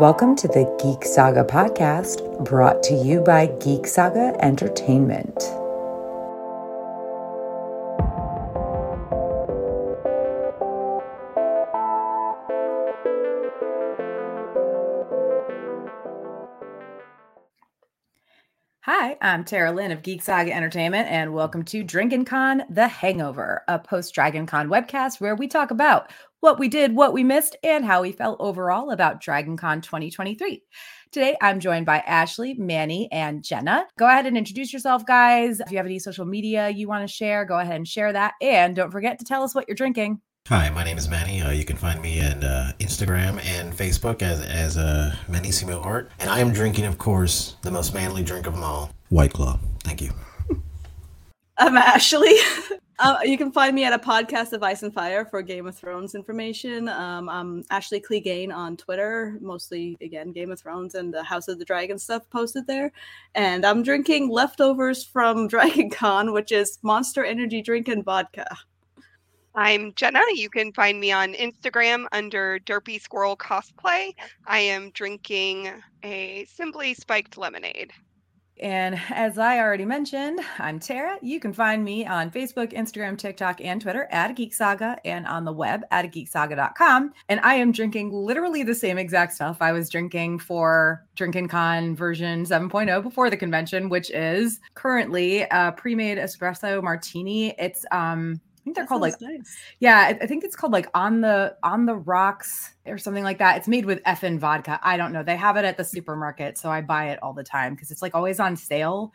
Welcome to the Geek Saga podcast, brought to you by Geek Saga Entertainment. Hi, I'm Tara Lynn of Geek Saga Entertainment, and welcome to Drinkin' Con The Hangover, a post Dragon Con webcast where we talk about what we did, what we missed, and how we felt overall about Dragon Con 2023. Today, I'm joined by Ashley, Manny, and Jenna. Go ahead and introduce yourself, guys. If you have any social media you want to share, go ahead and share that. And don't forget to tell us what you're drinking. Hi, my name is Manny. Uh, you can find me on uh, Instagram and Facebook as as uh, Manissimo Art, and I am drinking, of course, the most manly drink of them all, White Claw. Thank you. I'm Ashley. Um, you can find me at a podcast of Ice and Fire for Game of Thrones information. Um, I'm Ashley Clegane on Twitter, mostly again Game of Thrones and the House of the Dragon stuff posted there. And I'm drinking leftovers from Dragon Con, which is Monster Energy drink and vodka. I'm Jenna. You can find me on Instagram under Derpy Squirrel Cosplay. I am drinking a Simply Spiked Lemonade. And as I already mentioned, I'm Tara. You can find me on Facebook, Instagram, TikTok, and Twitter at Geek Saga and on the web at geeksaga.com. And I am drinking literally the same exact stuff I was drinking for Drinkin' Con version 7.0 before the convention, which is currently a pre-made espresso martini. It's um think they're That called like nice. yeah, I- think it's called like on the on the rocks or something like that. It's made with effing vodka. I don't know. They have it at the supermarket, so I buy it all the time because it's like always on sale,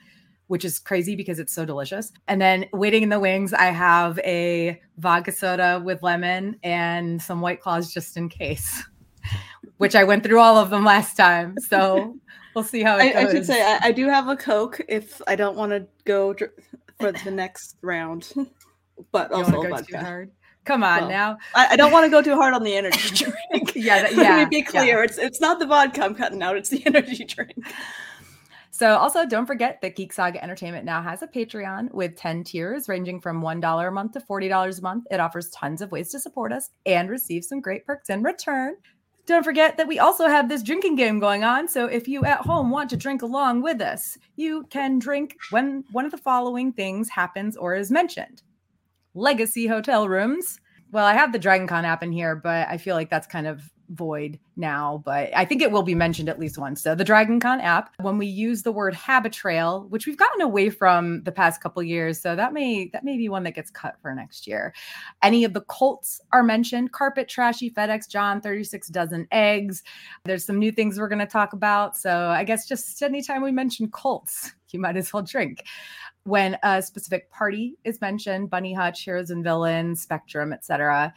which is crazy because it's so delicious. And then waiting in the wings, I have a vodka soda with lemon and some white claws just in case. Which I went through all of them last time, so we'll see how it I, goes. I should say I, I do have a Coke if I don't want to go dr- for the next round, but You also wanna a go too vodka. hard? Come on Well, now. I, I don't want to go too hard on the energy drink. Yeah, that- Let yeah, me be yeah. clear. It's it's not the vodka I'm cutting out. It's the energy drink. So, also don't forget that Geek Saga Entertainment now has a Patreon with 10 tiers ranging from $1 a month to $40 a month. It offers tons of ways to support us and receive some great perks in return. Don't forget that we also have this drinking game going on. So, if you at home want to drink along with us, you can drink when one of the following things happens or is mentioned legacy hotel rooms. Well, I have the Dragon Con app in here, but I feel like that's kind of void now, but I think it will be mentioned at least once. So the Dragon Con app, when we use the word Habitrail, which we've gotten away from the past couple years, so that may that may be one that gets cut for next year. Any of the cults are mentioned: Carpet, Trashy, FedEx, John, 36 dozen eggs. There's some new things we're going to talk about. So I guess just anytime we mention cults, you might as well drink when a specific party is mentioned bunny hutch heroes and villains spectrum etc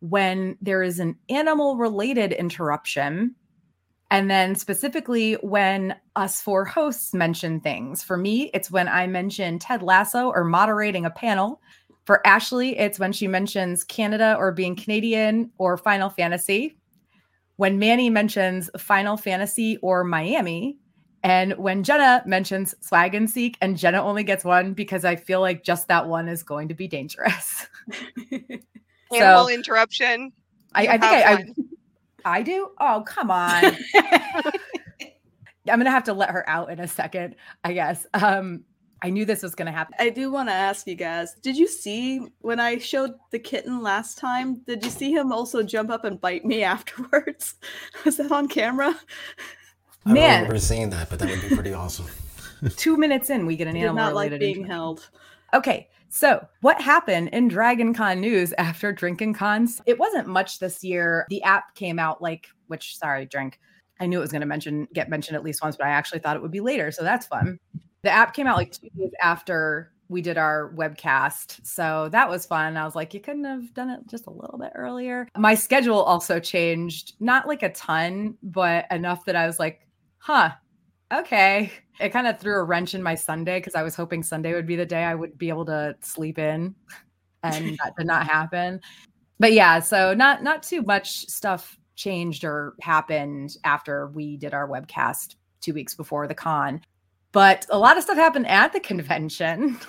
when there is an animal related interruption and then specifically when us four hosts mention things. For me it's when i mention ted lasso or moderating a panel. For ashley it's when she mentions canada or being canadian or final fantasy. When manny mentions final fantasy or miami. And when Jenna mentions swag and seek, and Jenna only gets one because I feel like just that one is going to be dangerous. Animal So- interruption. I, I think I, I. I do. Oh, come on. I'm gonna have to let her out in a second, I guess. Um, I knew this was gonna happen. I do want to ask you guys: Did you see when I showed the kitten last time? Did you see him also jump up and bite me afterwards? Was that on camera? I don't Man. remember seeing that, but that would be pretty awesome. Two minutes in, we get an He did animal not like being intro. held. Okay, so what happened in Dragon Con news after Drinking Cons? It wasn't much this year. The app came out like, which sorry, drink. I knew it was going to mention get mentioned at least once, but I actually thought it would be later, so that's fun. The app came out like two days after we did our webcast, so that was fun. I was like, you couldn't have done it just a little bit earlier. My schedule also changed, not like a ton, but enough that I was like, huh, okay. It kind of threw a wrench in my Sunday because I was hoping Sunday would be the day I would be able to sleep in, and that did not happen. But yeah, so not not too much stuff changed or happened after we did our webcast two weeks before the con, but a lot of stuff happened at the convention.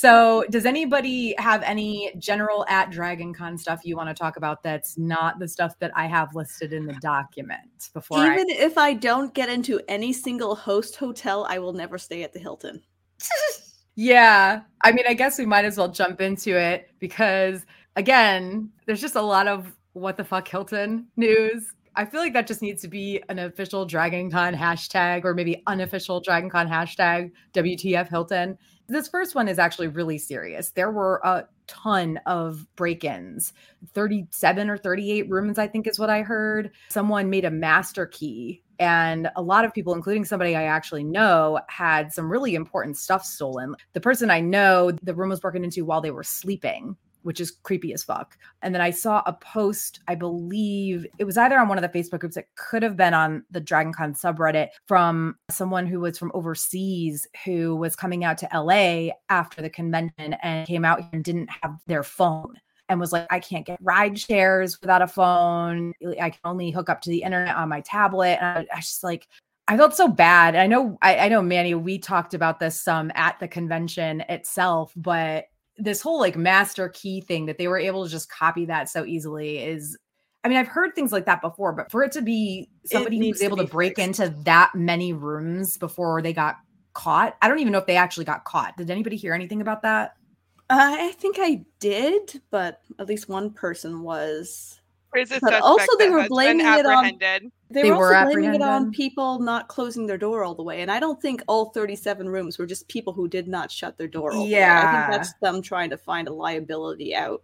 So, does anybody have any general at DragonCon stuff you want to talk about that's not the stuff that I have listed in the document before? Even I... if I don't get into any single host hotel, I will never stay at the Hilton. yeah. I mean, I guess we might as well jump into it because, again, there's just a lot of what the fuck Hilton news. I feel like that just needs to be an official DragonCon hashtag or maybe unofficial DragonCon hashtag WTF Hilton this first one is actually really serious. There were a ton of break ins 37 or 38 rooms, I think is what I heard. Someone made a master key, and a lot of people, including somebody I actually know, had some really important stuff stolen. The person I know, the room was broken into while they were sleeping which is creepy as fuck. And then I saw a post, I believe it was either on one of the Facebook groups, it could have been on the DragonCon subreddit from someone who was from overseas who was coming out to LA after the convention and came out and didn't have their phone and was like, I can't get ride shares without a phone. I can only hook up to the internet on my tablet. And I, just like, I felt so bad. I know, I, I know, Manny, we talked about this some at the convention itself, but this whole like master key thing that they were able to just copy that so easily is I mean, I've heard things like that before, but for it to be somebody who was able to, to break fixed. into that many rooms before they got caught, I don't even know if they actually got caught. Did anybody hear anything about that? Uh, I think I did, but at least one person was but also, they were blaming it on. They, they were, were also blaming it on people not closing their door all the way, and I don't think all 37 rooms were just people who did not shut their door. yeah, I think that's them trying to find a liability out.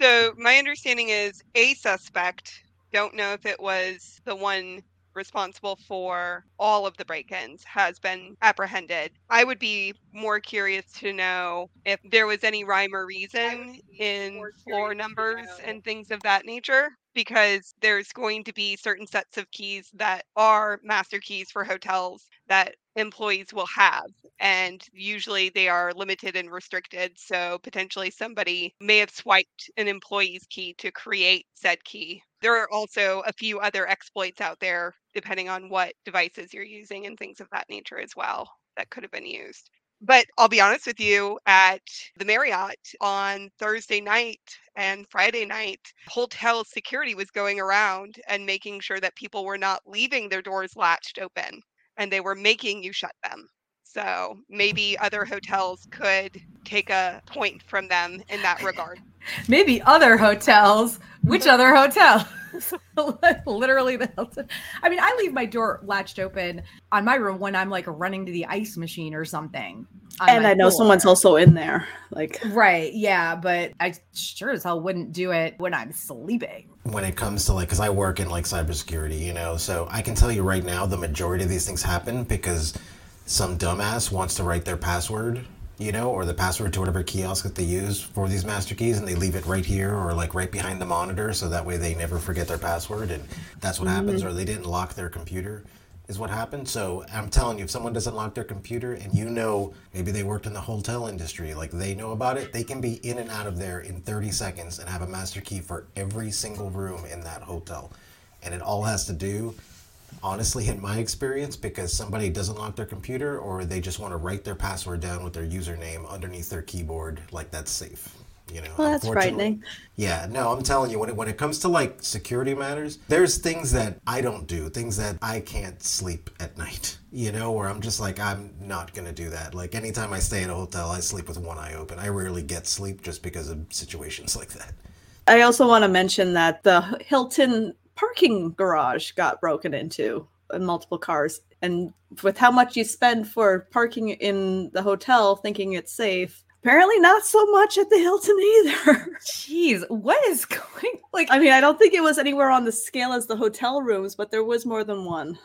So my understanding is a suspect. Don't know if it was the one responsible for all of the break-ins has been apprehended. I would be more curious to know if there was any rhyme or reason in floor numbers and things of that nature because there's going to be certain sets of keys that are master keys for hotels that employees will have and usually they are limited and restricted so potentially somebody may have swiped an employee's key to create said key there are also a few other exploits out there depending on what devices you're using and things of that nature as well that could have been used but I'll be honest with you, at the Marriott on Thursday night and Friday night, hotel security was going around and making sure that people were not leaving their doors latched open and they were making you shut them. So maybe other hotels could take a point from them in that regard. maybe other hotels. Which mm-hmm. other hotel? literally the Hilton. I mean, I leave my door latched open on my room when I'm like running to the ice machine or something. And I know floor. someone's also in there. Like right, yeah, but I sure as hell wouldn't do it when I'm sleeping. When it comes to like, because I work in like cybersecurity, you know, so I can tell you right now, the majority of these things happen because some dumbass wants to write their password you know, or the password to whatever kiosk that they use for these master keys, and they leave it right here or like right behind the monitor, so that way they never forget their password, and that's what mm-hmm. happens. Or they didn't lock their computer, is what happened. So I'm telling you, if someone doesn't lock their computer, and you know, maybe they worked in the hotel industry, like they know about it, they can be in and out of there in 30 seconds and have a master key for every single room in that hotel, and it all has to do honestly, in my experience, because somebody doesn't lock their computer or they just want to write their password down with their username underneath their keyboard, like that's safe. You know, well, that's frightening. Yeah, no, I'm telling you, when it, when it comes to like security matters, there's things that I don't do, things that I can't sleep at night, you know, where I'm just like, I'm not going to do that. Like, anytime I stay at a hotel, I sleep with one eye open. I rarely get sleep just because of situations like that. I also want to mention that the Hilton parking garage got broken into in multiple cars. And with how much you spend for parking in the hotel thinking it's safe, apparently not so much at the Hilton either. Jeez, what is going like I mean, I don't think it was anywhere on the scale as the hotel rooms, but there was more than one.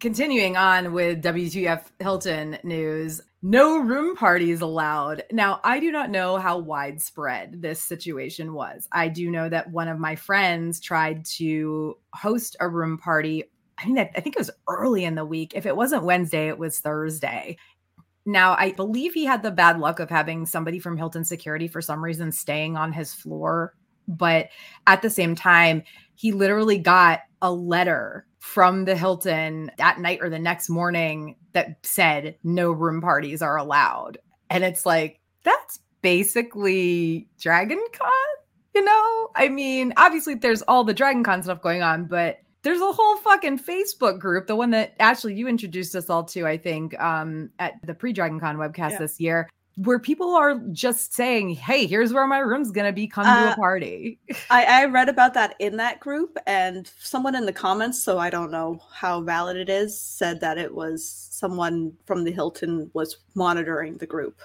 Continuing on with WTF Hilton news, no room parties allowed. Now, I do not know how widespread this situation was. I do know that one of my friends tried to host a room party. I mean, I think it was early in the week. If it wasn't Wednesday, it was Thursday. Now, I believe he had the bad luck of having somebody from Hilton Security for some reason staying on his floor. But at the same time, he literally got a letter from the Hilton that night or the next morning that said no room parties are allowed. And it's like, that's basically Dragon Con. You know, I mean, obviously there's all the Dragon Con stuff going on, but there's a whole fucking Facebook group, the one that actually you introduced us all to, I think, um, at the pre Dragon Con webcast Yeah. this year, where people are just saying, Hey, here's where my room's gonna be, come to Uh, a party. I, I read about that in that group, and someone in the comments, so I don't know how valid it is, said that it was someone from the Hilton was monitoring the group.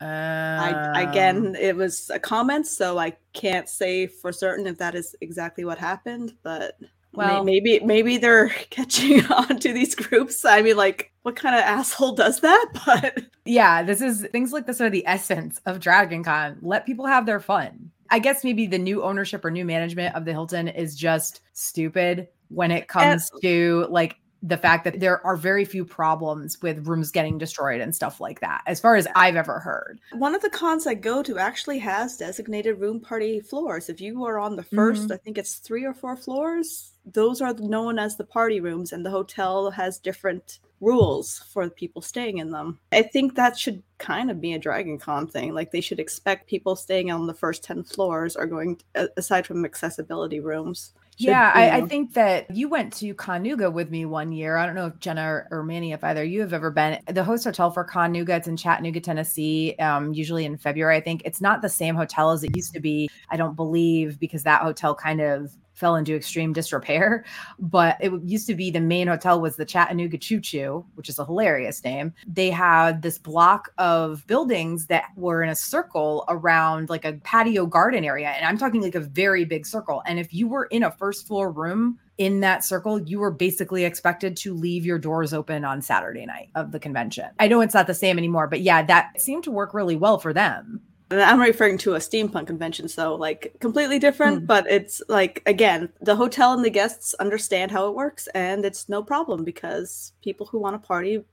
I Um, again, it was a comment, so I can't say for certain if that is exactly what happened, but Well- maybe maybe they're catching on to these groups. I mean, like, what kind of asshole does that? But yeah, this is things like this are the essence of Dragon Con. Let people have their fun. I guess maybe the new ownership or new management of the Hilton is just stupid when it comes to like the fact that there are very few problems with rooms getting destroyed and stuff like that, as far as I've ever heard. one of the cons I go to actually has designated room party floors. If you are on the 1st mm-hmm. I think it's three or four floors. Those are known as the party rooms, and the hotel has different rules for the people staying in them. I think that should kind of be a Dragon Con thing. Like they should expect people staying on the first 10 floors are going, a- aside from accessibility rooms. should, yeah, you I, I think that you went to ConNooga with me one year. I don't know if Jenna or, or Manny, if either you have ever been. The host hotel for ConNooga, it's in Chattanooga, Tennessee, um, usually in February. I think it's not the same hotel as it used to be. I don't believe because that hotel kind of fell into extreme disrepair. But it used to be the main hotel was the Chattanooga Choo Choo, which is a hilarious name. They had this block of buildings that were in a circle around like a patio garden area. And I'm talking like a very big circle. And if you were in a first floor room in that circle, you were basically expected to leave your doors open on Saturday night of the convention. I know it's not the same anymore, but yeah, that seemed to work really well for them. And I'm referring to a steampunk convention, so like completely different, Hmm. but it's like again, the hotel and the guests understand how it works, and it's no problem because people who want to party,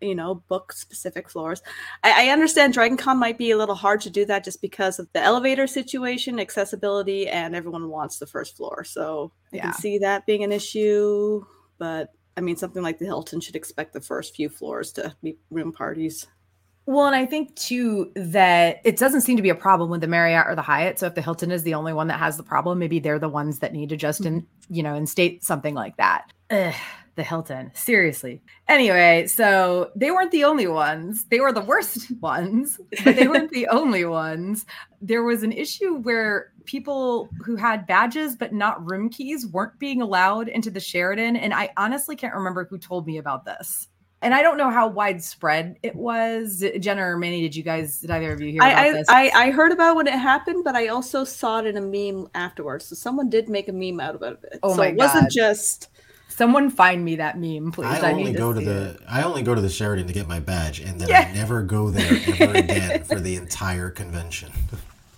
you know, book specific floors. I, I understand Dragon Con might be a little hard to do that just because of the elevator situation, accessibility, and everyone wants the first floor. So I Yeah. can see that being an issue, but I mean, something like the Hilton should expect the first few floors to be room parties. Well, and I think too that it doesn't seem to be a problem with the Marriott or the Hyatt. So if the Hilton is the only one that has the problem, maybe they're the ones that need to just in, mm-hmm. you know, instate something like that. Ugh, the Hilton, seriously. Anyway, so they weren't the only ones. They were the worst ones, but they weren't the only ones. There was an issue where people who had badges but not room keys weren't being allowed into the Sheraton, and I honestly can't remember who told me about this. And I don't know how widespread it was. Jenna or Manny, did you guys, did either of you hear about I, I, this? I I heard about when it happened, but I also saw it in a meme afterwards. So someone did make a meme out of it. Oh so my it wasn't just Someone find me that meme, please. I only need go to see the it. I only go to the Sheraton to get my badge, and then Yeah. I never go there ever again for the entire convention.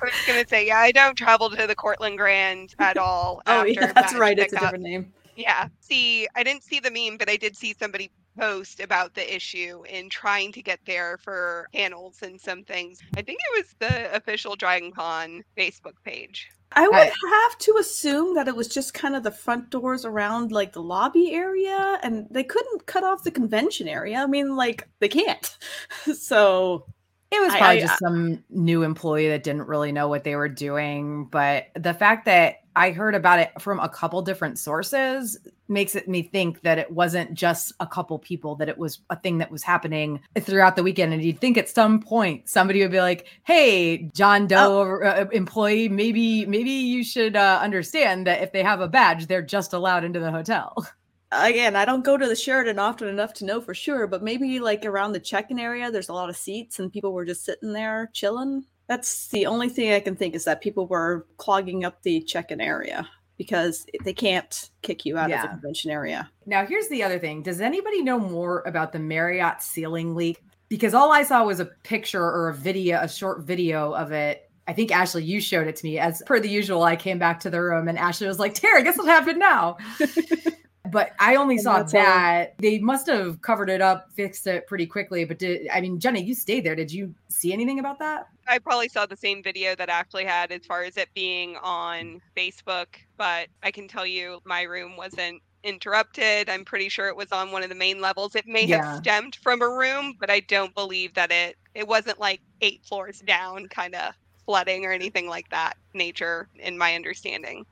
I was gonna say, yeah, I don't travel to the Courtland Grand at all. Oh after yeah, that's right. It's a pickup. different name. Yeah. See, I didn't see the meme, but I did see somebody post about the issue in trying to get there for panels and some things. I think it was the official Dragon Con Facebook page. I would have to assume that it was just kind of the front doors around like the lobby area, and they couldn't cut off the convention area. I mean, like they can't. so It was probably I- just some new employee that didn't really know what they were doing. But the fact that I heard about it from a couple different sources makes it me think that it wasn't just a couple people, that it was a thing that was happening throughout the weekend. And you'd think at some point somebody would be like, "Hey, John Doe uh, employee, maybe maybe you should uh, understand that if they have a badge, they're just allowed into the hotel." again, I don't go to the Sheraton often enough to know for sure, but maybe like around the check-in area, there's a lot of seats and people were just sitting there chilling. That's the only thing I can think is that people were clogging up the check-in area because they can't kick you out of the convention area. Now, here's the other thing. Does anybody know more about the Marriott ceiling leak? Because all I saw was a picture or a video, a short video of it. I think Ashley, you showed it to me. As per the usual, I came back to the room and Ashley was like, Tara, guess what happened now? but I only And saw that's all. that. They must have covered it up, fixed it pretty quickly. But did I mean, Jenny, you stayed there. Did you see anything about that? I probably saw the same video that Ashley had as far as it being on Facebook, but I can tell you my room wasn't interrupted. I'm pretty sure it was on one of the main levels. It may Yeah. have stemmed from a room, but I don't believe that it It wasn't like eight floors down, kind of flooding or anything like that nature, in my understanding.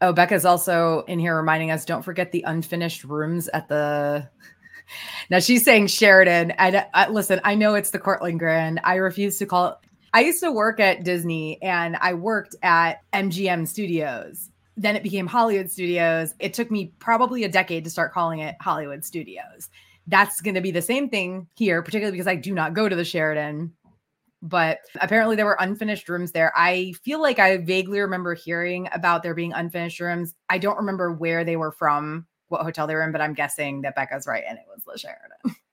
Oh, Becca's also in here reminding us don't forget the unfinished rooms at the. Now she's saying Sheraton. I, I uh, listen. I know it's the Courtland Grand. I refuse to call it. I used to work at Disney, and I worked at MGM Studios. Then it became Hollywood Studios. It took me probably a decade to start calling it Hollywood Studios. That's going to be the same thing here, particularly because I do not go to the Sheraton but apparently there were unfinished rooms there. I feel like I vaguely remember hearing about there being unfinished rooms. I don't remember where they were from, what hotel they were in, but I'm guessing that Becca's right and it was the Sheraton.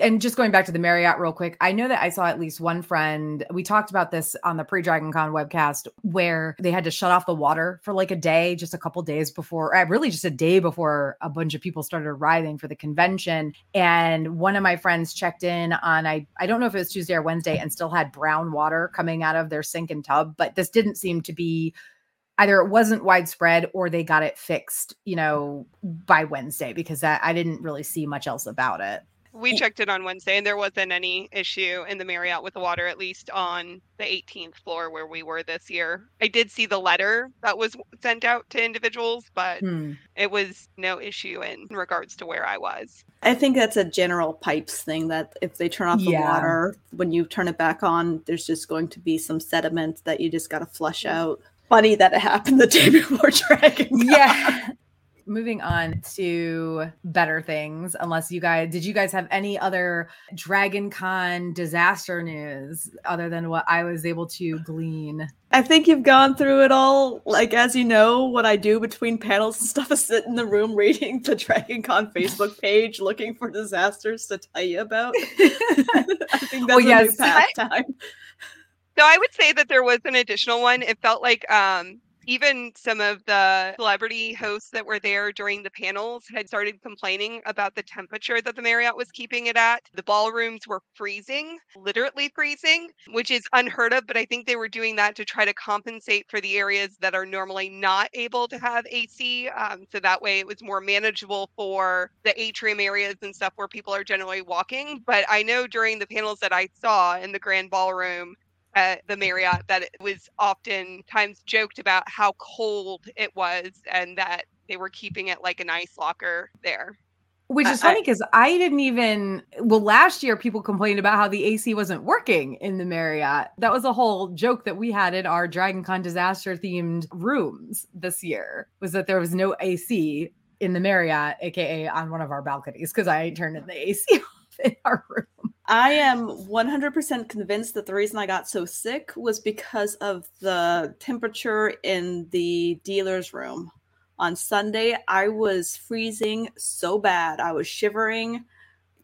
and just going back to the Marriott real quick, I know that I saw at least one friend. We talked about this on the pre Dragon Con webcast where they had to shut off the water for like a day, just a couple days before, uh, really just a day before a bunch of people started arriving for the convention. And one of my friends checked in on I I don't know if it was Tuesday or Wednesday and still had brown water coming out of their sink and tub, but this didn't seem to be either it wasn't widespread or they got it fixed, you know, by Wednesday because I, I didn't really see much else about it we checked it on Wednesday, and there wasn't any issue in the Marriott with the water, at least on the 18th floor where we were this year. I did see the letter that was sent out to individuals, but hmm. it was no issue in regards to where I was. I think that's a general pipes thing that if they turn off the yeah. water, when you turn it back on, there's just going to be some sediment that you just got to flush out. Funny that it happened the day before Dragon. Yeah moving on to better things unless you guys did you guys have any other dragon con disaster news other than what i was able to glean? I think you've gone through it all like as you know what i do between panels and stuff is sit in the room reading the dragon con facebook page looking for disasters to tell you about. I think that's well, yes, a new pastime. So I would say that there was an additional one. It felt like um, even some of the celebrity hosts that were there during the panels had started complaining about the temperature that the Marriott was keeping it at. The ballrooms were freezing, literally freezing, which is unheard of, but I think they were doing that to try to compensate for the areas that are normally not able to have AC. Um, so that way it was more manageable for the atrium areas and stuff where people are generally walking. But I know during the panels that I saw in the Grand Ballroom, at the Marriott that it was oftentimes joked about how cold it was and that they were keeping it like an ice locker there. Which is funny because I, I, didn't even. Well, last year people complained about how the AC wasn't working in the Marriott. That was a whole joke that we had in our Dragon Con disaster themed rooms this year. Was that there was no AC in the Marriott, aka on one of our balconies, because I turned in the AC off in our room. I am 100% convinced that the reason I got so sick was because of the temperature in the dealer's room. On Sunday, I was freezing so bad. I was shivering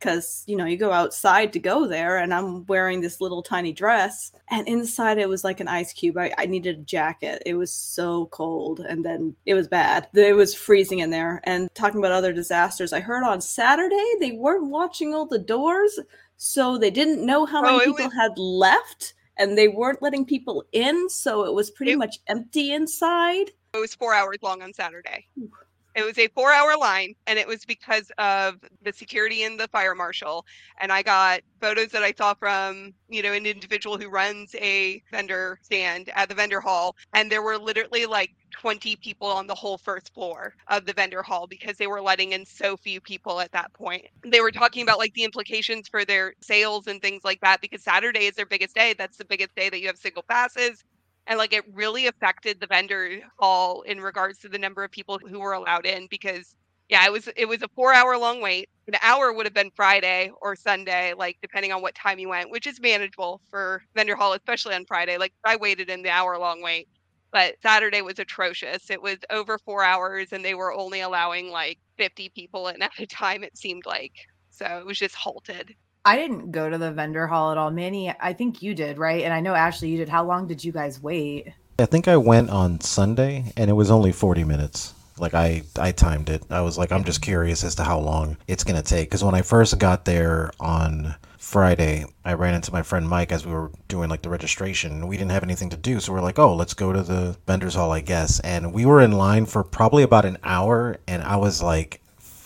because, you know, you go outside to go there, and I'm wearing this little tiny dress. And inside, it was like an ice cube. I, I needed a jacket. It was so cold. And then it was bad. It was freezing in there. And talking about other disasters, I heard on Saturday they weren't watching all the doors so they didn't know how many oh, people was... had left and they weren't letting people in. So it was pretty it... much empty inside. It was four hours long on Saturday. It was a four hour line, and it was because of the security and the fire marshal. And I got photos that I saw from, you know, an individual who runs a vendor stand at the vendor hall. And there were literally like 20 people on the whole first floor of the vendor hall because they were letting in so few people at that point. They were talking about like the implications for their sales and things like that because Saturday is their biggest day. That's the biggest day that you have single passes and like it really affected the vendor hall in regards to the number of people who were allowed in because yeah it was it was a four hour long wait. An hour would have been friday or sunday like depending on what time you went which is manageable for vendor hall especially on friday like i waited in the hour long wait. But saturday was atrocious. It was over four hours and they were only allowing like 50 people in at a time it seemed like. So it was just halted I didn't go to the vendor hall at all. Manny, I think you did, right? And I know Ashley, you did. How long did you guys wait? I think I went on Sunday and it was only 40 minutes. Like I I timed it. I was like I'm just curious as to how long it's going to take cuz when I first got there on Friday, I ran into my friend Mike as we were doing like the registration. We didn't have anything to do, so we're like, "Oh, let's go to the vendors hall, I guess." And we were in line for probably about an hour and I was like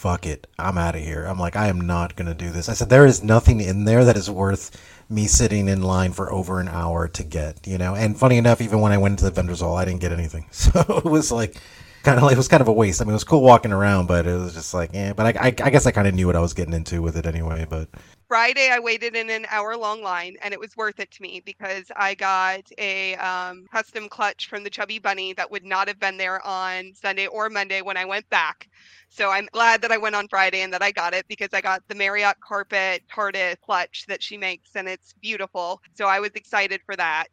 fuck it, I'm out of here. I'm like, I am not gonna do this. I said, there is nothing in there that is worth me sitting in line for over an hour to get, you know. And funny enough, even when I went into the vendors hall, I didn't get anything. So it was like kind of like it was kind of a waste. I mean, it was cool walking around, but it was just like, yeah. But I, I, I guess I kind of knew what I was getting into with it anyway. But Friday, I waited in an hour long line and it was worth it to me because I got a um, custom clutch from the Chubby Bunny that would not have been there on Sunday or Monday when I went back. So I'm glad that I went on Friday and that I got it because I got the Marriott carpet TARDIS clutch that she makes and it's beautiful. So I was excited for that.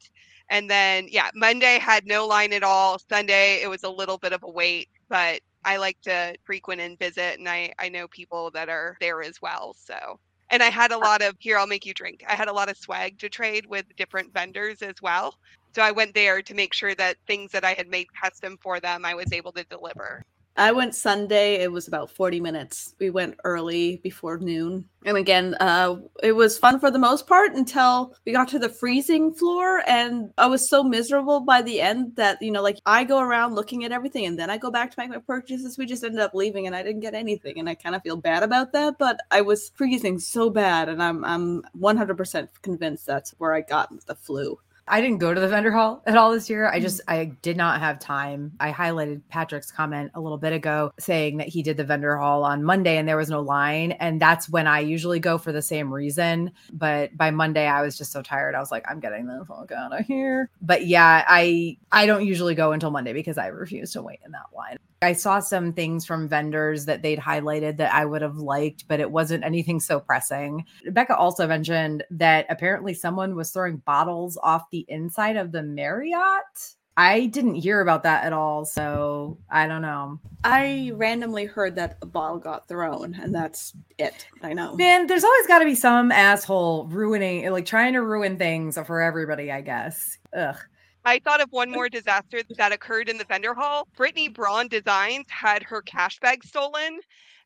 And then, yeah, Monday had no line at all. Sunday, it was a little bit of a wait, but I like to frequent and visit, and I, I know people that are there as well. So and I had a uh lot of here, I'll make you drink. I had a lot of swag to trade with different vendors as well. So I went there to make sure that things that I had made custom for them, I was able to deliver. I went Sunday. It was about 40 minutes. We went early before noon. And again, uh, it was fun for the most part until we got to the freezing floor. And I was so miserable by the end that, you know, like I go around looking at everything and then I go back to make my purchases. We just ended up leaving and I didn't get anything. And I kind of feel bad about that. But I was freezing so bad. And I'm, I'm 100% convinced that's where I got the flu. I didn't go to the vendor hall at all this year. I mm. just I did not have time. I highlighted Patrick's comment a little bit ago saying that he did the vendor hall on Monday and there was no line and that's when I usually go for the same reason, but by Monday I was just so tired. I was like I'm getting the fuck out of here. But yeah, I I don't usually go until Monday because I refuse to wait in that line. I saw some things from vendors that they'd highlighted that I would have liked, but it wasn't anything so pressing. Becca also mentioned that apparently someone was throwing bottles off the inside of the Marriott. I didn't hear about that at all, so I don't know. I randomly heard that a bottle got thrown, and that's it. I know. Man, there's always got to be some asshole ruining, like trying to ruin things for everybody, I guess. Ugh. I thought of one more disaster that occurred in the vendor hall. Brittnee Braun Designs had her cash bag stolen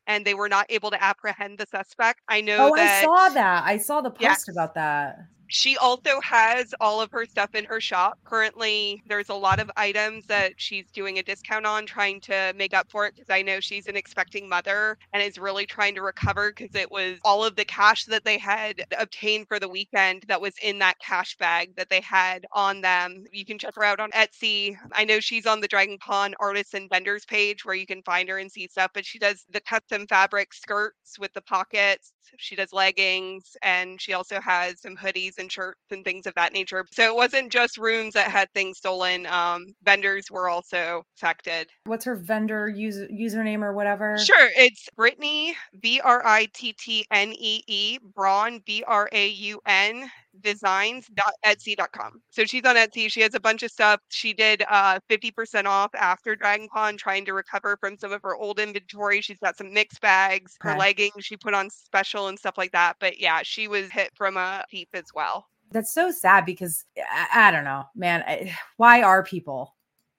and they were not able to apprehend the suspect. I know Oh, that I saw that. I saw the post Yes. about that. She also has all of her stuff in her shop. Currently, there's a lot of items that she's doing a discount on, trying to make up for it because I know she's an expecting mother and is really trying to recover because it was all of the cash that they had obtained for the weekend that was in that cash bag that they had on them. You can check her out on Etsy. I know she's on the Dragon Con artists and vendors page where you can find her and see stuff, but she does the custom fabric skirts with the pockets. She does leggings and she also has some hoodies and shirts and things of that nature. So it wasn't just rooms that had things stolen. Um, vendors were also affected. What's her vendor user username or whatever? Sure, it's Brittnee B R I T T N E E Braun B R A U N designs.etsy.com. So she's on Etsy. She has a bunch of stuff. She did uh 50% off after Dragon Con, trying to recover from some of her old inventory. She's got some mixed bags, her leggings she put on special and stuff like that. But yeah, she was hit from a thief as well. That's so sad because I, I don't know, man. I, why are people?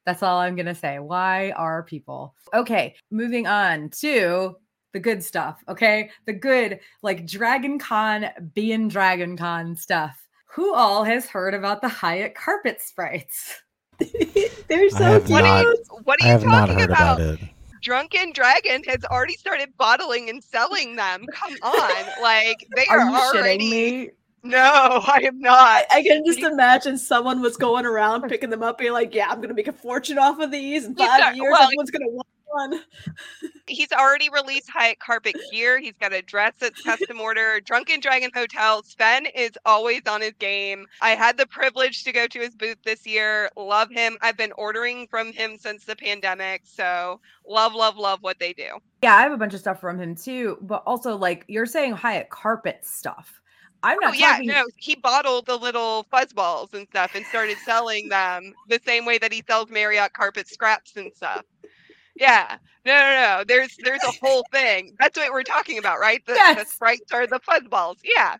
That's all I'm gonna say. Why are people? Okay, moving on to the good stuff. Okay, the good like Dragon Con being Dragon Con stuff. Who all has heard about the Hyatt carpet sprites? They're so have cute. What are you what are you have not talking heard about? about it. Drunken Dragon has already started bottling and selling them. Come on. Like they Are are, you already shitting me? No, I am not. I can just imagine someone was going around picking them up, being like, "Yeah, I'm gonna make a fortune off of these. In He's five not- years, well, everyone's gonna want one." He's already released Hyatt Carpet gear. He's got a dress that's custom order. Drunken Dragon Hotel. Sven is always on his game. I had the privilege to go to his booth this year. Love him. I've been ordering from him since the pandemic. So love, love, love what they do. Yeah, I have a bunch of stuff from him too. But also, like you're saying, Hyatt carpet stuff. I'm oh, not. Oh yeah, talking. no, he bottled the little fuzzballs and stuff and started selling them the same way that he sells Marriott carpet scraps and stuff. Yeah, no, no, no. There's there's a whole thing. That's what we're talking about, right? The, the sprites are the fuzzballs. Yeah,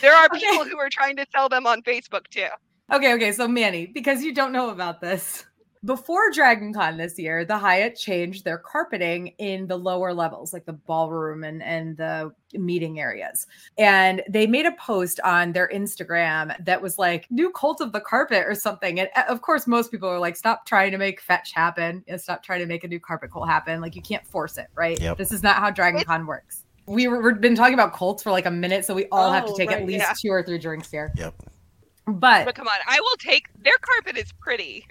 there are Okay. people who are trying to sell them on Facebook too. Okay, okay. So Manny, because you don't know about this, before Dragon Con this year, the Hyatt changed their carpeting in the lower levels, like the ballroom and, and the meeting areas. And they made a post on their Instagram that was like, new cult of the carpet or something. And uh, of course, most people are like, stop trying to make fetch happen and stop trying to make a new carpet cult happen. Like, you can't force it, right? Yep. This is not how Dragon Con works. We were, we've been talking about cults for like a minute, so we all have to Oh, take at least yeah. two or three drinks here. Yep. But But come on, I will take their carpet is pretty.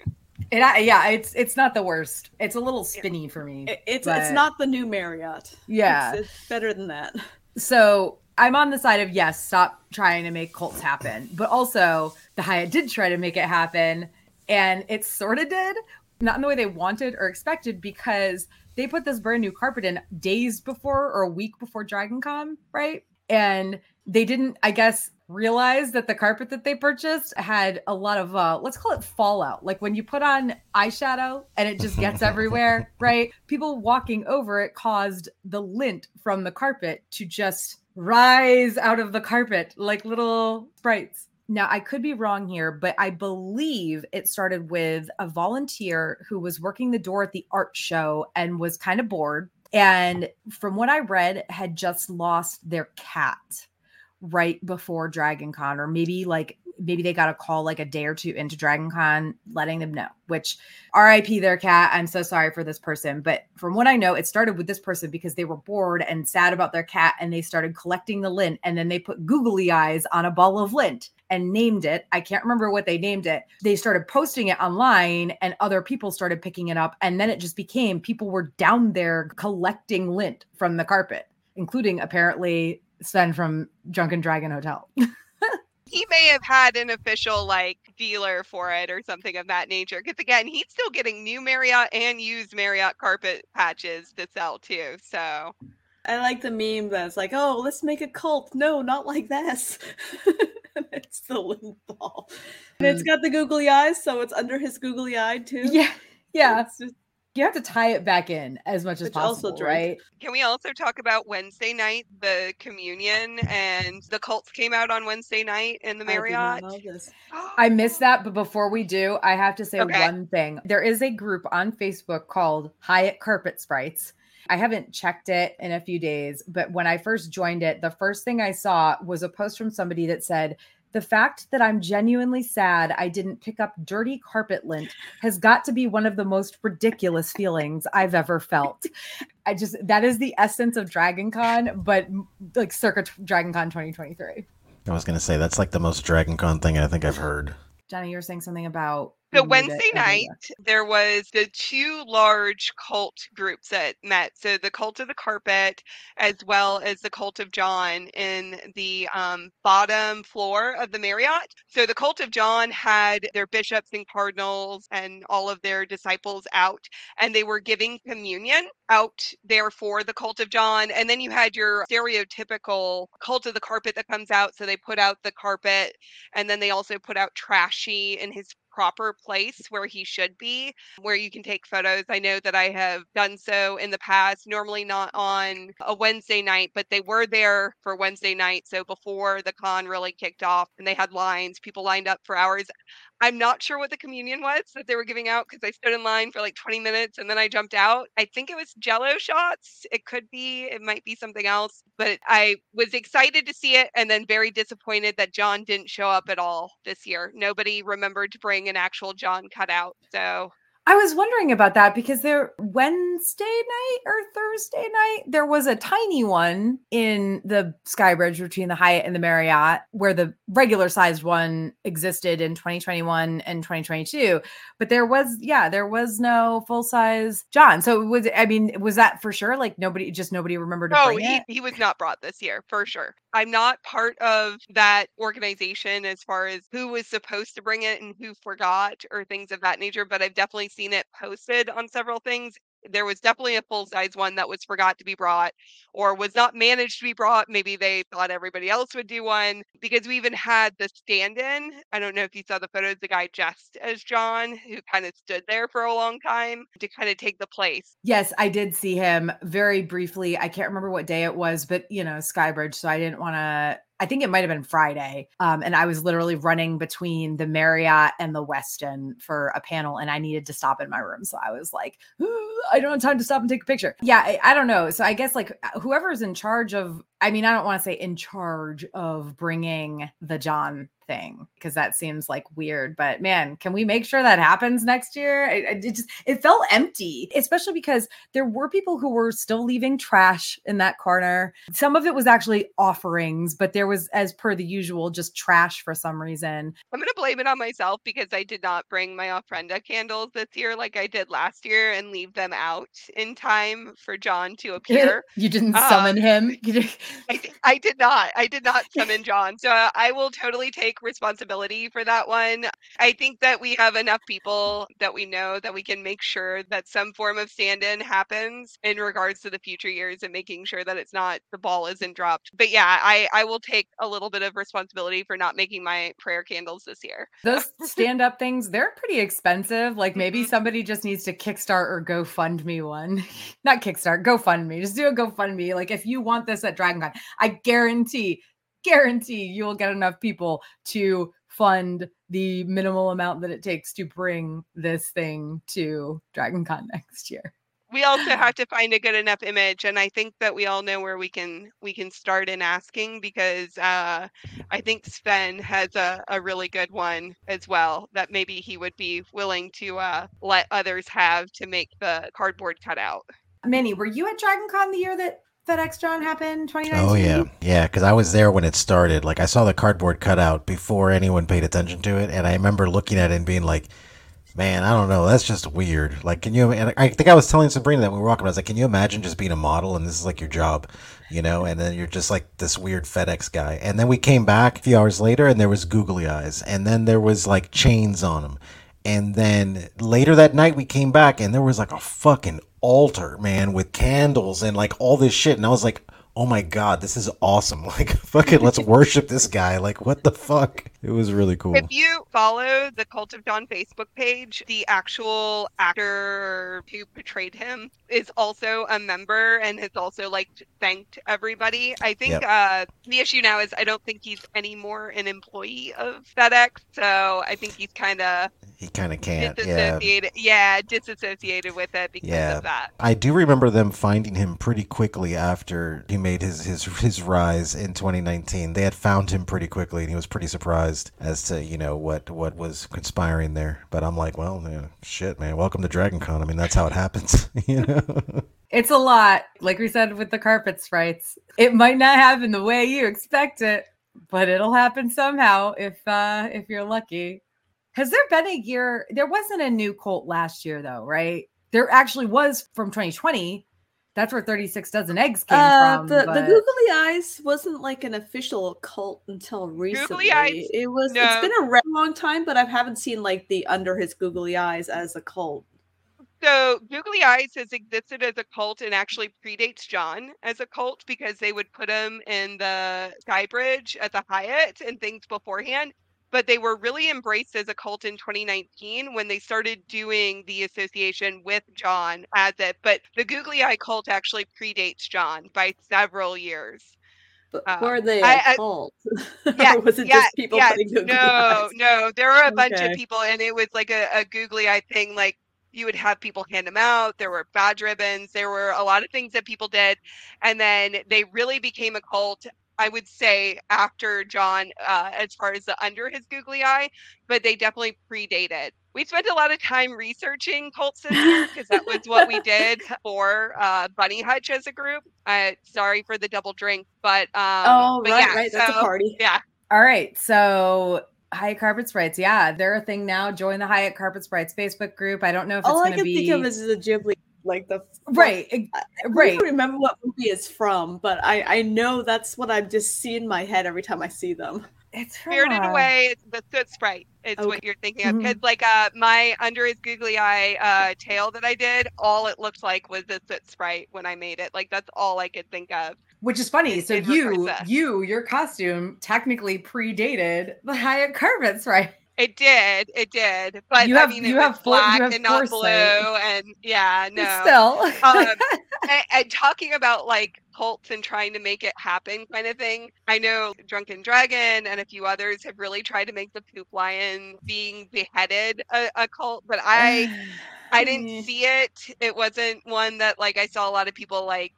It, yeah, it's it's not the worst. It's a little spinny for me. It- it's but- it's not the new Marriott. Yeah. it's, it's better than that. So I'm on the side of yes, stop trying to make cults happen. But also, the Hyatt did try to make it happen, and it sort of did, not in the way they wanted or expected, because they put this brand new carpet in days before or a week before Dragon Con, right? And they didn't, I guess, realize that the carpet that they purchased had a lot of uh let's call it fallout. Like when you put on eyeshadow and it just gets everywhere right? People walking over it caused the lint from the carpet to just rise out of the carpet like little sprites. Now i could be wrong here but i believe it started with a volunteer who was working the door at the art show and was kind of bored and from what i read had just lost their cat right before Dragon Con, or maybe like maybe they got a call like a day or two into Dragon Con letting them know, which RIP their cat. I'm so sorry for this person. But from what I know, it started with this person because they were bored and sad about their cat and they started collecting the lint and then they put googly eyes on a ball of lint and named it. I can't remember what they named it. They started posting it online and other people started picking it up. And then it just became people were down there collecting lint from the carpet, including apparently Sven from Drunken Dragon Hotel. He may have had an official like dealer for it or something of that nature. Because again, he's still getting new Marriott and used Marriott carpet patches to sell too. So I like the meme that's like, "Oh, let's make a cult." No, not like this. It's the lint ball, and it's mm. got the googly eyes, so it's under his googly eye too. yeah. Yeah. It's just- You have to tie it back in as much as Which also possible, right? can we also talk about Wednesday night, the communion and the cults came out on Wednesday night in the I Marriott? this. I missed that, but before we do, I have to say Okay. one thing. There is a group on Facebook called Hyatt Carpet Sprites. I haven't checked it in a few days, but when I first joined it, the first thing I saw was a post from somebody that said, the fact that I'm genuinely sad I didn't pick up dirty carpet lint has got to be one of the most ridiculous feelings I've ever felt. I just, that is the essence of Dragon Con, but like circa Dragon Con 2023. I was gonna say that's like the most Dragon Con thing I think I've heard. Johnny, you were saying something about So you knew that Wednesday night, there was the two large cult groups that met. So the cult of the carpet, as well as the cult of John, in the um, bottom floor of the Marriott. So the cult of John had their bishops and cardinals and all of their disciples out, and they were giving communion out there for the cult of John. And then you had your stereotypical cult of the carpet that comes out. So they put out the carpet and then they also put out trashy in his proper place where he should be where you can take photos. I know that i have done so in the past normally not on a wednesday night but they were there for wednesday night so before the con really kicked off and they had lines people lined up for hours i'm not sure what the communion was that they were giving out because i stood in line for like 20 minutes and then i jumped out. I think it was jello shots. It could be it might be something else but i was excited to see it and then very disappointed that john didn't show up at all this year. Nobody remembered to bring an actual john cutout so I was wondering about that because there Wednesday night or Thursday night there was a tiny one in the Skybridge between the Hyatt and the Marriott where the regular sized one existed in 2021 and 2022 but there was yeah there was no full size John. So it was I mean was that for sure? Like nobody just nobody remembered to Oh, bring he, he was not brought this year for sure. I'm not part of that organization as far as who was supposed to bring it and who forgot or things of that nature, but I've definitely seen it posted on several things. There was definitely a full size one that was forgot to be brought or was not managed to be brought. Maybe they thought everybody else would do one because we even had the stand in. I don't know if you saw the photos, the guy dressed as John who kind of stood there for a long time to kind of take the place. Yes, I did see him very briefly. I can't remember what day it was, but you know, Skybridge. So I didn't want to. I think it might have been Friday. Um, and I was literally running between the Marriott and the Westin for a panel, and I needed to stop in my room. So I was like, I don't have time to stop and take a picture. Yeah, I, I don't know. So I guess like whoever's in charge of, I mean, I don't want to say in charge of bringing the John thing because that seems like weird. But man, can we make sure that happens next year? It, it, just it felt empty, especially because there were people who were still leaving trash in that corner. Some of it was actually offerings, but there was, as per the usual, just trash for some reason. I'm gonna blame it on myself because I did not bring my ofrenda candles this year like I did last year and leave them out in time for John to appear. you didn't summon um, him. I, I did not. I did not summon John. So I will totally take responsibility for that one. I think that we have enough people that we know that we can make sure that some form of stand in happens in regards to the future years and making sure that it's not the ball isn't dropped. But yeah, I, I will take a little bit of responsibility for not making my prayer candles this year. Those stand up things, they're pretty expensive. Like maybe mm-hmm. somebody just needs to Kickstart or GoFundMe one. not Kickstart, GoFundMe. Just do a GoFundMe. Like if you want this at DragonCon, I guarantee guarantee you will get enough people to fund the minimal amount that it takes to bring this thing to Dragon Con next year. We also have to find a good enough image, and I think that we all know where we can we can start in asking because uh, I think Sven has a, a really good one as well that maybe he would be willing to uh, let others have to make the cardboard cutout. Minnie, were you at Dragon Con the year that FedEx John happened 2019? Oh yeah, yeah. Because I was there when it started. Like I saw the cardboard cutout before anyone paid attention to it, and I remember looking at it and being like, "Man, I don't know. That's just weird." Like, can you? And I think I was telling Sabrina that we were walking. I was like, "Can you imagine just being a model and this is like your job, you know? And then you're just like this weird FedEx guy." And then we came back a few hours later, and there was googly eyes, and then there was like chains on them. And then later that night, we came back and there was like a fucking altar, man, with candles and like all this shit. And I was like, oh my god, this is awesome. Like, fucking let's worship this guy. Like, what the fuck? It was really cool. If you follow the Cult of John Facebook page, the actual actor who portrayed him is also a member and has also like thanked everybody. I think yep. uh, the issue now is I don't think he's anymore an employee of FedEx, so I think he's kind of he kind of can't. Disassociated, yeah. yeah, disassociated with it because yeah. of that. I do remember them finding him pretty quickly after he made his his his rise in 2019. They had found him pretty quickly, and he was pretty surprised as to you know what what was conspiring there. But I'm like, well, man, shit, man, welcome to Dragon Con. I mean, that's how it happens, you know. It's a lot, like we said with the carpet sprites. It might not happen the way you expect it, but it'll happen somehow if uh if you're lucky. Has there been a year? There wasn't a new cult last year, though, right? There actually was from 2020. That's where 36 dozen eggs came uh, from. The, but... the googly eyes wasn't like an official cult until recently. Eyes, it was. No. It's been a long time, but I haven't seen like the under his googly eyes as a cult. So Googly Eyes has existed as a cult and actually predates John as a cult because they would put him in the Skybridge at the Hyatt and things beforehand but they were really embraced as a cult in 2019 when they started doing the association with John as it. But the Googly Eye cult actually predates John by several years. Um, were they a cult? Yeah, was it yeah, just people yeah, no, eyes? no. There were a okay. bunch of people, and it was like a, a googly eye thing. Like you would have people hand them out. There were badge ribbons. There were a lot of things that people did, and then they really became a cult I would say after John, uh, as far as the under his googly eye, but they definitely predated. We spent a lot of time researching cults this year because that was what we did for uh, Bunny Hutch as a group. Uh, sorry for the double drink, but um, oh but right, yeah, right, that's so, a party. Yeah. All right, so Hyatt Carpet Sprites, yeah, they're a thing now. Join the Hyatt Carpet Sprites Facebook group. I don't know if all I can be... think of is the Ghibli like the right I, right. I remember what movie it's from but i i know that's what i just see in my head every time i see them. It's spirited away the soot sprite is okay. what you're thinking of. Because mm-hmm. like uh my under his googly eye uh tail that i did all it looked like was the soot sprite when i made it. Like that's all i could think of. Which is funny so you you your costume technically predated the hyatt carpets right It did, it did, but You have- I mean, you have for- you black have and not blue, and yeah, no. Still. um, and, and talking about like cults and trying to make it happen kind of thing i know drunken dragon and a few others have really tried to make the poop lion being beheaded a, a cult but i i didn't see it it wasn't one that like i saw a lot of people like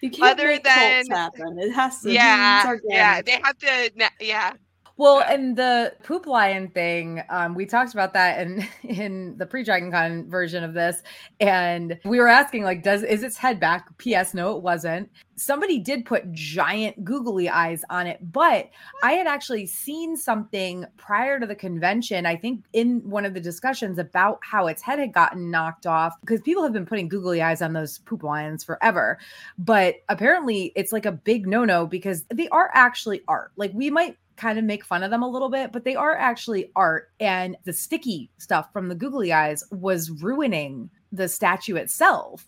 You can't Other make cults than- happen. It has to. yeah yeah they have to yeah Well, Yeah. and the poop lion thing, um, we talked about that in in the pre Dragon Con version of this, and we were asking like, does is its head back? P.S. No, it wasn't. Somebody did put giant googly eyes on it, but I had actually seen something prior to the convention. I think in one of the discussions about how its head had gotten knocked off because people have been putting googly eyes on those poop lions forever, but apparently it's like a big no no because they are actually art. Like we might kind of make fun of them a little bit, but they are actually art. And the sticky stuff from the googly eyes was ruining the statue itself.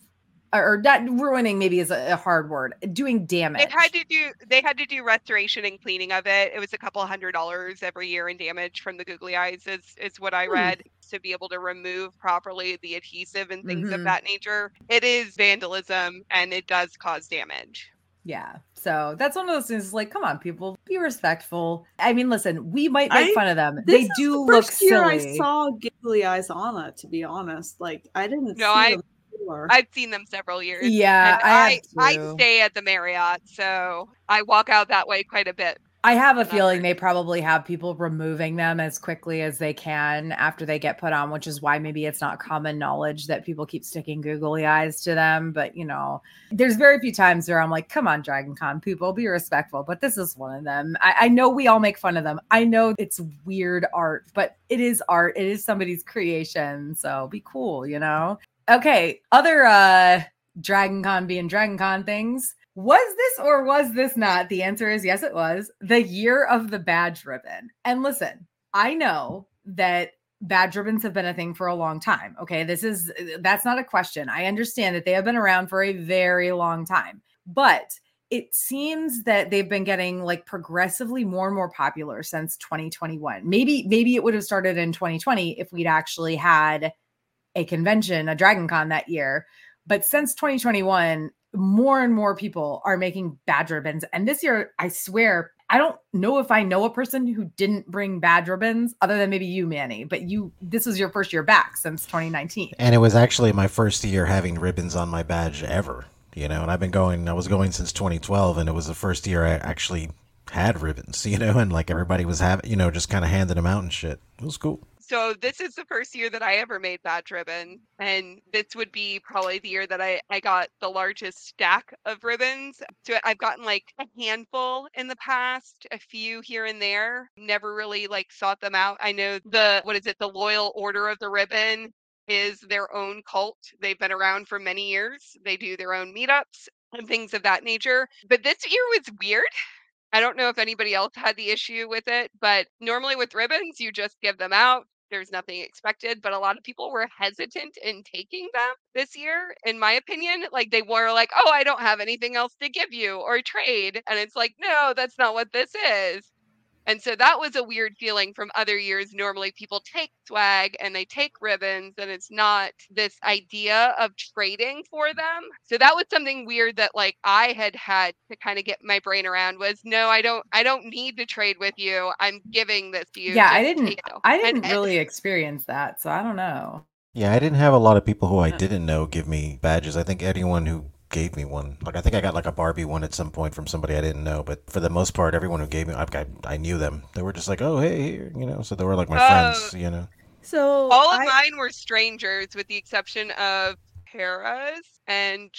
Or, or not ruining maybe is a, a hard word, doing damage. they had to do they had to do restoration and cleaning of it it was a couple hundred dollars every year in damage from the googly eyes is is what i Hmm. read to be able to remove properly the adhesive and things Mhm. of that nature it is vandalism and it does cause damage Yeah. So that's one of those things like, come on, people, be respectful. I mean, listen, we might make I- fun of them. This They is do the look first year silly. I saw giggly eyes on it. To be honest, like I didn't. No, see I- them before. i've seen them several years yeah, and I, I, I, stay at the Marriott, so I walk out that way quite a bit. I have a feeling they probably have people removing them as quickly as they can after they get put on, which is why maybe it's not common knowledge that people keep sticking googly eyes to them. But you know, there's very few times where I'm like, come on, Dragon Con people, be respectful. But this is one of them. I, I know we all make fun of them. I know it's weird art, but it is art. It is somebody's creation. So be cool, you know? Okay. Other uh Dragon Con being Dragon Con things. Was this or was this not? The answer is yes, it was the year of the badge ribbon. And listen, I know that badge ribbons have been a thing for a long time. Okay. This is, that's not a question. I understand that they have been around for a very long time, but it seems that they've been getting like progressively more and more popular since 2021. Maybe, maybe it would have started in 2020 if we'd actually had a convention, a Dragon Con that year. But since 2021, more and more people are making badge ribbons. And this year, I swear, I don't know if I know a person who didn't bring badge ribbons other than maybe you, Manny, but you, this was your first year back since 2019. And it was actually my first year having ribbons on my badge ever, you know. And I've been going, I was going since 2012, and it was the first year I actually had ribbons, you know, and like everybody was having, you know, just kind of handing them out and shit. It was cool. So this is the first year that I ever made badge ribbon, and this would be probably the year that I I got the largest stack of ribbons. So I've gotten like a handful in the past, a few here and there. Never really like sought them out. I know the what is it, the Loyal Order of the Ribbon is their own cult. They've been around for many years. They do their own meetups and things of that nature. But this year was weird. I don't know if anybody else had the issue with it, but normally with ribbons, you just give them out. There's nothing expected, but a lot of people were hesitant in taking them this year, in my opinion. Like they were like, oh, I don't have anything else to give you or trade. And it's like, no, that's not what this is. And so that was a weird feeling from other years. Normally people take swag and they take ribbons, and it's not this idea of trading for them. So that was something weird that like I had had to kind of get my brain around was no, I don't I don't need to trade with you. I'm giving this to you. yeah, I didn't, take it." I didn't and- really experience that. So I don't know. Yeah, I didn't have a lot of people who I didn't know give me badges. I think anyone who gave me one, like I think I got like a Barbie one at some point from somebody I didn't know, but for the most part, everyone who gave me, I, I, I knew them. They were just like, oh, hey, here, you know, so they were like my Oh. friends, you know. so All of I, mine were strangers, with the exception of Paras and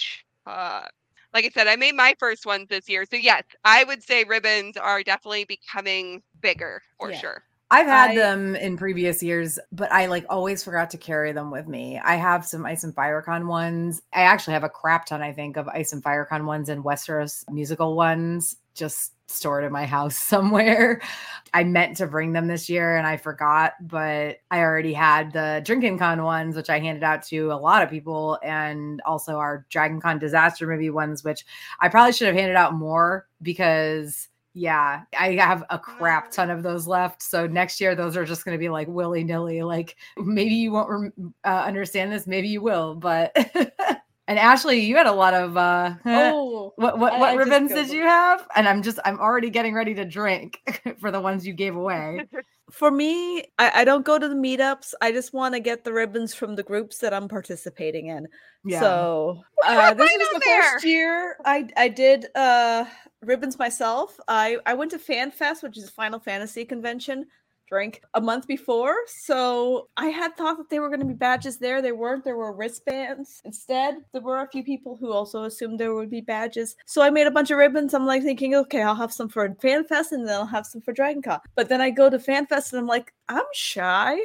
uh, like I said, I made my first ones this year. So yes, I would say ribbons are definitely becoming bigger for Yeah. sure. I've had I- them in previous years, but I like always forgot to carry them with me. I have some Ice and Firecon ones. I actually have a crap ton, I think, of Ice and Firecon ones and Westeros musical ones just stored in my house somewhere. I meant to bring them this year and I forgot, but I already had the Drinking Con ones, which I handed out to a lot of people, and also our Dragon Con disaster movie ones, which I probably should have handed out more because Yeah, I have a crap ton of those left. So next year, those are just going to be like willy nilly. Like maybe you won't rem- uh, understand this, maybe you will. But and Ashley, you had a lot of uh, Oh, what what, what ribbons did you have? And I'm just I'm already getting ready to drink for the ones you gave away. for me, I, I don't go to the meetups. I just want to get the ribbons from the groups that I'm participating in. Yeah. So uh, this is the there? first year I I did uh ribbons myself. I I went to Fan Fest, which is a Final Fantasy convention. Drink a month before, so I had thought that they were going to be badges there. They weren't. There were wristbands instead. There were a few people who also assumed there would be badges. So I made a bunch of ribbons. I'm like thinking, okay, I'll have some for Fan Fest and then I'll have some for Dragon Con. But then I go to Fan Fest and I'm like, I'm shy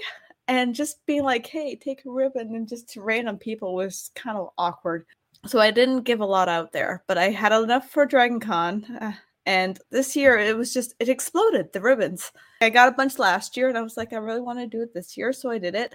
and just being like, hey, take a ribbon and just to random people was kind of awkward. So I didn't give a lot out there, but I had enough for Dragon Con. uh, and this year it was just, it exploded the ribbons. I got a bunch last year and I was like, I really want to do it this year. So I did it.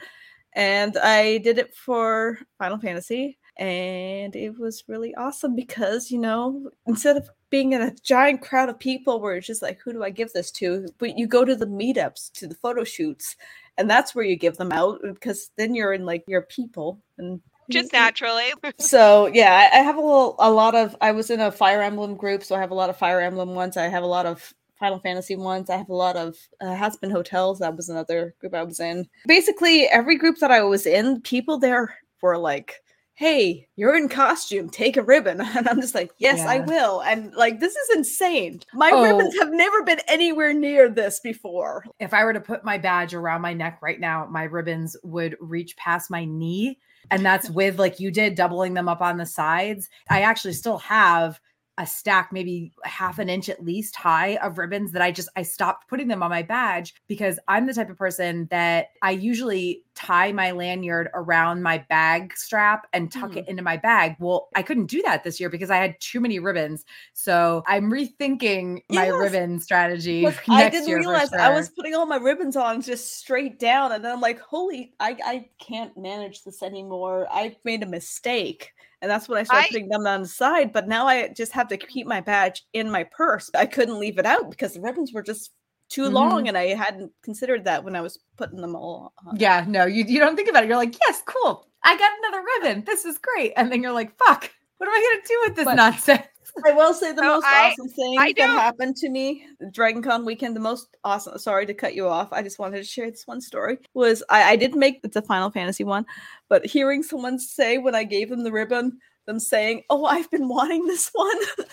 And I did it for Final Fantasy. And it was really awesome because, you know, instead of being in a giant crowd of people where it's just like, who do I give this to? But you go to the meetups, to the photo shoots, and that's where you give them out because then you're in like your people and Just naturally. so yeah, I have a little, a lot of. I was in a Fire Emblem group, so I have a lot of Fire Emblem ones. I have a lot of Final Fantasy ones. I have a lot of uh, Been Hotels. That was another group I was in. Basically, every group that I was in, people there were like, "Hey, you're in costume. Take a ribbon." And I'm just like, "Yes, I will." And like, this is insane. My Oh. ribbons have never been anywhere near this before. if I were to put my badge around my neck right now, my ribbons would reach past my knee. And that's with like you did, doubling them up on the sides. I actually still have a stack, maybe half an inch at least high of ribbons that I just I stopped putting them on my badge because I'm the type of person that I usually tie my lanyard around my bag strap and tuck it mm. into my bag. Well, I couldn't do that this year because I had too many ribbons. So I'm rethinking my ribbon strategy Look, for I didn't year. for realize I was putting all my ribbons on just straight down, and then I'm like, "Holy, I I can't manage this anymore. I made a mistake." And that's when I started I- putting them on the side. But now I just have to keep my badge in my purse. I couldn't leave it out because the ribbons were just too Mm-hmm. long, and I hadn't considered that when I was putting them all on. Yeah, no, you, you don't think about it. You're like, yes, cool. I got another ribbon. This is great. And then you're like, fuck, what am I going to do with this But- nonsense? I will say the So most I- awesome thing I that happened to me Dragon Con weekend. The most awesome. Sorry to cut you off. I just wanted to share this one story. Was I, I did make it's a Final Fantasy one, but hearing someone say when I gave them the ribbon, them saying, "Oh, I've been wanting this one."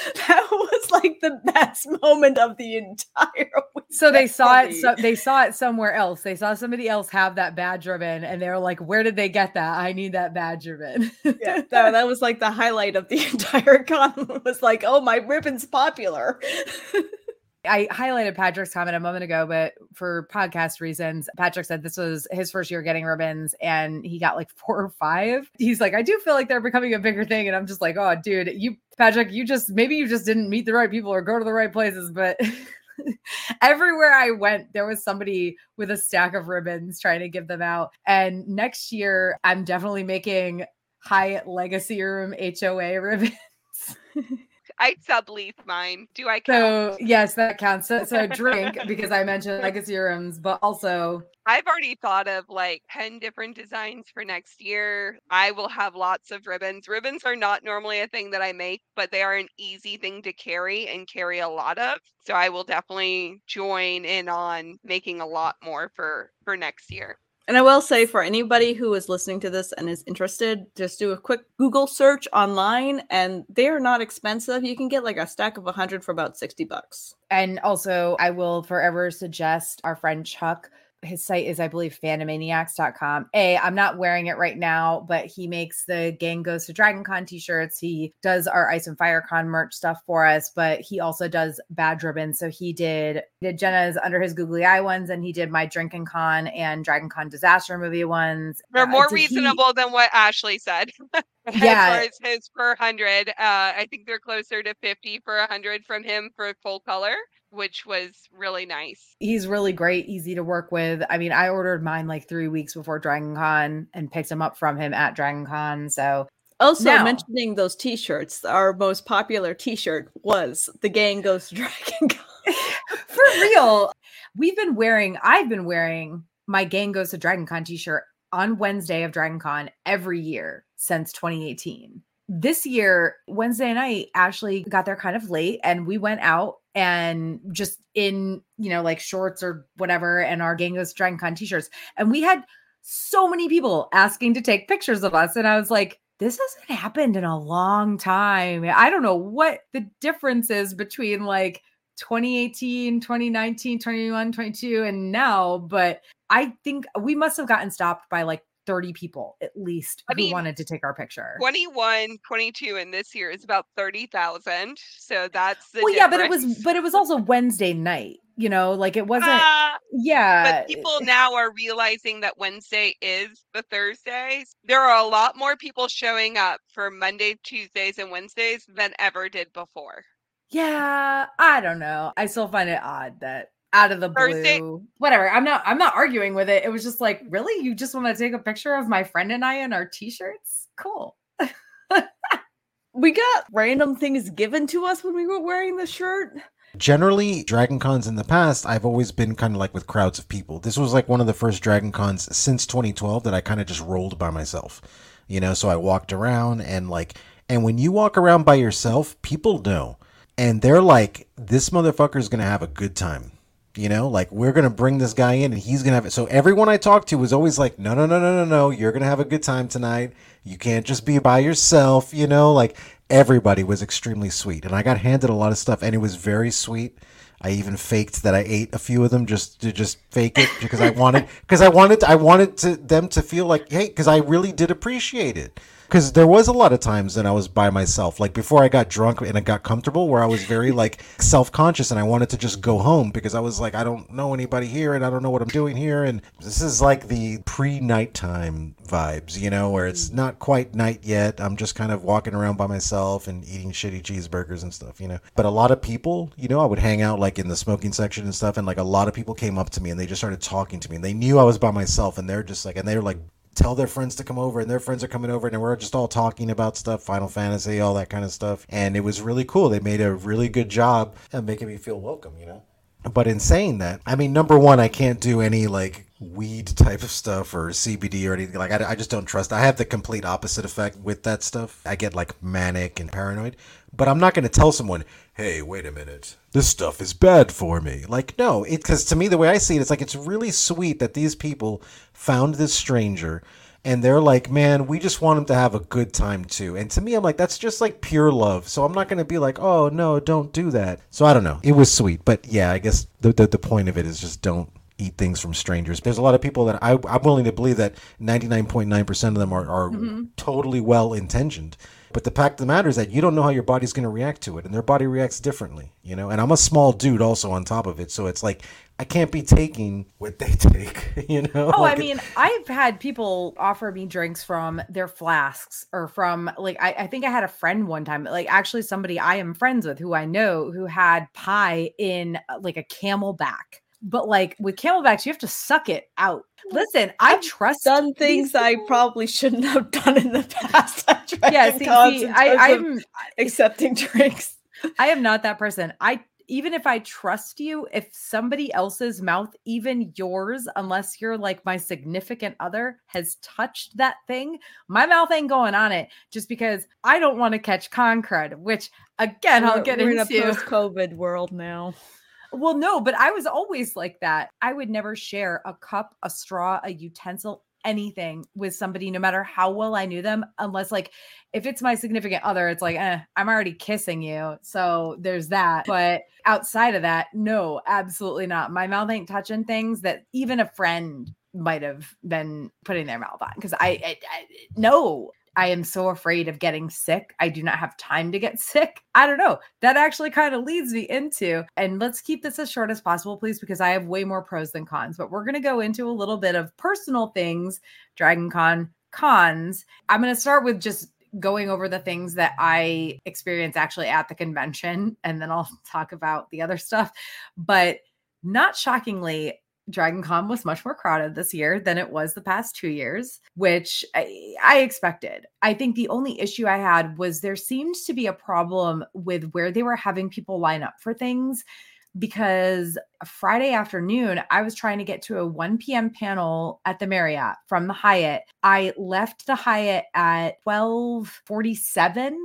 that was like the best moment of the entire week. So they saw it. So they saw it somewhere else. They saw somebody else have that badge ribbon, and they were like, "Where did they get that? I need that badge ribbon." yeah, that, that was like the highlight of the entire con. Was like, "Oh, my ribbon's popular." I highlighted Patrick's comment a moment ago, but for podcast reasons, Patrick said this was his first year getting ribbons and he got like four or five. He's like, I do feel like they're becoming a bigger thing. And I'm just like, oh, dude, you, Patrick, you just maybe you just didn't meet the right people or go to the right places. But everywhere I went, there was somebody with a stack of ribbons trying to give them out. And next year, I'm definitely making high legacy room HOA ribbons. I sublease mine. Do I count? So yes, that counts. So, so drink because I mentioned legacy but also I've already thought of like 10 different designs for next year. I will have lots of ribbons. Ribbons are not normally a thing that I make, but they are an easy thing to carry and carry a lot of. So I will definitely join in on making a lot more for for next year. And I will say for anybody who is listening to this and is interested, just do a quick Google search online and they are not expensive. You can get like a stack of 100 for about 60 bucks. and also I will forever suggest our friend Chuck. His site is, I believe, fandomaniacs.com. A, I'm not wearing it right now, but he makes the Gang Goes to Dragon Con t-shirts. He does our Ice and Fire Con merch stuff for us, but he also does badge ribbons. So he did did Jenna's under his googly eye ones, and he did my Drinking Con and Dragon Con disaster movie ones. They're Uh, more did he- reasonable than what Ashley said. as Yeah. far as his per hundred, uh, I think they're closer to 50 for a hundred from him for full color, which was really nice. he's really great, easy to work with. I mean, I ordered mine like three weeks before Dragon Con and picked them up from him at Dragon Con. So Also, Now- mentioning those T-shirts, our most popular T-shirt was "The Gang Goes to Dragon Con." For real. We've been wearing, I've been wearing my Gang Goes to Dragon Con t shirt on Wednesday of Dragon Con every year since 2018. This year, Wednesday night, Ashley got there kind of late and we went out and just in, you know, like shorts or whatever, and our to Dragon Con t shirts. And we had so many people asking to take pictures of us. And I was like, this hasn't happened in a long time. I don't know what the difference is between like 2018, 2019, 21, 22, and now, but I think we must have gotten stopped by like 30 people at least I who mean, wanted to take our picture. 21, 22, and this year is about 30,000. So that's the well, yeah, but it was but it was also Wednesday night, you know, like it wasn't Ah, yeah. but people now are realizing that Wednesday is the Thursdays. There are a lot more people showing up for Monday, Tuesdays, and Wednesdays than ever did before. Yeah, I don't know. I still find it odd that out of the Thursday- blue, whatever. I'm not. I'm not arguing with it. It was just like, really, you just want to take a picture of my friend and I in our t-shirts? Cool. We got random things given to us when we were wearing the shirt. Generally, Dragon Cons in the past, I've always been kind of like with crowds of people. This was like one of the first Dragon Cons since 2012 that I kind of just rolled by myself. You know, so I walked around and like, and when you walk around by yourself, people know. And they're like, this motherfucker's going to have a good time. You know, like we're to bring this guy in and he's to have it. So everyone I talked to was always like, no, no, no, no, no, no. You're to have a good time tonight. You can't just be by yourself. You know, like everybody was extremely sweet. And I got handed a lot of stuff and it was very sweet. I even faked that I ate a few of them just to just fake it because I wanted because I wanted I wanted to them to feel like hey because I really did appreciate it because there was a lot of times that I was by myself like before I got drunk and I got comfortable where I was very like self conscious and I wanted to just go home because I was like I don't know anybody here and I don't know what I'm doing here. And this is like the pre nighttime vibes you know where it's mm. not quite night yet. I'm just kind of walking around by myself and eating shitty cheeseburgers and stuff you know? But a lot of people you know I would hang out like in the smoking section and stuff and like a lot of people came up to me and they just started talking to me and they knew I was by myself and they're just like and they're like tell their friends to come over and their friends are coming over and we're just all talking about stuff final fantasy all that kind of stuff and it was really cool they made a really good job of making me feel welcome you know but in saying that, I mean, number one, I can't do any like weed type of stuff or CBD or anything. Like, I, I just don't trust. I have the complete opposite effect with that stuff. I get like manic and paranoid. But I'm not going to tell someone, hey, wait a minute, this stuff is bad for me. Like, no, it because to me, the way I see it, it's like it's really sweet that these people found this stranger and they're like, man, we just want him to have a good time too. And to me, I'm like, that's just like pure love. So I'm not going to be like, oh, no, don't do that. So I don't know. It was sweet. But yeah, I guess the, the, the point of it is just don't eat things from strangers. There's a lot of people that I, I'm willing to believe that 99.9% of them are, are mm-hmm. totally well intentioned. But the fact of the matter is that you don't know how your body's going to react to it, and their body reacts differently, you know. And I'm a small dude, also on top of it, so it's like I can't be taking what they take, you know. Oh, Like, I mean, I've had people offer me drinks from their flasks or from like I, I think I had a friend one time, like actually somebody I am friends with who I know who had pie in uh, like a camelback. But like with camelbacks, you have to suck it out. Listen, I I've trust Done things I probably shouldn't have done in the past. yeah, see, see I, I'm accepting drinks. I am not that person. I even if I trust you, if somebody else's mouth, even yours, unless you're like my significant other, has touched that thing, my mouth ain't going on it just because I don't want to catch con crud, which again I'll get we're in a into. post-COVID world now. Well, no, but I was always like that. I would never share a cup, a straw, a utensil, anything with somebody, no matter how well I knew them, unless like if it's my significant other, it's like, eh, I'm already kissing you. So there's that. But outside of that, no, absolutely not. My mouth ain't touching things that even a friend might have been putting their mouth on. Cause I, I, I no, I am so afraid of getting sick. I do not have time to get sick. I don't know. That actually kind of leads me into, and let's keep this as short as possible, please, because I have way more pros than cons. But we're going to go into a little bit of personal things, Dragon Con cons. I'm going to start with just going over the things that I experience actually at the convention, and then I'll talk about the other stuff. But not shockingly, Dragon Con was much more crowded this year than it was the past two years, which I, I, expected. I think the only issue I had was there seemed to be a problem with where they were having people line up for things because Friday afternoon, I was trying to get to a 1 p.m. panel at the Marriott from the Hyatt. I left the Hyatt at 1247.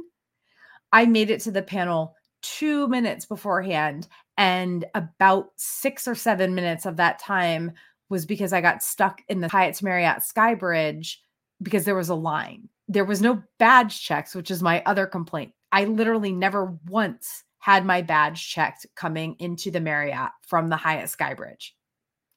I made it to the panel two minutes beforehand. And about six or seven minutes of that time was because I got stuck in the Hyatt to Marriott Sky Bridge because there was a line. There was no badge checks, which is my other complaint. I literally never once had my badge checked coming into the Marriott from the Hyatt Skybridge.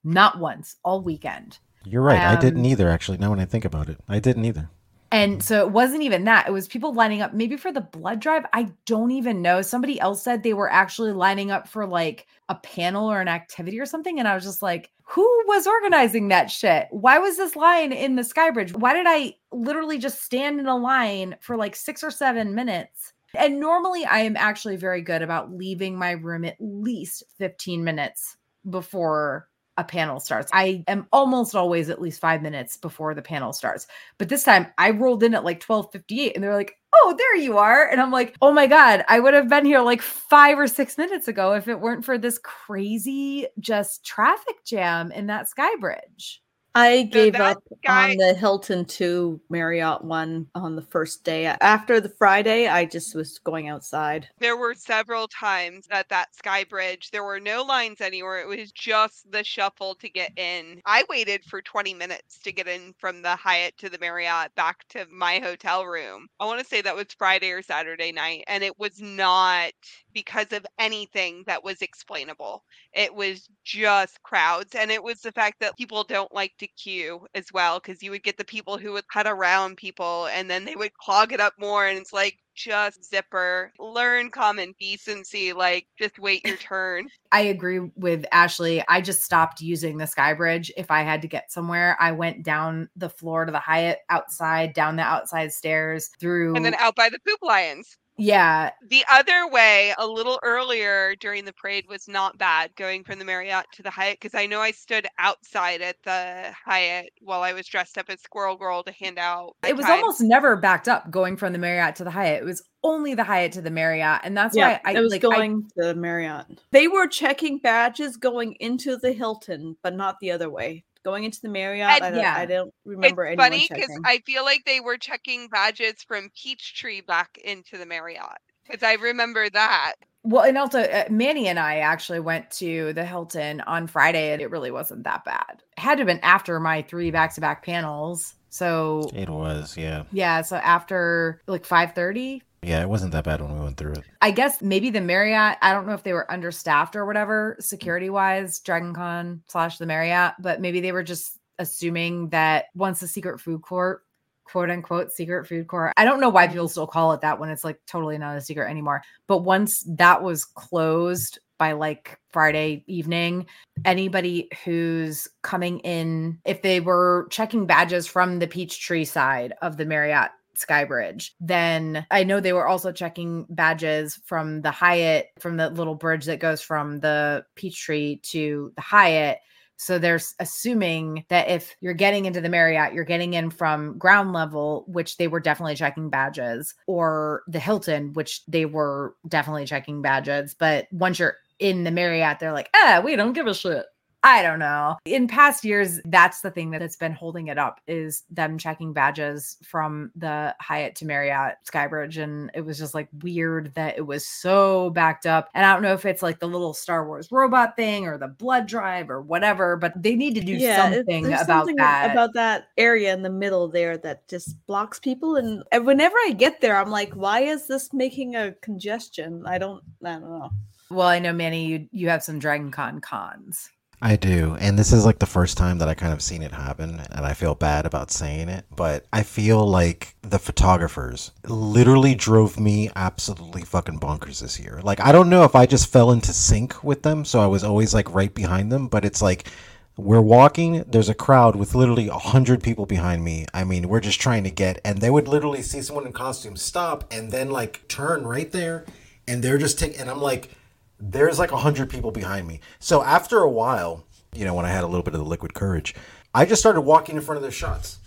Not once all weekend. You're right. Um, I didn't um, either, actually. Now when I think about it, I didn't either. And so it wasn't even that. It was people lining up maybe for the blood drive. I don't even know. Somebody else said they were actually lining up for like a panel or an activity or something. And I was just like, who was organizing that shit? Why was this line in the Skybridge? Why did I literally just stand in a line for like six or seven minutes and normally I am actually very good about leaving my room at least 15 minutes before a panel starts. I am almost always at least 5 minutes before the panel starts. But this time I rolled in at like 12:58 and they're like, "Oh, there you are." And I'm like, "Oh my god, I would have been here like 5 or 6 minutes ago if it weren't for this crazy just traffic jam in that sky bridge." I gave so up guy... on the Hilton 2 Marriott one on the first day. After the Friday, I just was going outside. There were several times at that Sky Bridge. There were no lines anywhere. It was just the shuffle to get in. I waited for 20 minutes to get in from the Hyatt to the Marriott back to my hotel room. I want to say that was Friday or Saturday night, and it was not because of anything that was explainable. It was just crowds. And it was the fact that people don't like to queue as well, because you would get the people who would cut around people and then they would clog it up more. And it's like, just zipper, learn common decency, like just wait your turn. I agree with Ashley. I just stopped using the sky bridge. If I had to get somewhere, I went down the floor to the Hyatt outside, down the outside stairs, through and then out by the poop lions. Yeah. The other way, a little earlier during the parade, was not bad going from the Marriott to the Hyatt because I know I stood outside at the Hyatt while I was dressed up as Squirrel Girl to hand out. It was time. almost never backed up going from the Marriott to the Hyatt. It was only the Hyatt to the Marriott, and that's yeah, why I was like, going I, to the Marriott. They were checking badges going into the Hilton, but not the other way going into the Marriott. And, I, don't, yeah. I don't remember. It's funny because I feel like they were checking badges from Peachtree back into the Marriott because I remember that. Well, and also uh, Manny and I actually went to the Hilton on Friday, and it really wasn't that bad. It had to have been after my three back-to-back panels. So it was, yeah, yeah. So after like five thirty, yeah, it wasn't that bad when we went through it. I guess maybe the Marriott, I don't know if they were understaffed or whatever, security wise, Dragon Con slash the Marriott, but maybe they were just assuming that once the secret food court, quote unquote, secret food court, I don't know why people still call it that when it's like totally not a secret anymore. But once that was closed by like Friday evening, anybody who's coming in, if they were checking badges from the Peachtree side of the Marriott Skybridge. Then I know they were also checking badges from the Hyatt, from the little bridge that goes from the Peachtree to the Hyatt. So they're assuming that if you're getting into the Marriott, you're getting in from ground level, which they were definitely checking badges, or the Hilton, which they were definitely checking badges. But once you're in the Marriott, they're like, ah, we don't give a shit. I don't know. In past years, that's the thing that's been holding it up is them checking badges from the Hyatt to Marriott Skybridge. And it was just like weird that it was so backed up. And I don't know if it's like the little Star Wars robot thing or the blood drive or whatever, but they need to do yeah, something about something that. About that area in the middle there that just blocks people. And, and whenever I get there, I'm like, why is this making a congestion? I don't, I don't know. Well, I know Manny, you you have some Dragon Con cons. I do. And this is like the first time that I kind of seen it happen. And I feel bad about saying it. But I feel like the photographers literally drove me absolutely fucking bonkers this year. Like, I don't know if I just fell into sync with them. So I was always like right behind them. But it's like, we're walking there's a crowd with literally a hundred people behind me i mean we're just trying to get and they would literally see someone in costume stop and then like turn right there and they're just taking and i'm like there's like a hundred people behind me. So after a while, you know, when I had a little bit of the liquid courage. I just started walking in front of their shots.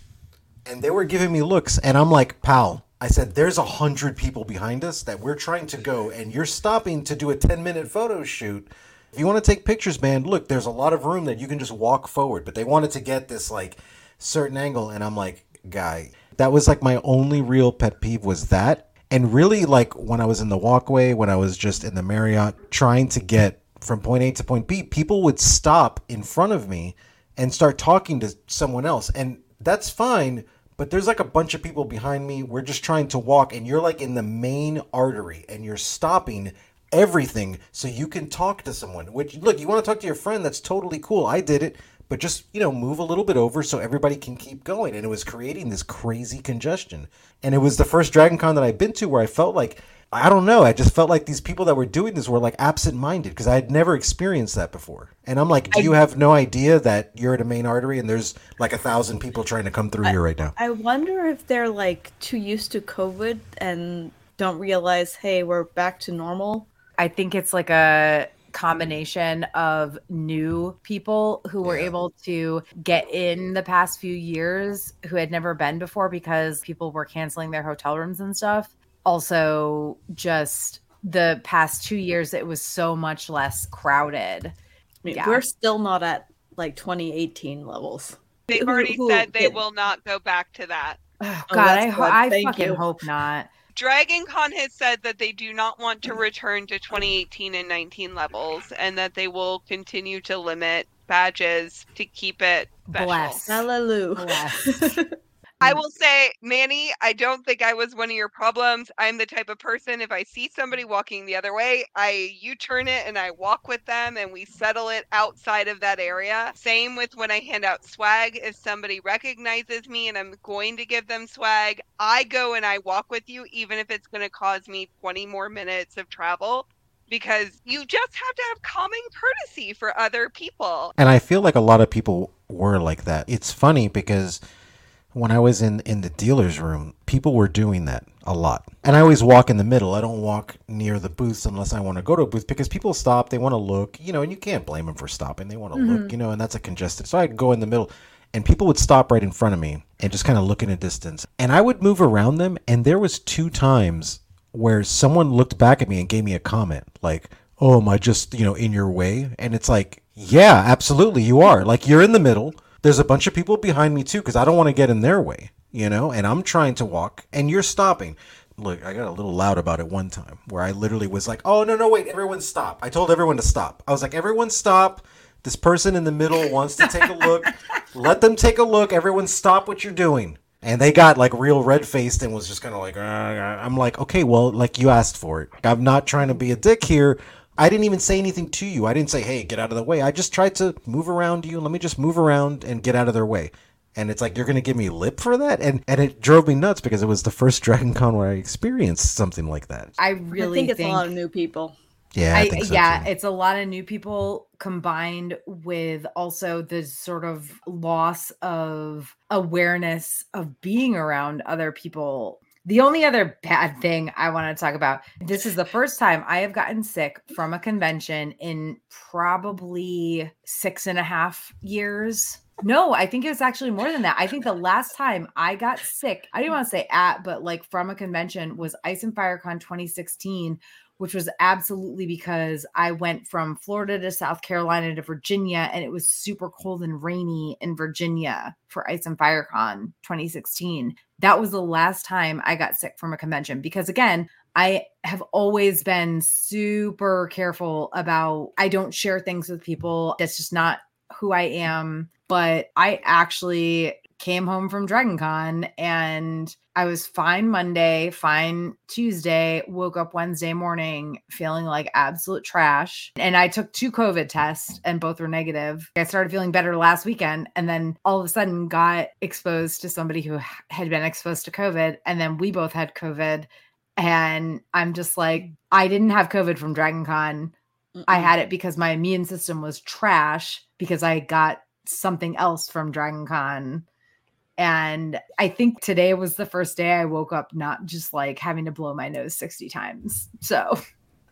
And they were giving me looks, and I'm like, pal, I said, there's a hundred people behind us that we're trying to go, and you're stopping to do a 10 minute photo shoot. If you want to take pictures, man, look, there's a lot of room that you can just walk forward. But they wanted to get this like certain angle, and I'm like, guy, that was like my only real pet peeve was that. And really, like when I was in the walkway, when I was just in the Marriott trying to get from point A to point B, people would stop in front of me and start talking to someone else. And that's fine, but there's like a bunch of people behind me. We're just trying to walk, and you're like in the main artery and you're stopping everything so you can talk to someone. Which, look, you want to talk to your friend, that's totally cool. I did it, but just, you know, move a little bit over so everybody can keep going. And it was creating this crazy congestion. And it was the first Dragon Con that I've been to where I felt like, I don't know. I just felt like these people that were doing this were like absent minded because I had never experienced that before. And I'm like, do you have no idea that you're at a main artery and there's like a thousand people trying to come through here right now? I wonder if they're like too used to COVID and don't realize, hey, we're back to normal. I think it's like a combination of new people who were Yeah. able to get in the past few years who had never been before because people were canceling their hotel rooms and stuff. Also, just the past two years, it was so much less crowded. I mean, Yeah. we're still not at like 2018 levels. They've already who- said they yeah. will not go back to that. Oh, Oh, God, that's I, ho- I Thank fucking you. hope not. Dragon Con has said that they do not want to mm-hmm. return to 2018 and 19 levels and that they will continue to limit badges to keep it special. Bless. Hallelujah. Bless. I mm. will say, Manny, I don't think I was one of your problems. I'm the type of person if I see somebody walking the other way, I U turn it and I walk with them and we settle it outside of that area. Same with when I hand out swag. If somebody recognizes me and I'm going to give them swag, I go and I walk with you, even if it's going to cause me 20 more minutes of travel. Because you just have to have common courtesy for other people. And I feel like a lot of people were like that. It's funny because when I was in in the dealer's room, people were doing that a lot. And I always walk in the middle. I don't walk near the booths unless I want to go to a booth because people stop, they want to look, you know, and you can't blame them for stopping. They want to look, mm-hmm. you know, and that's a congested. So I'd go in the middle and people would stop right in front of me and just kind of look in a distance. And I would move around them and there was two times where someone looked back at me and gave me a comment like, "Oh, am I just, you know, in your way?" And it's like, "Yeah, absolutely you are. Like you're in the middle. There's a bunch of people behind me too cuz I don't want to get in their way, you know, and I'm trying to walk and you're stopping." Look, I got a little loud about it one time where I literally was like, "Oh, no, no, wait, everyone stop." I told everyone to stop. I was like, "Everyone stop. This person in the middle wants to take a look. Let them take a look. Everyone stop what you're doing." And they got like real red faced and was just kind of like, "Uh, uh." I'm like, okay, well, like you asked for it. I'm not trying to be a dick here. I didn't even say anything to you. I didn't say, hey, get out of the way. I just tried to move around you. Let me just move around and get out of their way. And it's like, you're going to give me lip for that? And and it drove me nuts because it was the first Dragon Con where I experienced something like that. I I really think it's a lot of new people. Yeah, I, I, think so yeah, too. it's a lot of new people combined with also the sort of loss of awareness of being around other people. The only other bad thing I want to talk about this is the first time I have gotten sick from a convention in probably six and a half years. No, I think it was actually more than that. I think the last time I got sick, I didn't want to say at, but like from a convention was Ice and FireCon 2016 which was absolutely because I went from Florida to South Carolina to Virginia, and it was super cold and rainy in Virginia for Ice and FireCon 2016. That was the last time I got sick from a convention because, again, I have always been super careful about I don't share things with people. That's just not who I am. But I actually came home from Dragon Con and I was fine Monday, fine Tuesday, woke up Wednesday morning feeling like absolute trash. And I took two COVID tests and both were negative. I started feeling better last weekend and then all of a sudden got exposed to somebody who had been exposed to COVID. And then we both had COVID. And I'm just like, I didn't have COVID from Dragon Con. I Mm-mm. had it because my immune system was trash because I got something else from Dragon Con. And I think today was the first day I woke up not just like having to blow my nose 60 times. So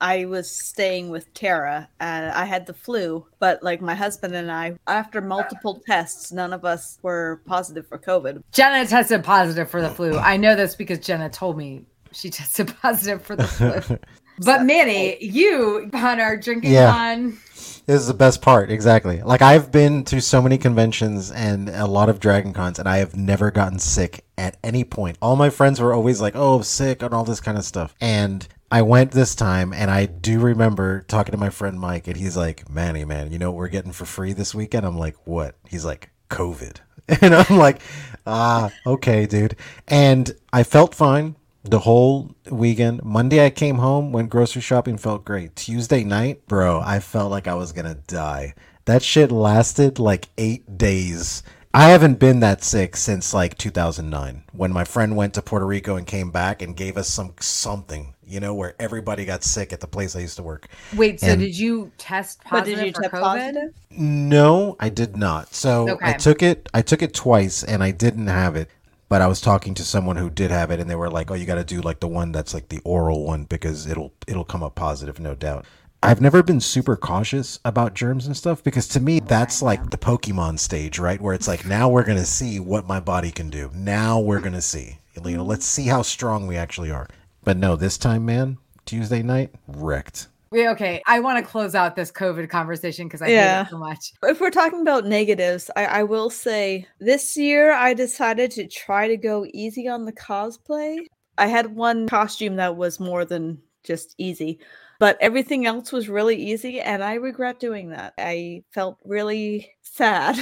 I was staying with Tara and I had the flu, but like my husband and I, after multiple tests, none of us were positive for COVID. Jenna tested positive for the flu. I know this because Jenna told me she tested positive for the flu. but Manny, you on our drinking Yeah. on This is the best part, exactly. Like I've been to so many conventions and a lot of Dragon Cons, and I have never gotten sick at any point. All my friends were always like, "Oh, sick" and all this kind of stuff. And I went this time, and I do remember talking to my friend Mike, and he's like, "Manny, man, you know what we're getting for free this weekend?" I'm like, "What?" He's like, "COVID," and I'm like, "Ah, okay, dude." And I felt fine the whole weekend. Monday I came home, went grocery shopping, felt great. Tuesday night, bro, I felt like I was gonna die. That shit lasted like eight days. I haven't been that sick since like 2009 when my friend went to Puerto Rico and came back and gave us some something, you know, where everybody got sick at the place I used to work. Wait, so And- did you test positive did you for test COVID? positive? No, I did not. So I took it. I took it twice, and I didn't have it. But I was talking to someone who did have it, and they were like, "Oh, you got to do like the one that's like the oral one because it'll it'll come up positive, no doubt." I've never been super cautious about germs and stuff because to me that's like the Pokemon stage, right? Where it's like now we're gonna see what my body can do. Now we're gonna see. You know, let's see how strong we actually are. But no, this time, man, Tuesday night wrecked. Wait, okay, I want to close out this COVID conversation because I hate it so much. If we're talking about negatives, I, I will say this year I decided to try to go easy on the cosplay. I had one costume that was more than just easy, but everything else was really easy, and I regret doing that. I felt really sad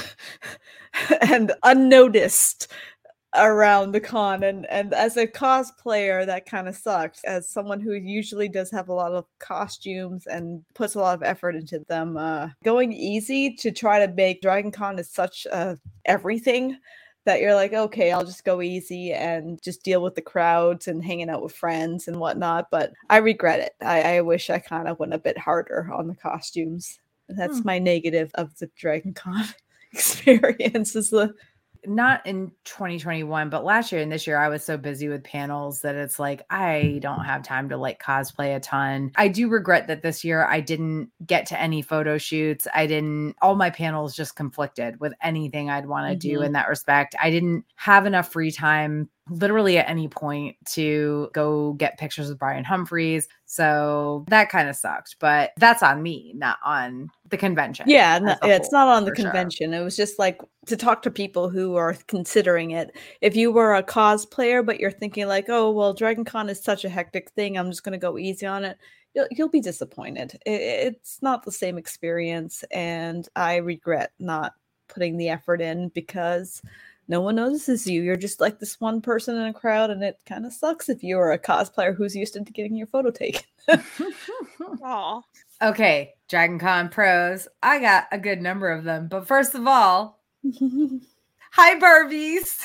and unnoticed around the con and and as a cosplayer that kind of sucks as someone who usually does have a lot of costumes and puts a lot of effort into them uh going easy to try to make dragon con is such uh everything that you're like okay i'll just go easy and just deal with the crowds and hanging out with friends and whatnot but i regret it i, I wish i kind of went a bit harder on the costumes that's Hmm. my negative of the dragon con experience is the not in 2021 but last year and this year i was so busy with panels that it's like i don't have time to like cosplay a ton. I do regret that this year i didn't get to any photo shoots. I didn't all my panels just conflicted with anything i'd want to do Mhm. in that respect. I didn't have enough free time literally at any point to go get pictures with brian humphreys so that kind of sucked but that's on me not on the convention Yeah, no, yeah, it's not on the for sure. convention. It was just like to talk to people who are considering it. If you were a cosplayer, but you're thinking like, oh well, Dragon Con is such a hectic thing, I'm just gonna go easy on it. You'll, you'll be disappointed. I- it's not the same experience, and I regret not putting the effort in because no one notices you. You're just like this one person in a crowd, and it kind of sucks if you're a cosplayer who's used to getting your photo taken. Aw. Okay, Dragon Con pros. I got a good number of them. But first of all, hi Barbies.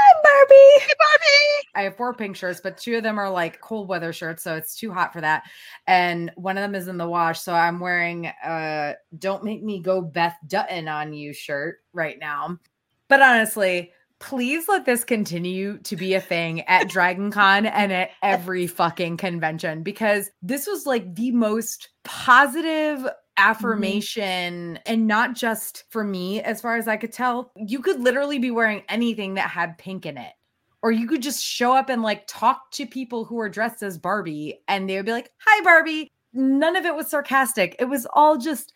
Hi, Barbie. Hey Barbie. I have four pink shirts, but two of them are like cold weather shirts, so it's too hot for that. And one of them is in the wash, so I'm wearing a "Don't Make Me Go Beth Dutton on You" shirt right now. But honestly, please let this continue to be a thing at Dragon Con and at every fucking convention because this was like the most positive affirmation and not just for me as far as I could tell. You could literally be wearing anything that had pink in it. Or you could just show up and like talk to people who are dressed as Barbie and they would be like, "Hi Barbie." None of it was sarcastic. It was all just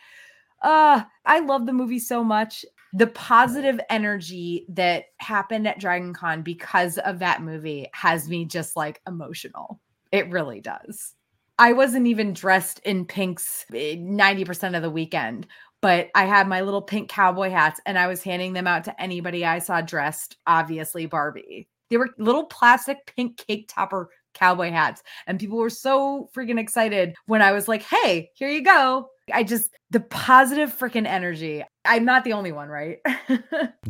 uh I love the movie so much the positive energy that happened at Dragon Con because of that movie has me just like emotional. It really does. I wasn't even dressed in pinks eh, 90% of the weekend, but I had my little pink cowboy hats and I was handing them out to anybody I saw dressed, obviously Barbie. They were little plastic pink cake topper cowboy hats. And people were so freaking excited when I was like, hey, here you go. I just, the positive freaking energy. I'm not the only one, right?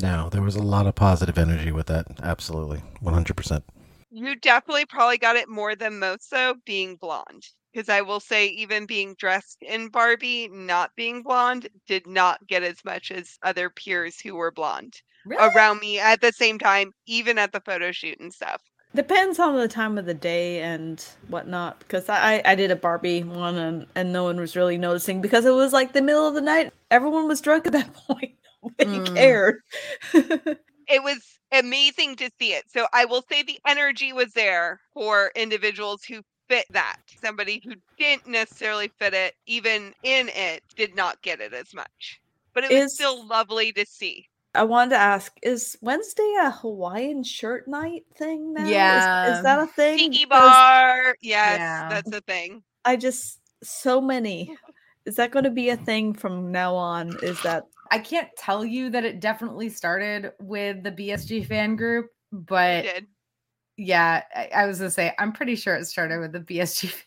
No, there was a lot of positive energy with that. Absolutely. 100%. You definitely probably got it more than most, though, being blonde. Because I will say, even being dressed in Barbie, not being blonde, did not get as much as other peers who were blonde really? around me at the same time, even at the photo shoot and stuff. Depends on the time of the day and whatnot. Because I, I did a Barbie one and, and no one was really noticing because it was like the middle of the night. Everyone was drunk at that point. Nobody Mm. cared. It was amazing to see it. So I will say the energy was there for individuals who fit that. Somebody who didn't necessarily fit it, even in it, did not get it as much. But it was Is- still lovely to see. I wanted to ask: Is Wednesday a Hawaiian shirt night thing now? Is- Yeah. is, that a thing? Tiki 'Cause bar. Yes, Yeah. that's a thing. I just so many. Is that going to be a thing from now on? Is that I can't tell you that it definitely started with the BSG fan group, It but did. yeah, I, I was gonna say I'm pretty sure it started with the BSG fan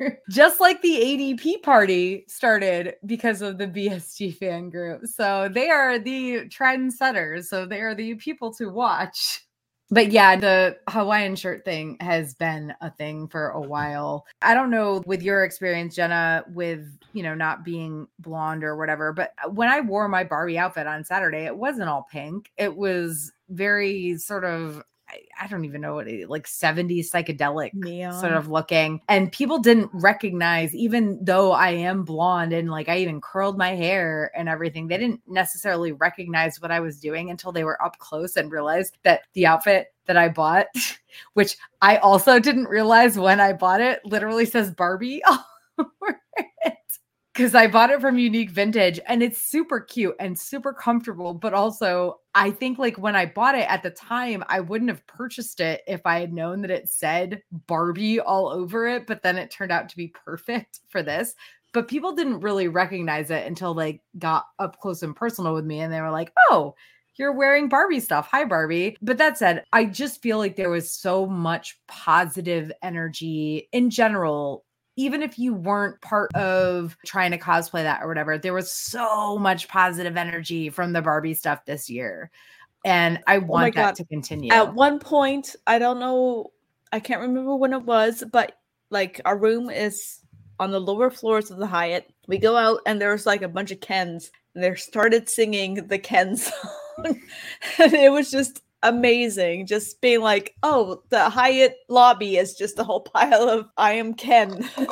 just like the ADP party started because of the BSG fan group. So they are the trendsetters. So they are the people to watch. But yeah, the Hawaiian shirt thing has been a thing for a while. I don't know with your experience, Jenna, with you know not being blonde or whatever, but when I wore my Barbie outfit on Saturday, it wasn't all pink. It was very sort of I, don't even know what it like 70s psychedelic neon? sort of looking. And people didn't recognize, even though I am blonde and like I even curled my hair and everything, they didn't necessarily recognize what I was doing until they were up close and realized that the outfit that I bought, which I also didn't realize when I bought it, literally says Barbie all over it. Because I bought it from Unique Vintage and it's super cute and super comfortable. But also, I think like when I bought it at the time, I wouldn't have purchased it if I had known that it said Barbie all over it. But then it turned out to be perfect for this. But people didn't really recognize it until they got up close and personal with me and they were like, oh, you're wearing Barbie stuff. Hi, Barbie. But that said, I just feel like there was so much positive energy in general even if you weren't part of trying to cosplay that or whatever, there was so much positive energy from the Barbie stuff this year. And I oh want that God. to continue. At one point, I don't know, I can't remember when it was, but like our room is on the lower floors of the Hyatt. We go out and there's like a bunch of Kens, and they started singing the Ken song, and it was just amazing. Just being like, oh, the Hyatt lobby is just a whole pile of I am Ken.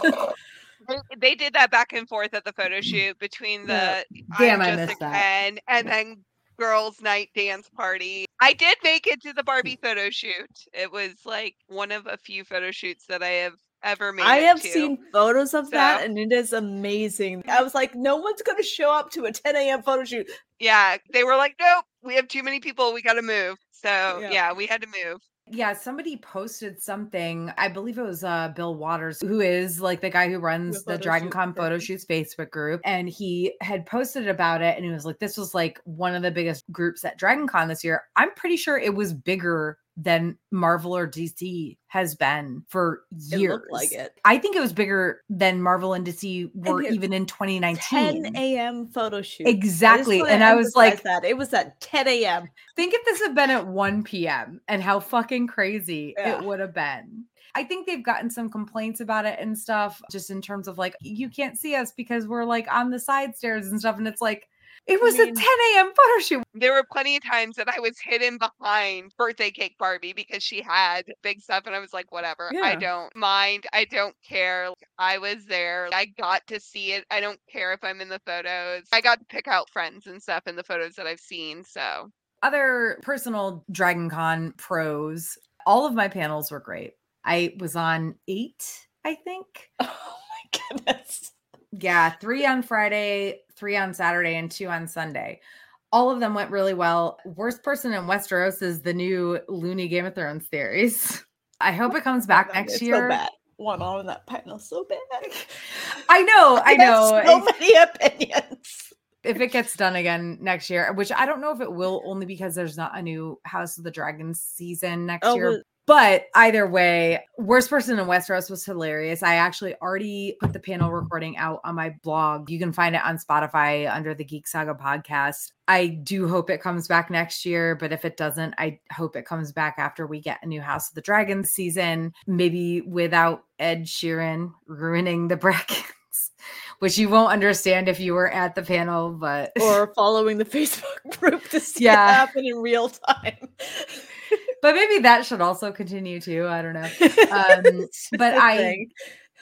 They, they did that back and forth at the photo mm. shoot between the Yeah. Damn, I'm I missed a that. Ken and then girls' night dance party. I did make it to the Barbie photo shoot. It was like one of a few photo shoots that I have ever made. I have to. seen photos of that and it is amazing. I was like, no one's gonna show up to a 10 a.m. photo shoot. Yeah, they were like, nope, we have too many people. We got to move. So Yeah. yeah, we had to move. yeah, somebody posted something. I believe it was uh Bill Waters, who is like the guy who runs The the, photo Dragon Con photo shoots Facebook group. And he had posted about it and he was like, This was like one of the biggest groups at Dragon Con this year. I'm pretty sure it was bigger than Marvel or DC has been for years. like it. I think it was bigger than Marvel and DC were it's even in 2019. 10 a.m. photo shoot. Exactly. wanna And I was like, that it was at 10 a.m. think if this had been at 1 p.m. and how fucking crazy Yeah. it would have been. I think they've gotten some complaints about it and stuff, just in terms of like, you can't see us because we're like on the side stairs and stuff. And it's like, it was mean- a 10 a.m. photo shoot. There were plenty of times that I was hidden behind birthday cake Barbie because she had big stuff, and I was like, whatever. I don't mind. I don't care. I was there. I got to see it. I don't care if I'm in the photos. I got to pick out friends and stuff in the photos that I've seen. So Other personal Dragon Con pros, all of my panels were great. I was on eight, I think. Oh my goodness. Yeah, three on Friday, three on Saturday, and two on Sunday. All of them went really well. Worst person in Westeros is the new Looney Game of Thrones theories. I hope it comes back next it's year. So bad. One on that panel so bad. I know, I know. So many opinions. if it gets done again next year, which I don't know if it will, only because there's not a new House of the Dragons season next Oh, year. But either way, worst person in Westeros was hilarious. I actually already put the panel recording out on my blog. You can find it on Spotify under the Geek Saga podcast. I do hope it comes back next year, but if it doesn't, I hope it comes back after we get a new House of the Dragons season, maybe without Ed Sheeran ruining the brackets, which you won't understand if you were at the panel, but or following the Facebook group to see Yeah. it happen in real time. but maybe that should also continue too. I don't know. Um, but I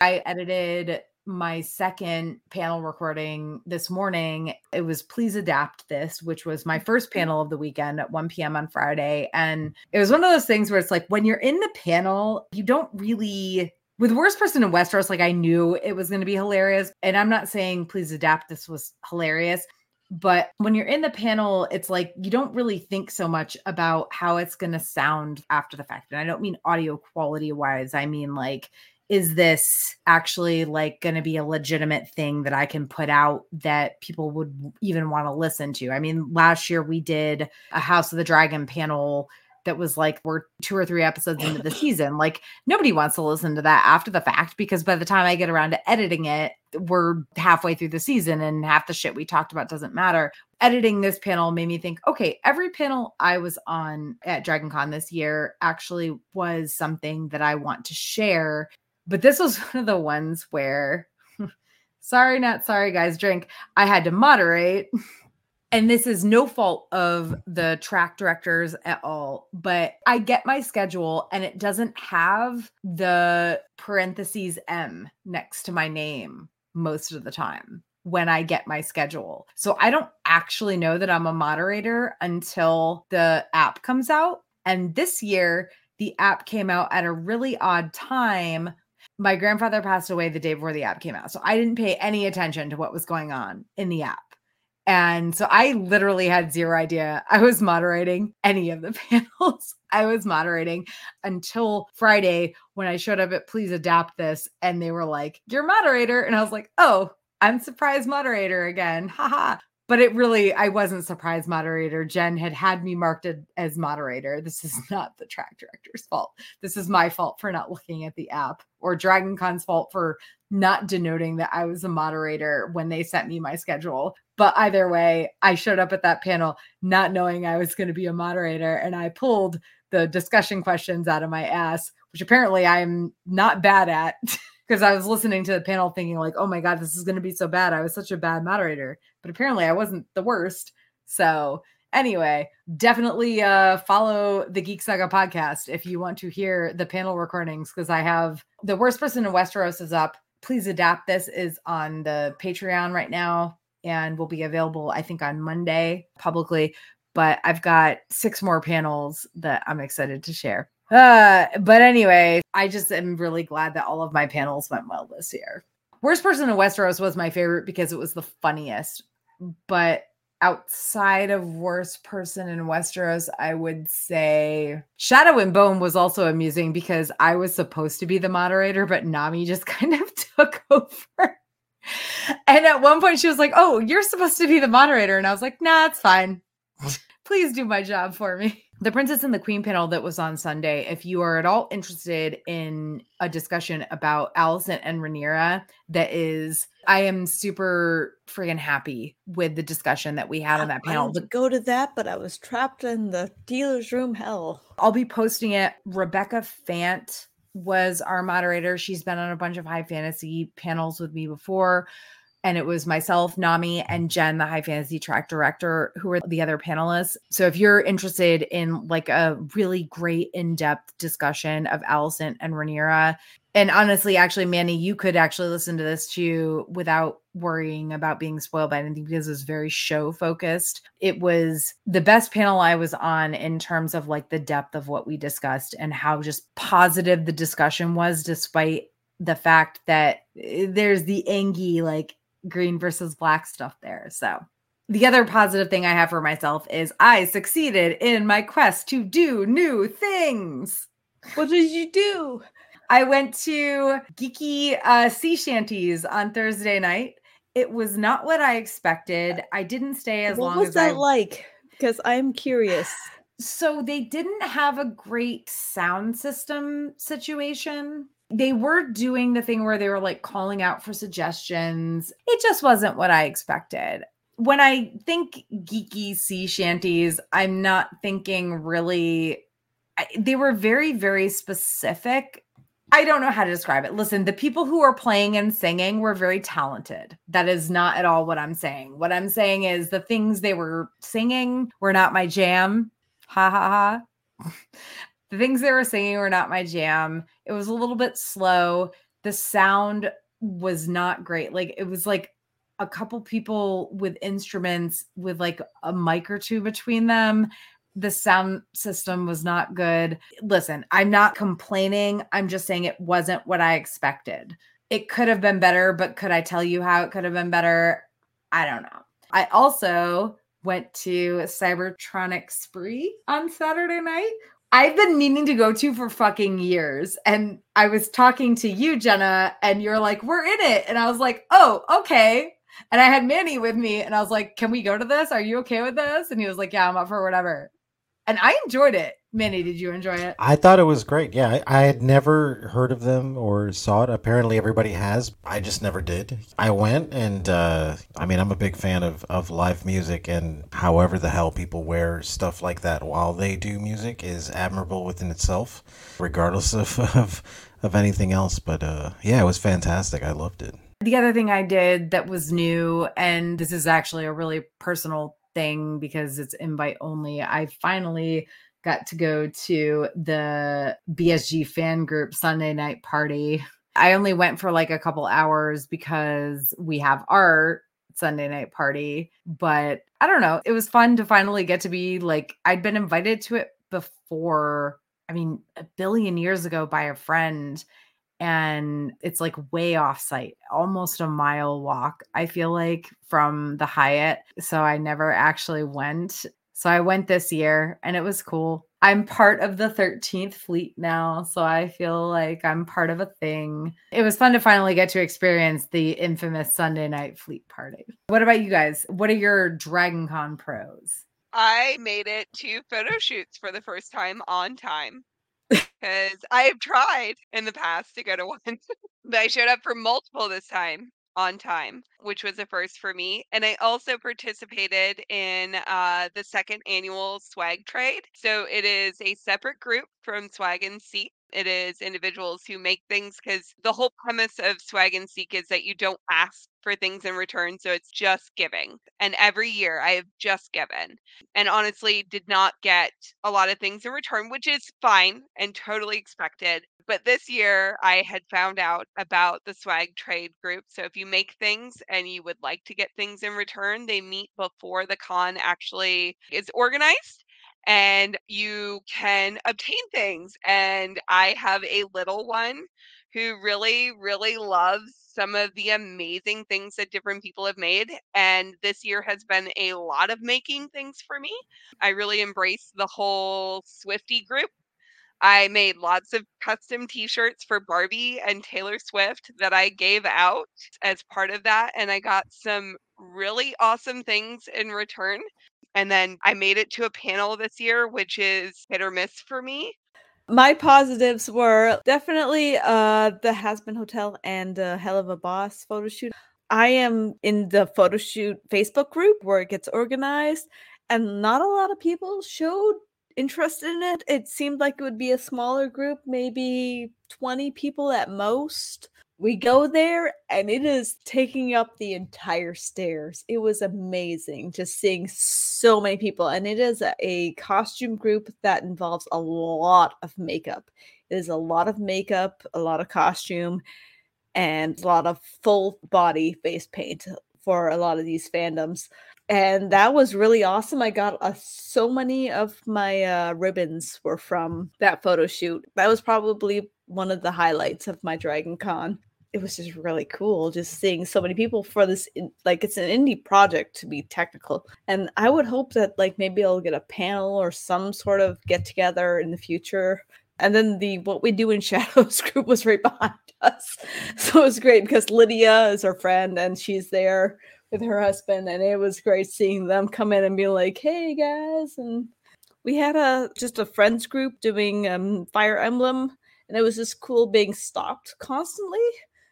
I edited my second panel recording this morning. It was Please Adapt This, which was my first Mm-hmm. panel of the weekend at 1 p.m. on Friday. And it was one of those things where it's like when you're in the panel, you don't really. With worst person in Westeros, like I knew it was going to be hilarious. And I'm not saying please adapt. This was hilarious. But when you're in the panel, it's like you don't really think so much about how it's going to sound after the fact. And I don't mean audio quality wise, I mean like, is this actually like going to be a legitimate thing that I can put out that people would even want to listen to? I mean, last year we did a House of the Dragon panel that was like we're two or three episodes into the season. Like nobody wants to listen to that after the fact because by the time I get around to editing it, we're halfway through the season and half the shit we talked about doesn't matter. Editing this panel made me think, okay, every panel I was on at Dragon Con this year actually was something that I want to share. But this was one of the ones where sorry, not sorry, guys, drink. I had to moderate. And this is no fault of the track directors at all, but I get my schedule and it doesn't have the parentheses M next to my name most of the time when I get my schedule. So I don't actually know that I'm a moderator until the app comes out. And this year, the app came out at a really odd time. My grandfather passed away the day before the app came out. So I didn't pay any attention to what was going on in the app. And so I literally had zero idea I was moderating any of the panels. I was moderating until Friday when I showed up at Please Adapt This and they were like, You're moderator. And I was like, Oh, I'm surprise moderator again. Haha. But it really, I wasn't surprised moderator. Jen had had me marked as moderator. This is not the track director's fault. This is my fault for not looking at the app or Dragon Con's fault for not denoting that I was a moderator when they sent me my schedule. But either way, I showed up at that panel not knowing I was going to be a moderator and I pulled the discussion questions out of my ass, which apparently I'm not bad at because I was listening to the panel thinking like, "Oh my god, this is going to be so bad. I was such a bad moderator." But apparently I wasn't the worst. So, anyway, definitely uh follow the Geek Saga podcast if you want to hear the panel recordings because I have the worst person in Westeros is up. Please adapt this is on the Patreon right now and will be available I think on Monday publicly, but I've got six more panels that I'm excited to share. Uh, but anyway, I just am really glad that all of my panels went well this year. Worst person in Westeros was my favorite because it was the funniest. But outside of worst person in Westeros, I would say Shadow and Bone was also amusing because I was supposed to be the moderator, but Nami just kind of took over. And at one point, she was like, Oh, you're supposed to be the moderator. And I was like, Nah, it's fine. Please do my job for me. The Princess and the Queen panel that was on Sunday, if you are at all interested in a discussion about Alicent and Rhaenyra, that is, I am super friggin' happy with the discussion that we had on that panel. to go to that, but I was trapped in the dealer's room hell. I'll be posting it. Rebecca Fant was our moderator. She's been on a bunch of high fantasy panels with me before. And it was myself, Nami, and Jen, the high fantasy track director, who were the other panelists. So if you're interested in like a really great in-depth discussion of Alicent and Rhaenyra, and honestly, actually, Manny, you could actually listen to this too without worrying about being spoiled by anything because it was very show focused. It was the best panel I was on in terms of like the depth of what we discussed and how just positive the discussion was, despite the fact that eh, there's the angy, like green versus black stuff there. So the other positive thing I have for myself is I succeeded in my quest to do new things. What did you do? I went to geeky uh, sea shanties on Thursday night. It was not what I expected. I didn't stay as what long was as that I like? Because I'm curious. so they didn't have a great sound system situation. They were doing the thing where they were like calling out for suggestions. It just wasn't what I expected. When I think geeky sea shanties, I'm not thinking really. They were very, very specific. I don't know how to describe it. Listen, the people who are playing and singing were very talented. That is not at all what I'm saying. What I'm saying is the things they were singing were not my jam. Ha ha ha. The things they were singing were not my jam. It was a little bit slow. The sound was not great. Like it was like a couple people with instruments with like a mic or two between them. The sound system was not good. Listen, I'm not complaining. I'm just saying it wasn't what I expected. It could have been better, but could I tell you how it could have been better? I don't know. I also went to Cybertronic Spree on Saturday night. I've been meaning to go to for fucking years. And I was talking to you, Jenna, and you're like, we're in it. And I was like, oh, okay. And I had Manny with me, and I was like, can we go to this? Are you okay with this? And he was like, yeah, I'm up for whatever. And I enjoyed it. Manny, did you enjoy it? I thought it was great. Yeah, I, I had never heard of them or saw it. Apparently, everybody has. I just never did. I went, and uh, I mean, I'm a big fan of, of live music, and however the hell people wear stuff like that while they do music is admirable within itself, regardless of of, of anything else. But uh, yeah, it was fantastic. I loved it. The other thing I did that was new, and this is actually a really personal thing because it's invite only, I finally got to go to the BSG fan group Sunday night party. I only went for like a couple hours because we have our Sunday night party, but I don't know. It was fun to finally get to be like, I'd been invited to it before, I mean, a billion years ago by a friend. And it's like way off site, almost a mile walk, I feel like, from the Hyatt. So I never actually went. So I went this year and it was cool. I'm part of the 13th fleet now, so I feel like I'm part of a thing. It was fun to finally get to experience the infamous Sunday night fleet party. What about you guys? What are your Dragon Con pros? I made it to photo shoots for the first time on time because I have tried in the past to go to one, but I showed up for multiple this time on time, which was a first for me. And I also participated in uh, the second annual swag trade. So it is a separate group from Swag and Seek. It is individuals who make things because the whole premise of Swag and Seek is that you don't ask for things in return. So it's just giving. And every year I have just given and honestly did not get a lot of things in return, which is fine and totally expected. But this year I had found out about the swag trade group. So if you make things and you would like to get things in return, they meet before the con actually is organized and you can obtain things. And I have a little one who really, really loves some of the amazing things that different people have made. And this year has been a lot of making things for me. I really embrace the whole Swifty group I made lots of custom t-shirts for Barbie and Taylor Swift that I gave out as part of that and I got some really awesome things in return. And then I made it to a panel this year which is hit or miss for me. My positives were definitely uh the Hazbin Hotel and uh, a Boss photo shoot. I am in the photo shoot Facebook group where it gets organized and not a lot of people showed interest in it. It seemed like it would be a smaller group, maybe 20 people at most. We go there and it is taking up the entire stairs. It was amazing just seeing so many people. And it is a, a costume group that involves a lot of makeup. It is a lot of makeup, a lot of costume, and a lot of full body face paint for a lot of these fandoms and that was really awesome. I got uh, so many of my uh, ribbons were from that photo shoot. That was probably one of the highlights of my Dragon Con. It was just really cool just seeing so many people for this like it's an indie project to be technical. And I would hope that like maybe I'll get a panel or some sort of get together in the future. And then the what we do in shadows group was right behind us. So it was great because Lydia is our friend and she's there with her husband, and it was great seeing them come in and be like, "Hey guys!" And we had a just a friends group doing um, Fire Emblem, and it was just cool being stopped constantly.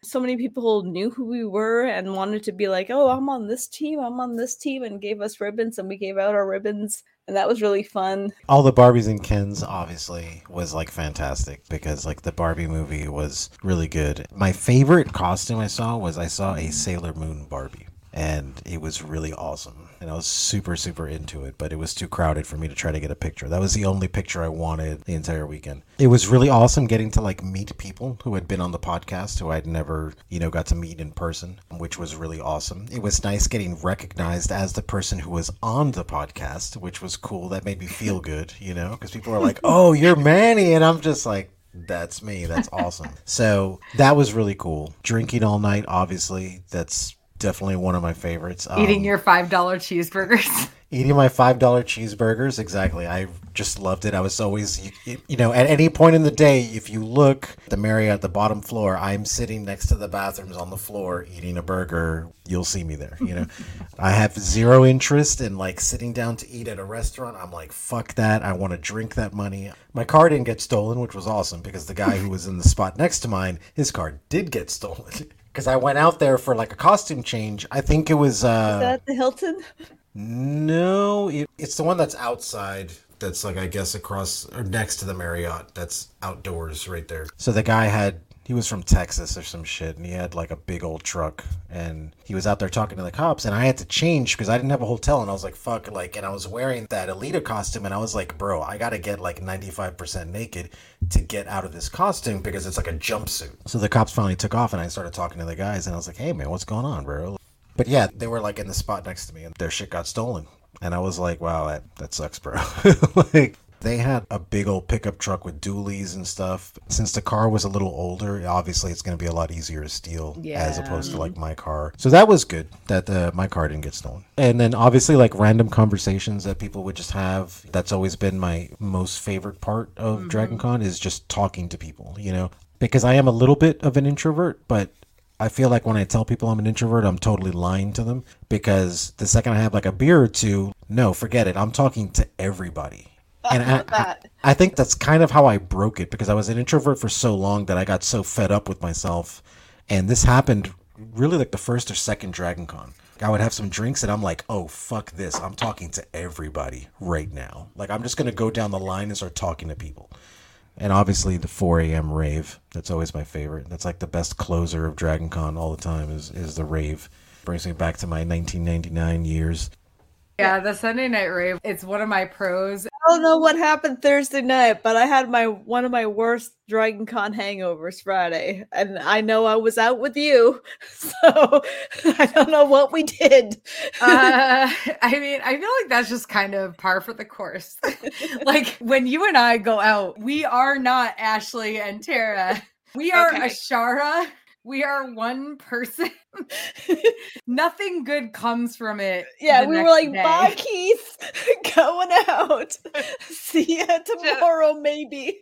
So many people knew who we were and wanted to be like, "Oh, I'm on this team. I'm on this team," and gave us ribbons, and we gave out our ribbons and that was really fun. All the Barbies and Kens obviously was like fantastic because like the Barbie movie was really good. My favorite costume I saw was I saw a Sailor Moon Barbie and it was really awesome. And I was super, super into it, but it was too crowded for me to try to get a picture. That was the only picture I wanted the entire weekend. It was really awesome getting to like meet people who had been on the podcast who I'd never, you know, got to meet in person, which was really awesome. It was nice getting recognized as the person who was on the podcast, which was cool. That made me feel good, you know, because people are like, oh, you're Manny. And I'm just like, that's me. That's awesome. so that was really cool. Drinking all night, obviously, that's definitely one of my favorites. Eating Um, your $5 cheeseburgers. eating my five dollar cheeseburgers exactly. I just loved it. I was always you, you- you know at any point in the day if you look at the marriott the bottom floor i'm sitting next to the bathrooms on the floor eating a burger. You'll see me there you know. I have zero interest in like sitting down to eat at a restaurant. I'm like fuck that. I want to drink that money. My car didn't get stolen which was awesome because the guy who was in the spot next to mine his car did get stolen because i went out there for like a costume change i think it was uh Is that the Hilton? no, it, it's the one that's outside. That's like I guess across or next to the Marriott. That's outdoors right there. So the guy had he was from Texas or some shit, and he had like a big old truck, and he was out there talking to the cops, and I had to change because I didn't have a hotel, and I was like, fuck, like, and I was wearing that Alita costume, and I was like, bro, I gotta get like ninety five percent naked to get out of this costume because it's like a jumpsuit. So the cops finally took off, and I started talking to the guys, and I was like, hey man, what's going on, bro? But yeah, they were like in the spot next to me and their shit got stolen. And I was like, wow, that, that sucks, bro. like, they had a big old pickup truck with dualies and stuff. Since the car was a little older, obviously it's going to be a lot easier to steal as opposed to like my car. So that was good that uh, my car didn't get stolen. And then obviously like random conversations that people would just have. That's always been my most favorite part of Dragon Con is just talking to people, you know, because I am a little bit of an introvert, but I feel like when I tell people I'm an introvert, I'm totally lying to them because the second I have like a beer or two, no, forget it. I'm talking to everybody. And I, I, I think that's kind of how I broke it because I was an introvert for so long that I got so fed up with myself. And this happened really like the first or second Dragon Con. I would have some drinks and I'm like, oh, fuck this. I'm talking to everybody right now. Like, I'm just going to go down the line and start talking to people. And obviously the 4 a.m. rave. That's always my favorite. That's like the best closer of Dragon Con all the time is, is the rave. Brings me back to my 1999 years. Yeah, the Sunday night rave. It's one of my pros. I don't know what happened Thursday night, but I had my one of my worst Dragon Con hangovers Friday, and I know I was out with you, so I don't know what we did. Uh, I mean, I feel like that's just kind of par for the course. like when you and I go out, we are not Ashley and Tara. We are Okay. Ashara. We are one person. Nothing good comes from it. yeah, we were like, day. "Bye, Keith, going out. See ya tomorrow, maybe."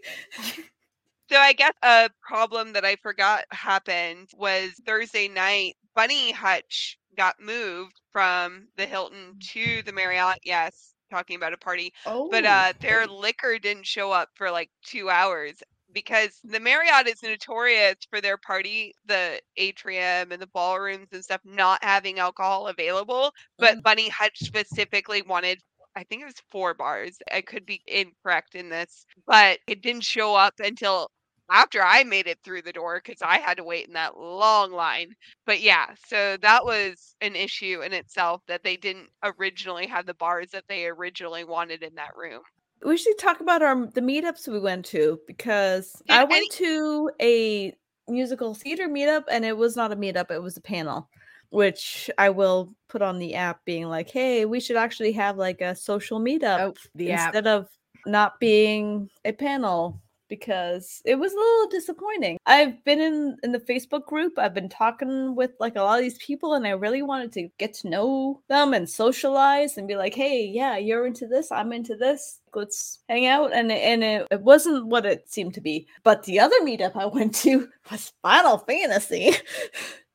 So I guess a problem that I forgot happened was Thursday night. Bunny Hutch got moved from the Hilton to the Marriott. Yes, talking about a party, Oh, but uh, their liquor didn't show up for like two hours because the Marriott is notorious for their party, the atrium and the ballrooms and stuff not having alcohol available. But mm-hmm. Bunny Hutch specifically wanted. I think it was four bars. I could be incorrect in this, but it didn't show up until after I made it through the door because I had to wait in that long line. But yeah, so that was an issue in itself that they didn't originally have the bars that they originally wanted in that room. We should talk about our the meetups we went to because Did I went any- to a musical theater meetup and it was not a meetup, it was a panel, which I will put on the app being like, hey, we should actually have like a social meetup Oh, the app. instead of not being a panel because it was a little disappointing. I've been in in the Facebook group. I've been talking with like a lot of these people and I really wanted to get to know them and socialize and be like, "Hey, yeah, you're into this, I'm into this. Let's hang out." And and it, it wasn't what it seemed to be. But the other meetup I went to was Final Fantasy.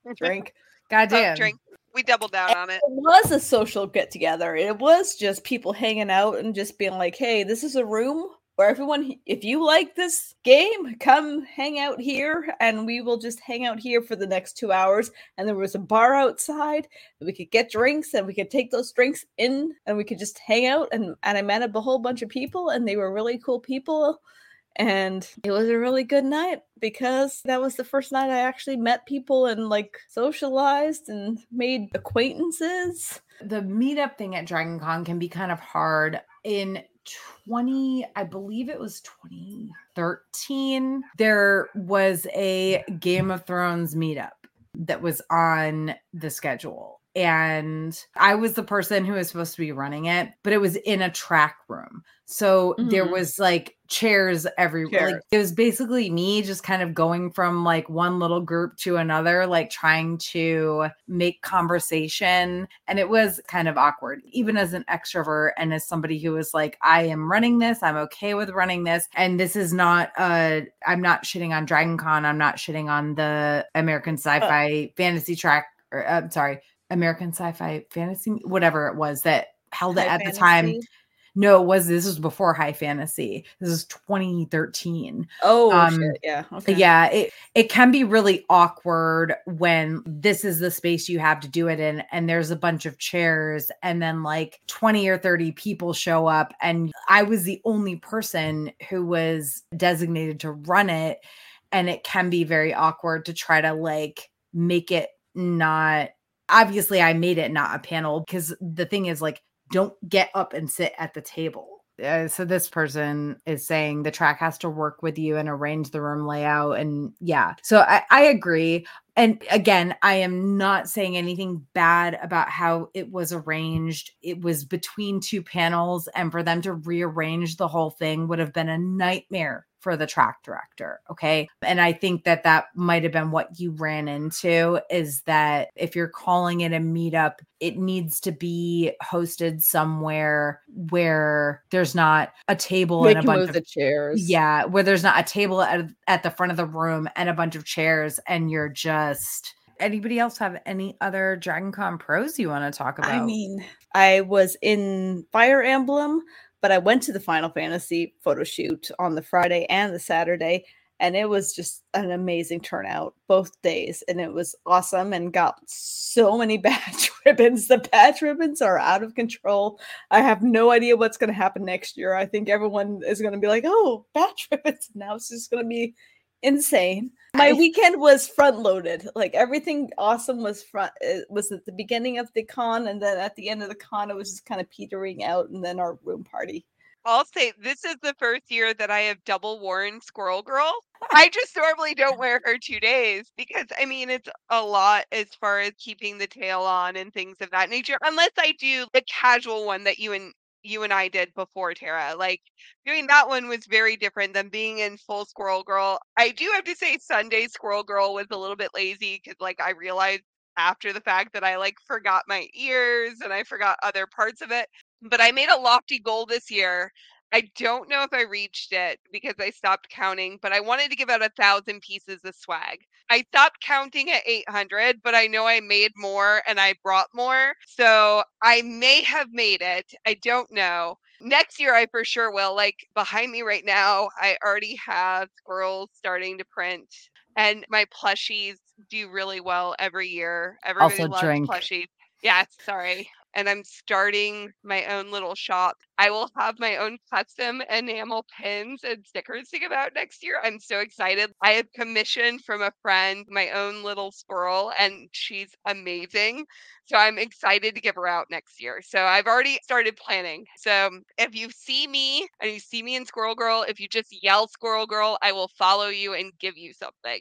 Drink. Goddamn. Oh, drink. We doubled down on it. It was a social get together. It was just people hanging out and just being like, hey, this is a room where everyone, if you like this game, come hang out here and we will just hang out here for the next two hours. And there was a bar outside and we could get drinks and we could take those drinks in and we could just hang out. And, and I met a whole bunch of people and they were really cool people. And it was a really good night because that was the first night I actually met people and like socialized and made acquaintances. The meetup thing at Dragon Con can be kind of hard. In 20, I believe it was 2013, there was a Game of Thrones meetup that was on the schedule. And I was the person who was supposed to be running it, but it was in a track room. So there Mhm. was like chairs everywhere. Like it was basically me just kind of going from like one little group to another, like trying to make conversation. And it was kind of awkward, even as an extrovert and as somebody who was like, I am running this, I'm okay with running this. And this is not uh I'm not shitting on Dragon Con, I'm not shitting on the American sci-fi fantasy track, or uh, I'm sorry, American sci-fi fantasy, whatever it was that held it High at the time. No, it was this was before high fantasy. This is 2013. Oh Um, shit, yeah. Okay. Yeah, it it can be really awkward when this is the space you have to do it in and there's a bunch of chairs and then like 20 or 30 people show up and I was the only person who was designated to run it and it can be very awkward to try to like make it not obviously I made it not a panel because the thing is like don't get up and sit at the table. Uh, so this person is saying the track has to work with you and arrange the room layout and yeah. So I, I agree. And again, I am not saying anything bad about how it was arranged. It was between two panels, and for them to rearrange the whole thing would have been a nightmare for the track director. Okay. And I think that that might have been what you ran into is that if you're calling it a meetup, it needs to be hosted somewhere where there's not a table Make and a bunch of chairs. yeah, where there's not a table at, at the front of the room and a bunch of chairs, and you're just. Anybody else have any other Dragon Con pros you want to talk about? I mean, I was in Fire Emblem, but I went to the Final Fantasy photo shoot on the Friday and the Saturday, and it was just an amazing turnout both days, and it was awesome and got so many badge ribbons. The badge ribbons are out of control. I have no idea what's going to happen next year. I think everyone is going to be like, "Oh, badge ribbons!" Now it's just going to be insane. My I- weekend was front loaded. Like everything awesome was front it was at the beginning of the con and then at the end of the con it was just kind of petering out and then our room party. I'll say this is the first year that I have double worn Squirrel Girl. I just normally don't wear her two days because I mean it's a lot as far as keeping the tail on and things of that nature. Unless I do the casual one that you and you and I did before, Tara. Like doing that one was very different than being in full Squirrel Girl. I do have to say Sunday Squirrel Girl was a little bit lazy because like I realized after the fact that I like forgot my ears and I forgot other parts of it. But I made a lofty goal this year. I don't know if I reached it because I stopped counting, but I wanted to give out a thousand pieces of swag. I stopped counting at 800, but I know I made more and I brought more. So I may have made it. I don't know. Next year, I for sure will. Like behind me right now, I already have squirrels starting to print, and my plushies do really well every year. Everybody Also loves drink. plushies. Yeah, sorry. And I'm starting my own little shop. I will have my own custom enamel pins and stickers to give out next year. I'm so excited. I have commissioned from a friend my own little squirrel, and she's amazing. So I'm excited to give her out next year. So I've already started planning. So um, if you see me and you see me in Squirrel Girl, if you just yell Squirrel Girl, I will follow you and give you something.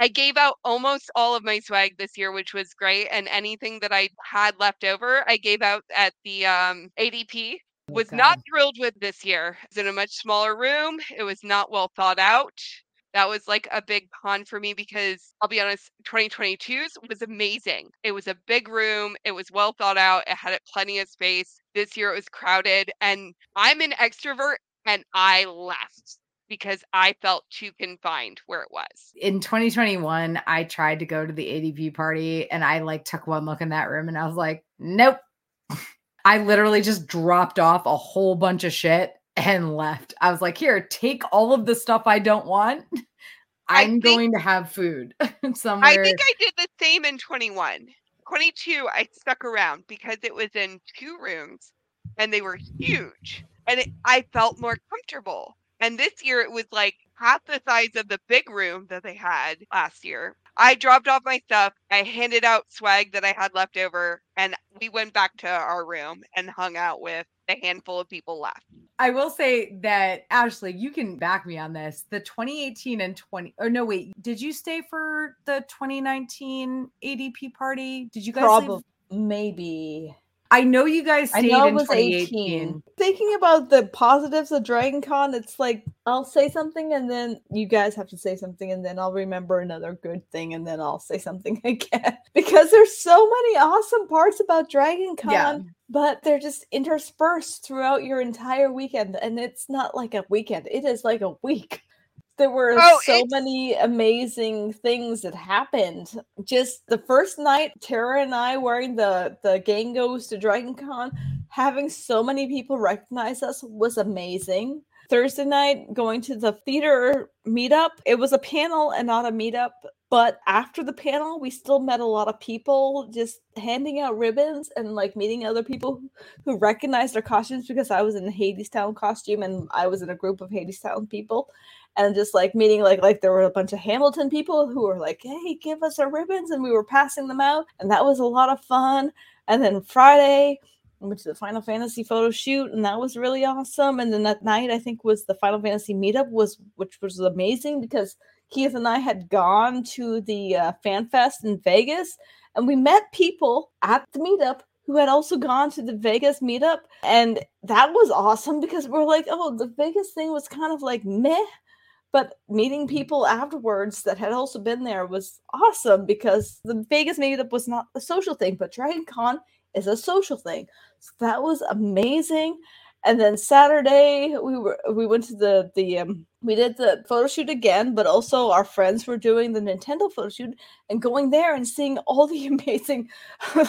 I gave out almost all of my swag this year, which was great. And anything that I had left over, I gave out at the um, ADP. Oh, Was not thrilled with this year. It was in a much smaller room. It was not well thought out. That was like a big con for me because I'll be honest, 2022's was amazing. It was a big room. It was well thought out. It had plenty of space. This year it was crowded. And I'm an extrovert and I left because I felt too confined where it was. in 2021, I tried to go to the ADP party and I like took one look in that room and I was like, nope. I literally just dropped off a whole bunch of shit and left. I was like, here, take all of the stuff I don't want. I'm think- going to have food somewhere. I think I did the same in 21. 22, I stuck around because it was in two rooms and they were huge and it, I felt more comfortable. And this year it was like half the size of the big room that they had last year. I dropped off my stuff. I handed out swag that I had left over, and we went back to our room and hung out with the handful of people left. I will say that Ashley, you can back me on this. The 2018 and 20 or no, wait, did you stay for the 2019 ADP party? Did you guys leave- maybe. I know you guys I stayed know it was 2018. 18. Thinking about the positives of Dragon Con, it's like I'll say something and then you guys have to say something and then I'll remember another good thing and then I'll say something again. because there's so many awesome parts about Dragon Con, Yeah. but they're just interspersed throughout your entire weekend. And it's not like a weekend, it is like a week. There were Oh, so it's- many amazing things that happened. Just the first night, Tara and I wearing the the gang goes to Dragon Con, having so many people recognize us was amazing. Thursday night, going to the theater meetup, it was a panel and not a meetup. But after the panel, we still met a lot of people just handing out ribbons and like meeting other people who- who recognized our costumes because I was in a Hadestown costume and I was in a group of Hadestown people and just like meeting like like there were a bunch of Hamilton people who were like, "Hey, give us our ribbons," and we were passing them out, and that was a lot of fun. And then Friday, I went to the Final Fantasy photo shoot, and that was really awesome. And then that night, I think was the Final Fantasy meetup, was which was amazing because Keith and I had gone to the uh, Fan Fest in Vegas, and we met people at the meetup who had also gone to the Vegas meetup, and that was awesome because we're like, oh, the Vegas thing was kind of like meh but meeting mm-hmm. people afterwards that had also been there was awesome because the Vegas meetup was not a social thing, but Dragon Con is a social thing. So that was amazing. And then Saturday we were we went to the the um we did the photo shoot again, but also our friends were doing the Nintendo photo shoot and going there and seeing all the amazing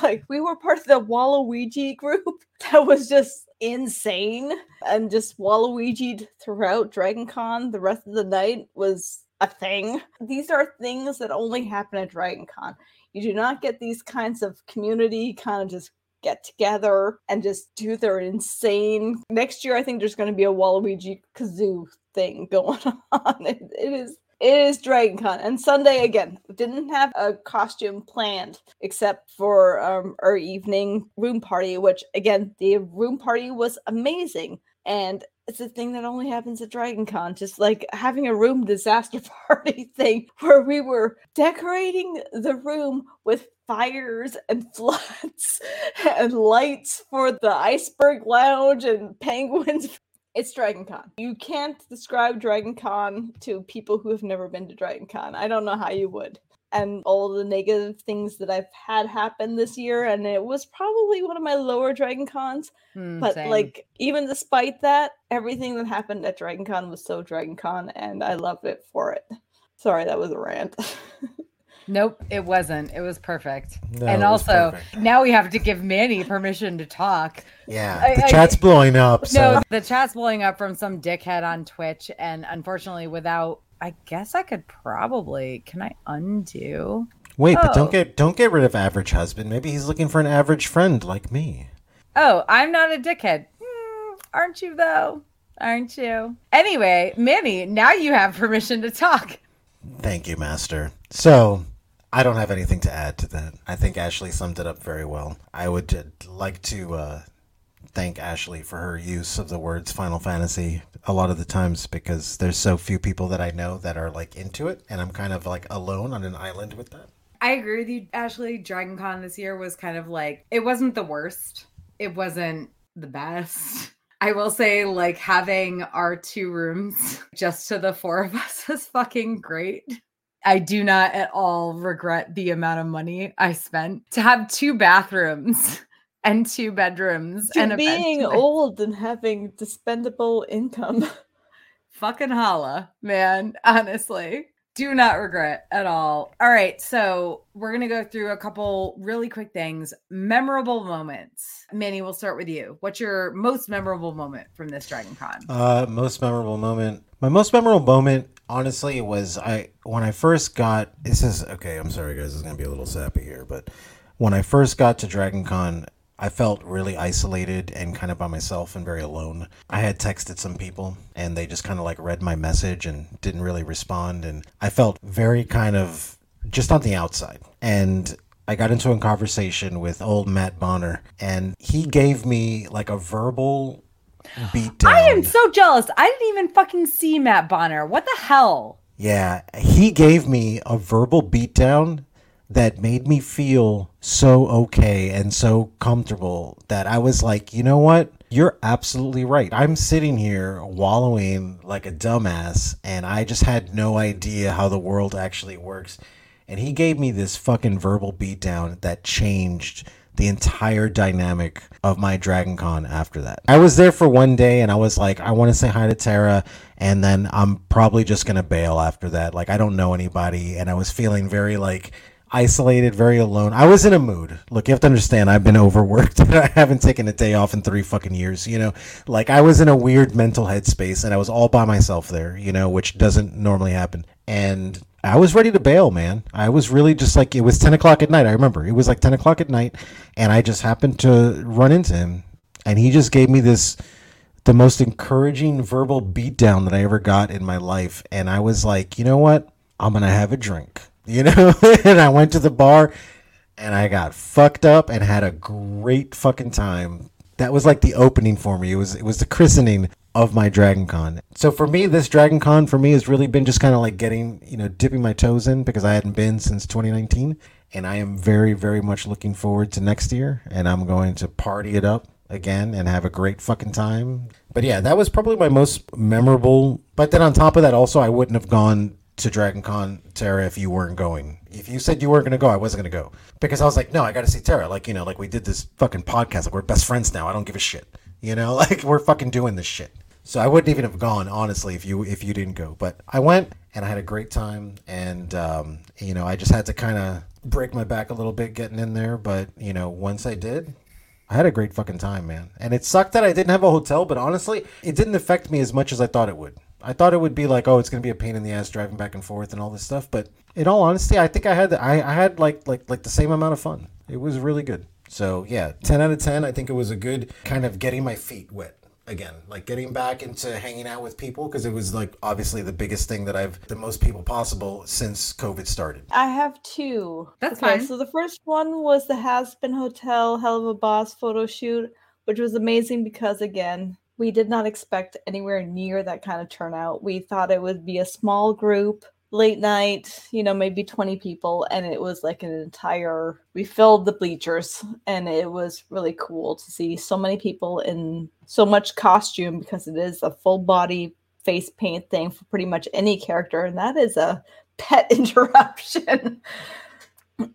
like we were part of the Waluigi group that was just insane and just Waluigi throughout Dragon Con the rest of the night was a thing. These are things that only happen at Dragon Con. You do not get these kinds of community kind of just get together and just do their insane. Next year, I think there's going to be a Waluigi kazoo thing going on. It, it is. It is Dragon Con. And Sunday again, didn't have a costume planned except for um, our evening room party, which again, the room party was amazing. And it's a thing that only happens at Dragon Con, just like having a room disaster party thing where we were decorating the room with fires and floods and lights for the iceberg lounge and penguins. It's Dragon Con. You can't describe Dragon Con to people who have never been to Dragon Con. I don't know how you would. And all the negative things that I've had happen this year, and it was probably one of my lower Dragon Cons. Hmm, But same. like, even despite that, everything that happened at Dragon Con was so Dragon Con, and I loved it for it. Sorry, that was a rant. nope, it wasn't. It was perfect. No, and was also, perfect. now we have to give Manny permission to talk. yeah, the I- chat's blowing up. So No, the chat's blowing up from some dickhead on Twitch, and unfortunately, without, I guess I could probably. Can I undo? Wait, but Oh. don't get don't get rid of average husband. Maybe he's looking for an average friend like me. Oh, I'm not a dickhead. Hmm, aren't you though? Aren't you? Anyway, Manny, now you have permission to talk. Thank you, Master. So, I don't have anything to add to that. I think Ashley summed it up very well. I would uh, like to uh, thank Ashley for her use of the words Final Fantasy a lot of the times because there's so few people that I know that are like into it, and I'm kind of like alone on an island with that. I agree with you, Ashley. Dragon Con this year was kind of like it wasn't the worst. It wasn't the best. I will say, like having our two rooms just to the four of us is fucking great. I do not at all regret the amount of money I spent to have two bathrooms and two bedrooms to and a being to old and having dispendable income. fucking holla, man. Honestly, do not regret at all. All right, so we're gonna go through a couple really quick things. Memorable moments. Manny, we'll start with you. What's your most memorable moment from this Dragon Con? Uh, most memorable moment. My most memorable moment, honestly, was I when I first got. This is okay. I'm sorry, guys. It's gonna be a little sappy here, but when I first got to Dragon Con, I felt really isolated and kind of by myself and very alone. I had texted some people and they just kind of like read my message and didn't really respond. And I felt very kind of just on the outside. And I got into a conversation with old Matt Bonner and he gave me like a verbal beatdown. I am so jealous. I didn't even fucking see Matt Bonner. What the hell? Yeah, he gave me a verbal beatdown that made me feel so okay and so comfortable that I was like, you know what? You're absolutely right. I'm sitting here wallowing like a dumbass, and I just had no idea how the world actually works. And he gave me this fucking verbal beatdown that changed the entire dynamic of my Dragon Con after that. I was there for one day and I was like, I want to say hi to Tara, and then I'm probably just gonna bail after that. Like I don't know anybody, and I was feeling very like isolated, very alone. I was in a mood. Look, you have to understand, I've been overworked. I haven't taken a day off in three fucking years. You know, like I was in a weird mental headspace, and I was all by myself there. You know, which doesn't normally happen. And I was ready to bail, man. I was really just like it was ten o'clock at night. I remember it was like ten o'clock at night, and I just happened to run into him, and he just gave me this the most encouraging verbal beatdown that I ever got in my life, and I was like, you know what? I'm gonna have a drink you know? and I went to the bar and I got fucked up and had a great fucking time. That was like the opening for me. It was it was the christening of my Dragon Con. So for me, this Dragon Con for me has really been just kind of like getting, you know, dipping my toes in because I hadn't been since 2019. And I am very, very much looking forward to next year. And I'm going to party it up again and have a great fucking time. But yeah, that was probably my most memorable. But then on top of that, also, I wouldn't have gone to Dragon Con, Tara, if you weren't going. If you said you weren't going to go, I wasn't going to go. Because I was like, no, I got to see Tara. Like, you know, like we did this fucking podcast. Like, we're best friends now. I don't give a shit. You know, like we're fucking doing this shit. So I wouldn't even have gone, honestly, if you if you didn't go. But I went and I had a great time. And, um, you know, I just had to kind of break my back a little bit getting in there. But, you know, once I did, I had a great fucking time, man. And it sucked that I didn't have a hotel, but honestly, it didn't affect me as much as I thought it would. I thought it would be like, oh, it's gonna be a pain in the ass driving back and forth and all this stuff. But in all honesty, I think I had I, I had like like like the same amount of fun. It was really good. So yeah, ten out of ten. I think it was a good kind of getting my feet wet again, like getting back into hanging out with people because it was like obviously the biggest thing that I've the most people possible since COVID started. I have two. That's okay, fine. So the first one was the Hazbin Hotel Hell of a Boss photo shoot, which was amazing because again, we did not expect anywhere near that kind of turnout. We thought it would be a small group, late night, you know, maybe 20 people, and it was like an entire we filled the bleachers and it was really cool to see so many people in so much costume because it is a full body face paint thing for pretty much any character, and that is a pet interruption.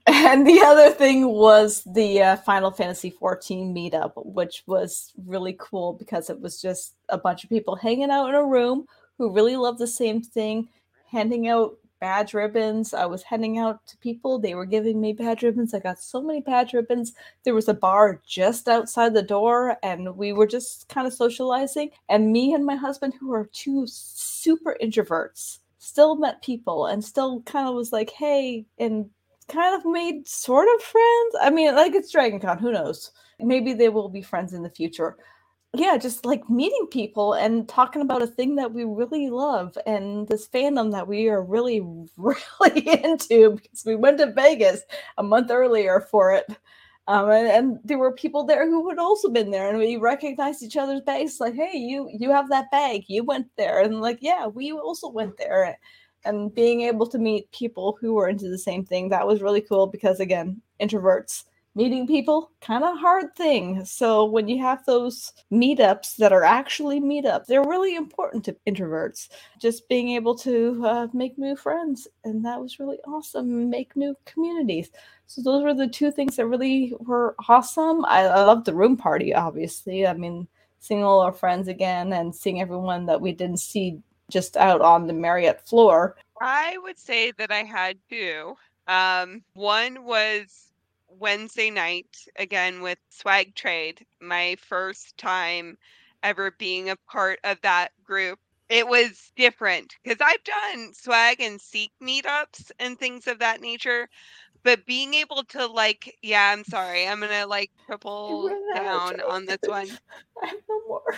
And the other thing was the uh, Final Fantasy 14 meetup, which was really cool because it was just a bunch of people hanging out in a room who really love the same thing, handing out badge ribbons. I was handing out to people, they were giving me badge ribbons. I got so many badge ribbons. There was a bar just outside the door, and we were just kind of socializing. And me and my husband, who are two super introverts, still met people and still kind of was like, hey, and kind of made sort of friends. I mean, like it's Dragon Con, who knows? Maybe they will be friends in the future. Yeah, just like meeting people and talking about a thing that we really love and this fandom that we are really, really into because we went to Vegas a month earlier for it. Um, and, and there were people there who had also been there, and we recognized each other's bags. Like, hey, you you have that bag. You went there, and like, yeah, we also went there and being able to meet people who were into the same thing that was really cool because again introverts meeting people kind of hard thing. So when you have those meetups that are actually meetups they're really important to introverts. Just being able to uh, make new friends and that was really awesome. Make new communities. So those were the two things that really were awesome. I, I love the room party obviously. I mean seeing all our friends again and seeing everyone that we didn't see just out on the Marriott floor. I would say that I had two. Um, one was Wednesday night, again with Swag Trade, my first time ever being a part of that group. It was different because I've done swag and seek meetups and things of that nature, but being able to like, yeah, I'm sorry, I'm gonna like triple ran out of down on this one. No more.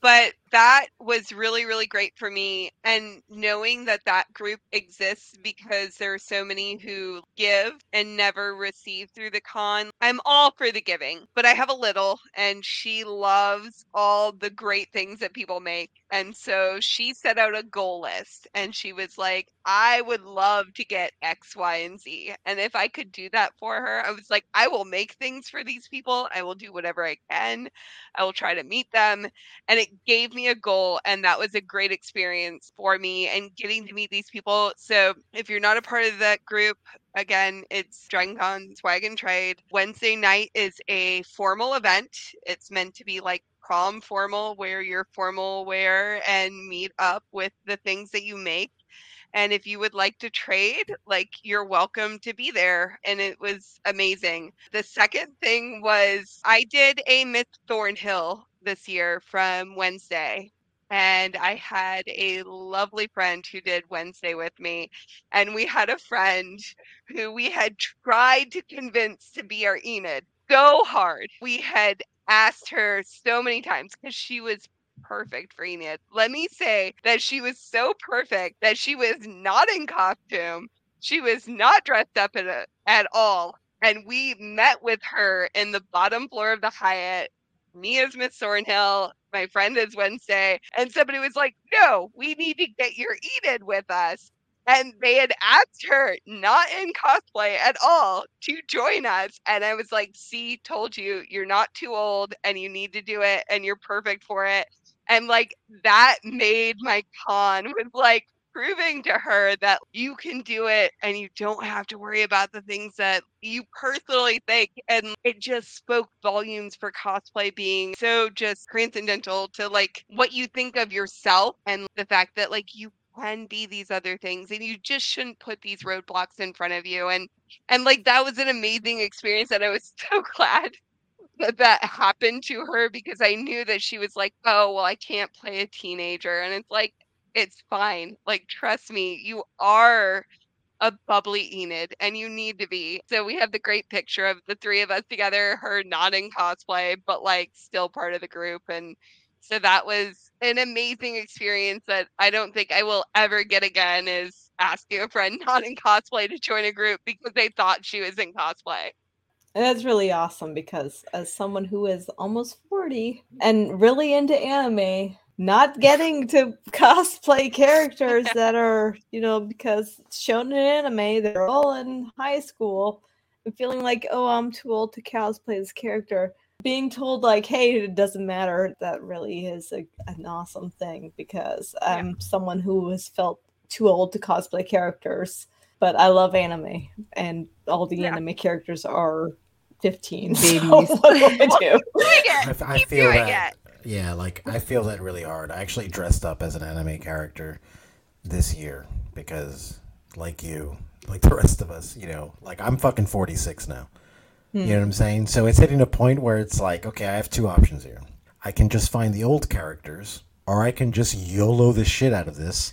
but that was really really great for me and knowing that that group exists because there are so many who give and never receive through the con i'm all for the giving but i have a little and she loves all the great things that people make and so she set out a goal list and she was like i would love to get x y and z and if i could do that for her i was like i will make things for these people i will do whatever i can i will try to meet them and it gave me a goal and that was a great experience for me and getting to meet these people so if you're not a part of that group again it's dragon con swag and trade wednesday night is a formal event it's meant to be like prom formal wear your formal wear and meet up with the things that you make and if you would like to trade, like you're welcome to be there. And it was amazing. The second thing was I did a Miss Thornhill this year from Wednesday. And I had a lovely friend who did Wednesday with me. And we had a friend who we had tried to convince to be our Enid so hard. We had asked her so many times because she was perfect for Enid. Let me say that she was so perfect that she was not in costume. She was not dressed up at, a, at all. And we met with her in the bottom floor of the Hyatt. Me as Miss Thornhill, my friend is Wednesday. And somebody was like, no, we need to get your Enid with us. And they had asked her, not in cosplay at all, to join us. And I was like, see, told you, you're not too old and you need to do it and you're perfect for it and like that made my con with like proving to her that you can do it and you don't have to worry about the things that you personally think and it just spoke volumes for cosplay being so just transcendental to like what you think of yourself and the fact that like you can be these other things and you just shouldn't put these roadblocks in front of you and and like that was an amazing experience and i was so glad that that happened to her because I knew that she was like, oh, well, I can't play a teenager. And it's like, it's fine. Like, trust me, you are a bubbly Enid and you need to be. So we have the great picture of the three of us together, her not in cosplay, but like still part of the group. And so that was an amazing experience that I don't think I will ever get again is asking a friend not in cosplay to join a group because they thought she was in cosplay. And that's really awesome because as someone who is almost 40 mm-hmm. and really into anime, not getting to cosplay characters that are, you know, because shown in anime, they're all in high school and feeling like, oh, I'm too old to cosplay this character. Being told like, hey, it doesn't matter, that really is a, an awesome thing because I'm yeah. someone who has felt too old to cosplay characters but I love anime, and all the yeah. anime characters are 15 babies. So what do I do? I, I feel that. It. Yeah, like I feel that really hard. I actually dressed up as an anime character this year because, like you, like the rest of us, you know, like I'm fucking 46 now. You know what I'm saying? So it's hitting a point where it's like, okay, I have two options here. I can just find the old characters, or I can just YOLO the shit out of this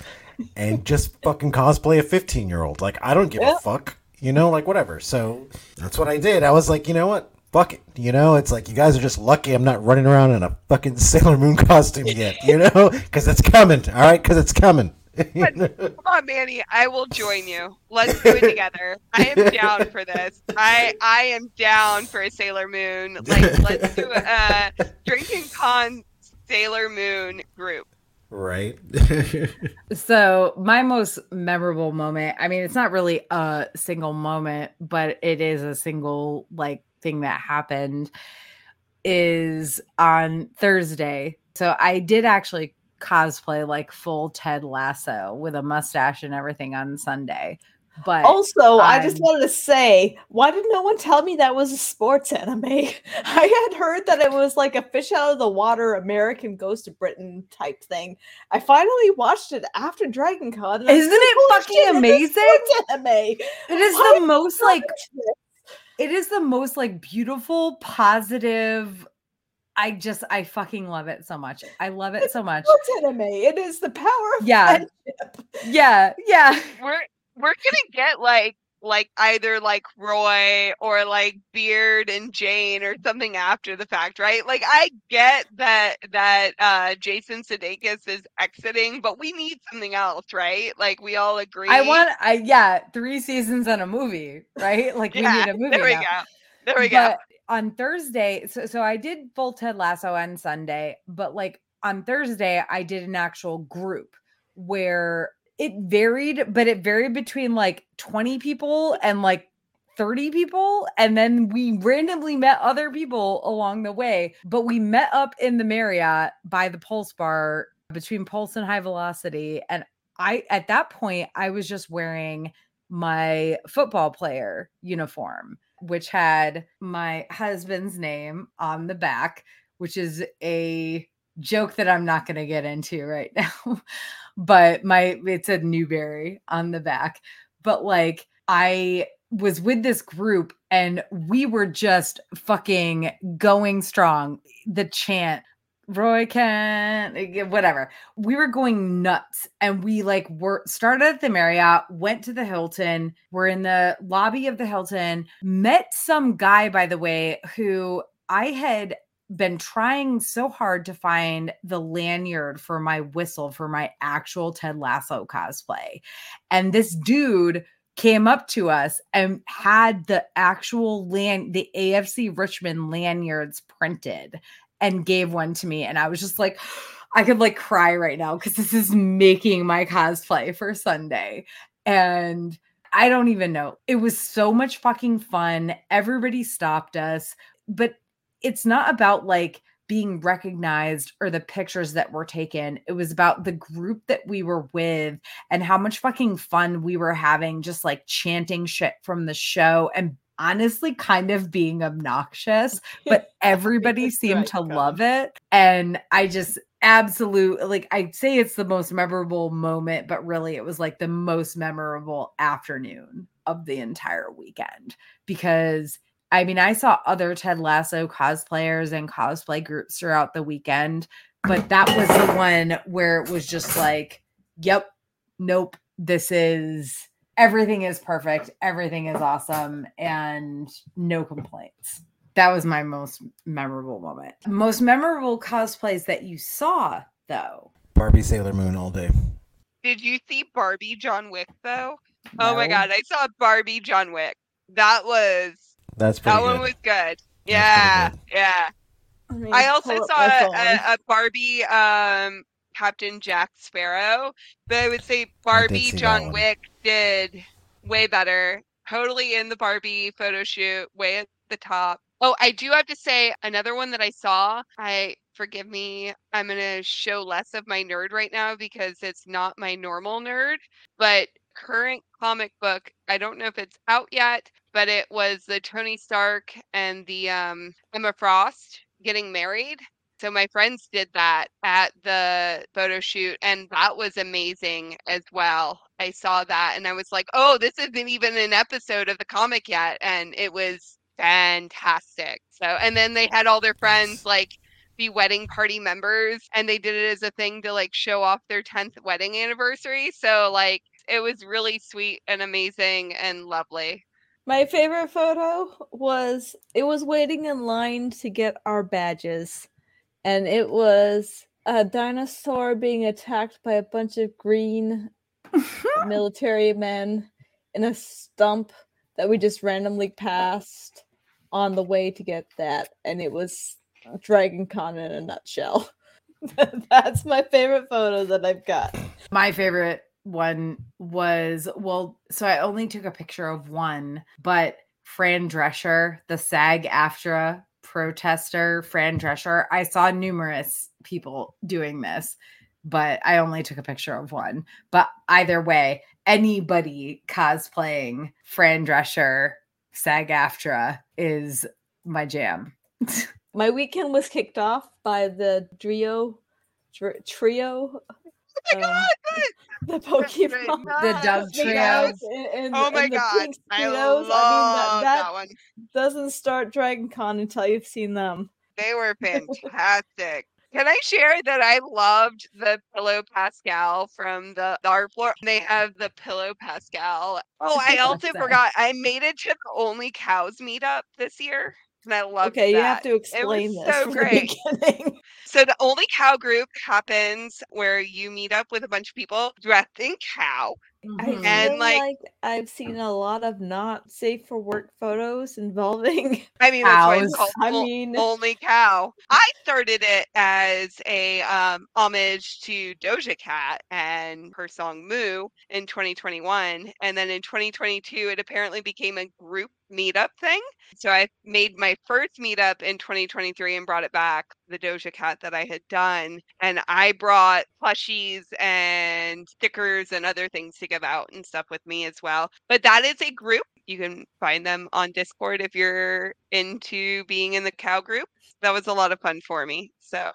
and just fucking cosplay a 15 year old. Like, I don't give a fuck you know, like whatever. So that's what I did. I was like, you know what? Fuck it. You know, it's like you guys are just lucky I'm not running around in a fucking Sailor Moon costume yet, you know? Because it's coming, all right? Because it's coming. Come on, Manny. I will join you. Let's do it together. I am down for this. I I am down for a Sailor Moon. Like, let's do a uh, drinking con Sailor Moon group. Right. so, my most memorable moment, I mean, it's not really a single moment, but it is a single like thing that happened is on Thursday. So, I did actually cosplay like full Ted Lasso with a mustache and everything on Sunday, but also, I just wanted to say, why did no one tell me that was a sports anime? I had heard that it was like a fish out of the water American Goes to Britain type thing. I finally watched it after Dragon Con. Isn't it fucking shit, amazing? Anime. It is why the most like it is the most like beautiful, positive. I just I fucking love it so much. I love it so much. It's anime. It is the power of yeah. friendship. Yeah, yeah. We're we're gonna get like like either like Roy or like Beard and Jane or something after the fact, right? Like I get that that uh Jason Sudeikis is exiting, but we need something else, right? Like we all agree. I want, I yeah, three seasons and a movie, right? Like we yeah, need a movie. there we now. go. There we but go. on Thursday, so so I did full Ted Lasso on Sunday, but like on Thursday, I did an actual group where it varied, but it varied between like 20 people and like 30 people. And then we randomly met other people along the way. But we met up in the Marriott by the Pulse Bar between Pulse and High Velocity. And I, at that point, I was just wearing my football player uniform, which had my husband's name on the back, which is a joke that I'm not going to get into right now. But my it said Newberry on the back. But like I was with this group and we were just fucking going strong. The chant Roy Kent, whatever. We were going nuts and we like were started at the Marriott, went to the Hilton, we're in the lobby of the Hilton, met some guy, by the way, who I had been trying so hard to find the lanyard for my whistle for my actual Ted Lasso cosplay. And this dude came up to us and had the actual land the AFC Richmond lanyards printed and gave one to me and I was just like I could like cry right now cuz this is making my cosplay for Sunday and I don't even know. It was so much fucking fun. Everybody stopped us, but it's not about like being recognized or the pictures that were taken. It was about the group that we were with and how much fucking fun we were having, just like chanting shit from the show and honestly kind of being obnoxious, but everybody seemed to uh, love it. And I just absolute like I'd say it's the most memorable moment, but really it was like the most memorable afternoon of the entire weekend because I mean, I saw other Ted Lasso cosplayers and cosplay groups throughout the weekend, but that was the one where it was just like, yep, nope, this is everything is perfect, everything is awesome, and no complaints. That was my most memorable moment. Most memorable cosplays that you saw, though. Barbie Sailor Moon all day. Did you see Barbie John Wick though? Oh my god, I saw Barbie John Wick. That was That's pretty that good. one was good. Yeah, good. yeah. I, also saw a, a, a Barbie um Captain Jack Sparrow, but I would say Barbie John. Wick did way better. Totally in the Barbie photo shoot, way at the top. Oh, I do have to say another one that I saw. I forgive me. I'm gonna show less of my nerd right now because it's not my normal nerd, but current comic book. I don't know if it's out yet, but it was the Tony Stark and the um, Emma Frost getting married. So my friends did that at the photo shoot, and that was amazing as well. I saw that, and I was like, "Oh, this isn't even an episode of the comic yet," and it was fantastic. So, and then they had all their friends like be wedding party members, and they did it as a thing to like show off their 10th wedding anniversary. So, like, it was really sweet and amazing and lovely. My favorite photo was it was waiting in line to get our badges, and it was a dinosaur being attacked by a bunch of green military men in a stump that we just randomly passed on the way to get that, and it was Dragon Con in a nutshell. That's my favorite photo that I've got. My favorite one was well, so I only took a picture of one, but Fran Drescher, the SAG AFTRA protester, Fran Drescher, I saw numerous people doing this, but I only took a picture of one. But either way, anybody cosplaying Fran Drescher, SAG AFTRA is my jam. My weekend was kicked off by the trio, trio, Oh my god! the That's Pokemon. The Dove Speedos Trio. and- and- Oh my and the god! pink I love I mean, that, that that one. doesn't start Dragon Con until you've seen them. They were fantastic. Can I share that I loved the Pillow Pascal from the, the art floor? They have the Pillow Pascal. Oh, I also forgot. I made it to the Only Cows meetup this year. And I loved Okay, you have to explain this so from great. the beginning. So the Only Cow group happens where you meet up with a bunch of people dressed in cow. I Mhm. And, feel like- like, I've seen a lot of not safe for work photos involving. I mean, that's why it's Cows. called I O- mean, Only Cow. I started it as a um, homage to Doja Cat and her song Moo in 2021. And then in 2022, it apparently became a group meetup thing. So I made my first meetup in 2023 and brought it back, the Doja Cat that I had done. And I brought plushies and stickers and other things to give out and stuff with me as well. But that is a group. You can find them on Discord if you're into being in the cow group. That was a lot of fun for me. So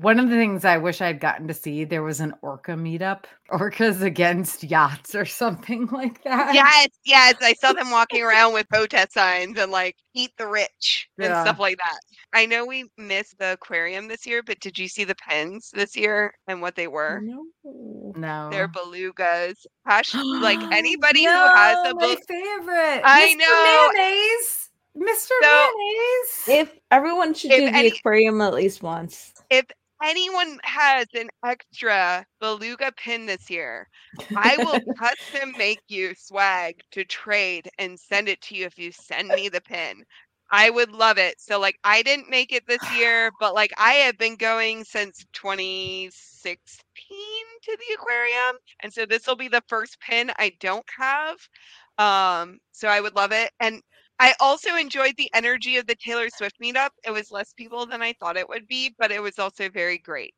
One of the things I wish I'd gotten to see, there was an orca meetup, orcas against yachts or something like that. yes, yes, I saw them walking around with protest signs and like eat the rich and Yeah. stuff like that. I know we missed the aquarium this year, but did you see the pens this year and what they were? no. No. They're belugas. Hash, like anybody who has No, a my favorite. I Mr. know. Mayonnaise. Mr. So- Mayonnaise. If everyone should If do the any- aquarium at least once. if anyone has an extra beluga pin this year, I will custom make you swag to trade and send it to you if you send me the pin. I would love it. So like I didn't make it this year, but like I have been going since 2016 to the aquarium. And so this will be the first pin I don't have. Um so I would love it. And I also enjoyed the energy of the Taylor Swift meetup. It was less people than I thought it would be, but it was also very great.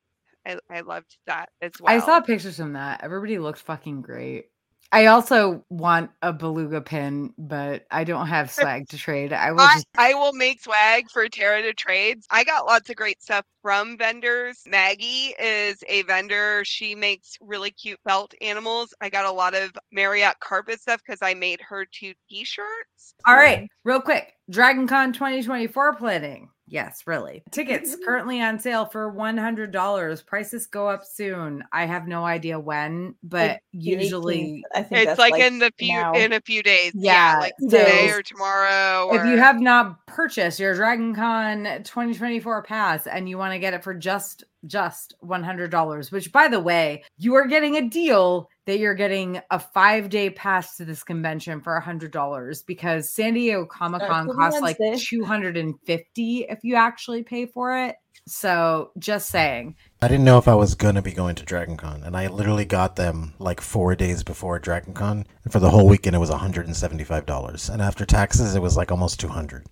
I, I loved that as well. I saw pictures from that. Everybody looked fucking great. I also want a beluga pin, but I don't have swag to trade. I will I, just I will make swag for Tara to trades. I got lots of great stuff from vendors. Maggie is a vendor. She makes really cute felt animals. I got a lot of Marriott carpet stuff because I made her two t-shirts. All right, real quick. Dragon Con 2024 planning. Yes, really. Tickets currently on sale for $100. Prices go up soon. I have no idea when, but Like usually 18th, I think It's that's like, in the few now. in a few days. Yeah, like so- today or tomorrow. if you have not purchased your Dragon Con 2024 pass and you want to get it for just just $100, which by the way, you are getting a deal that you're getting a 5-day pass to this convention for a $100 because San Diego Comic-Con from costs like 250 if you actually pay for it. So, just saying. I didn't know if I was gonna be going to Dragon Con, and I literally got them like four days before Dragon Con. And for the whole weekend, it was $175, and after taxes, it was like almost 200.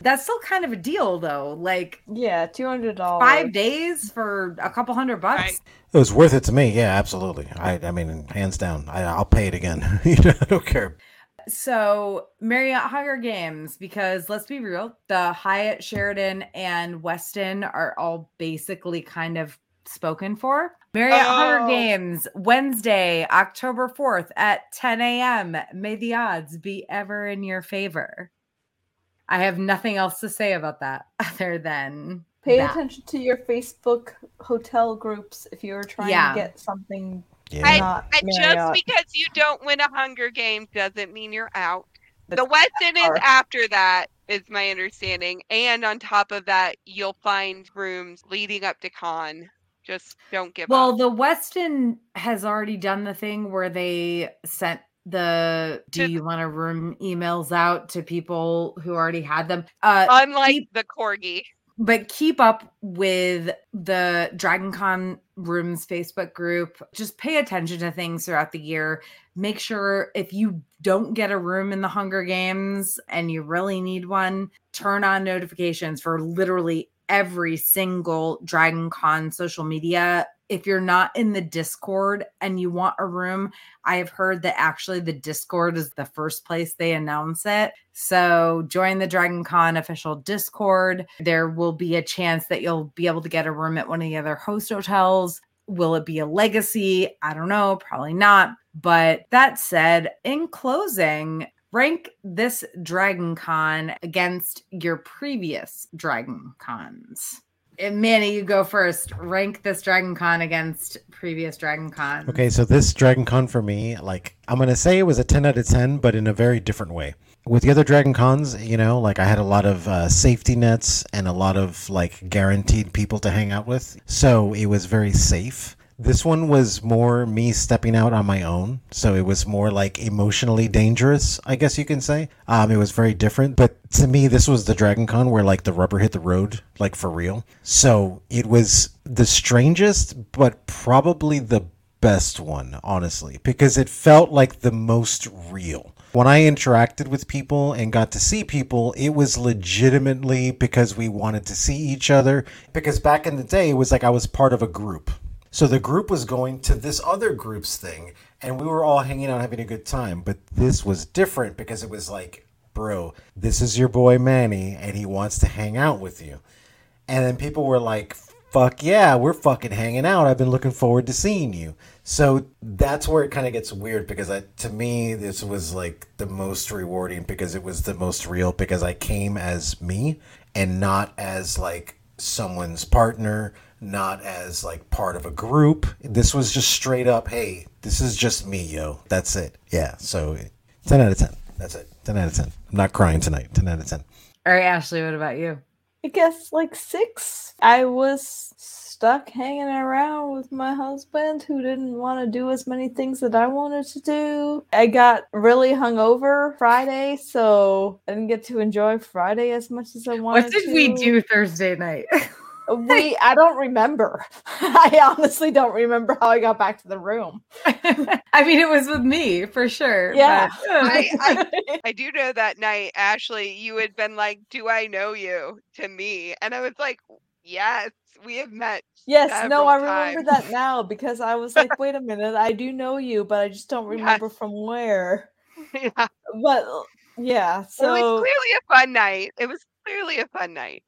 That's still kind of a deal though. Like Yeah, two hundred dollars. 5 days for a couple hundred bucks. Right. It was worth it to me, yeah, absolutely. I, I mean, hands down, I, I'll pay it again. you know, I don't care. So Marriott Hunger Games, because let's be real, the Hyatt, Sheraton, and Westin are all basically kind of spoken for. Marriott Hunger Oh. Games, Wednesday, October 4th at 10 a.m. May the odds be ever in your favor. I have nothing else to say about that other than Pay that. attention to your Facebook hotel groups if you're trying Yeah. to get something Yeah. not And just because you don't win a Hunger Games doesn't mean you're out. That's the Westin is after that, is my understanding. And on top of that, you'll find rooms leading up to con. Just don't give Well, up. the Westin has already done the thing where they sent the do you want to room emails out to people who already had them. Uh Unlike keep- the corgi. but keep up with the Dragon Con Rooms Facebook group. Just pay attention to things throughout the year. Make sure if you don't get a room in the Hunger Games and you really need one, turn on notifications for literally every single Dragon Con social media. If you're not in the Discord and you want a room, I have heard that actually the Discord is the first place they announce it. So join the Dragon Con official Discord. There will be a chance that you'll be able to get a room at one of the other host hotels. Will it be a legacy? I don't know, probably not. But that said, in closing, rank this Dragon Con against your previous Dragon Cons. Uh, Manny, you go first. Rank this Dragon Con against previous Dragon Con. Okay, so this Dragon Con for me, like I'm gonna say it was a 10 out of 10, but in a very different way. With the other Dragon Cons, you know, like I had a lot of uh, safety nets and a lot of like guaranteed people to hang out with, so it was very safe. This one was more me stepping out on my own, so it was more like emotionally dangerous, I guess you can say. Um, it was very different, but to me, this was the Dragon Con where like the rubber hit the road, like for real. So it was the strangest, but probably the best one, honestly, because it felt like the most real. When I interacted with people and got to see people, it was legitimately because we wanted to see each other. Because back in the day, it was like I was part of a group. So the group was going to this other group's thing, and we were all hanging out having a good time. But this was different because it was like, bro, this is your boy Manny, and he wants to hang out with you. And then people were like, fuck yeah, we're fucking hanging out. I've been looking forward to seeing you. So that's where it kind of gets weird because I, to me, this was like the most rewarding because it was the most real because I came as me and not as like someone's partner, not as like part of a group. This was just straight up, hey, this is just me, yo. That's it. Yeah. So 10 out of 10. That's it. 10 out of 10. I'm not crying tonight. 10 out of 10. All right, Ashley, what about you? I guess like six. I was stuck hanging around with my husband who didn't want to do as many things that I wanted to do. I got really hungover Friday, so I didn't get to enjoy Friday as much as I wanted What did to. we do Thursday night? We I don't remember. I honestly don't remember how I got back to the room. I mean, it was with me for sure. Yeah. but- I- I do know that night, Ashley, you had been like, Do I know you to me? And I was like, Yes, we have met. Yes, no, I remember times." that now because I was like, wait a minute, I do know you, but I just don't remember from where. yeah. But yeah, it was clearly a fun night. It was clearly a fun night.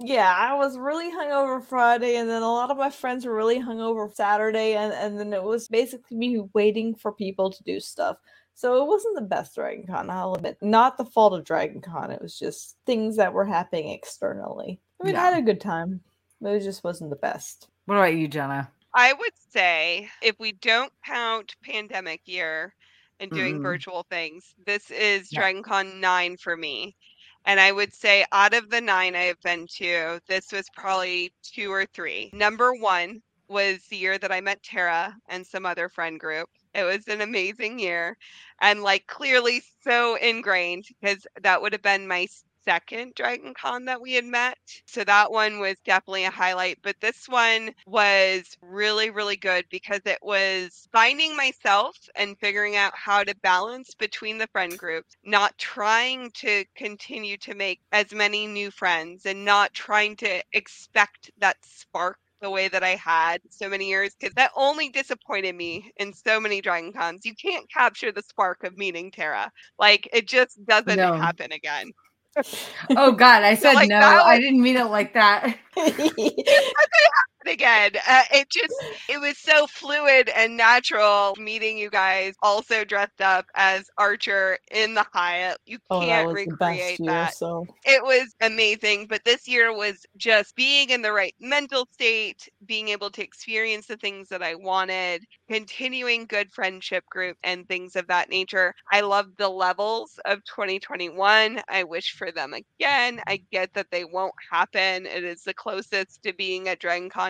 Yeah, I was really hungover Friday, and then a lot of my friends were really hungover Saturday, and, and then it was basically me waiting for people to do stuff. So it wasn't the best Dragon Con, I'll admit. Not the fault of Dragon Con, it was just things that were happening externally. I mean, I had a good time, but it just wasn't the best. what about you, Jenna? I would say if we don't count pandemic year and doing Mm. virtual things, this is Yeah. Dragon Con 9 for me. And I would say out of the nine I have been to, this was probably two or three. Number one was the year that I met Tara and some other friend group. It was an amazing year and like clearly so ingrained because that would have been my second Dragon Con that we had met. So that one was definitely a highlight. But this one was really, really good because it was finding myself and figuring out how to balance between the friend groups, not trying to continue to make as many new friends and not trying to expect that spark the way that I had so many years because that only disappointed me in so many Dragon Cons. You can't capture the spark of meeting Tara. Like it just doesn't No. happen again. Oh God, I said like, no. that I didn't mean it like that. again. Uh, it just it was so fluid and natural meeting you guys also dressed up as Archer in the Hyatt. You Oh, can't the recreate year, that. so It was amazing, but this year was just being in the right mental state, being able to experience the things that I wanted, continuing good friendship group and things of that nature. I love the levels of 2021. I wish for them again. I get that they won't happen. It is the closest to being a at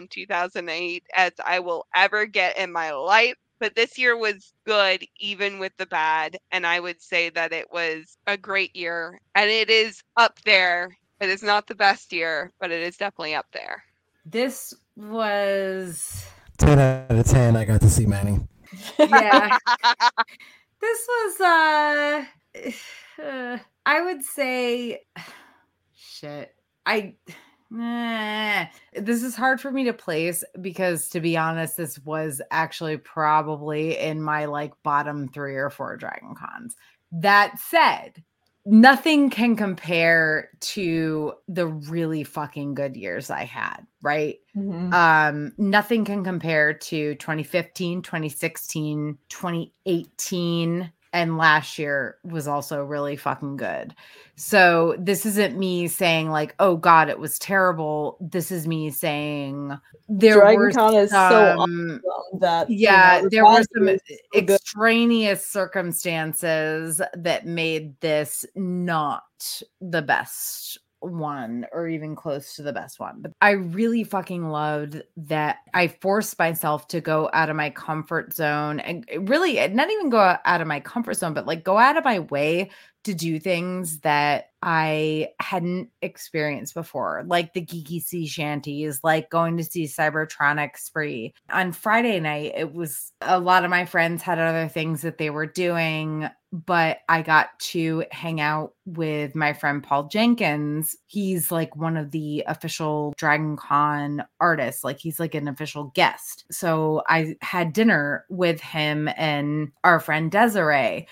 DragonCon 2008 as I will ever get in my life. But this year was good, even with the bad. And I would say that it was a great year. And it is up there. It is not the best year, but it is definitely up there. This was 10 out of 10, I got to see Manny. yeah. this was uh, uh I would say shit. I eh, this is hard for me to place because to be honest, this was actually probably in my like bottom three or four Dragon Cons. That said, nothing can compare to the really fucking good years I had, right? Mhm. um nothing can compare to 2015 2016 2018 and last year was also really fucking good. So this isn't me saying like, "Oh God, it was terrible." This is me saying there Dragon were Con is so some, awesome that you yeah, know, there were some good. extraneous circumstances that made this not the best one or even close to the best one. But I really fucking loved that I forced myself to go out of my comfort zone and eh, really eh, not even go out of my comfort zone, but like go out of my way to do things that I hadn't experienced before, like the geeky sea shanties, like going to see Cybertronic Spree. On Friday night, it was a lot of my friends had other things that they were doing, but I got to hang out with my friend Paul Jenkins. He's like one of the official Dragon Con artists, like he's like an official guest. So I had dinner with him and our friend Desiree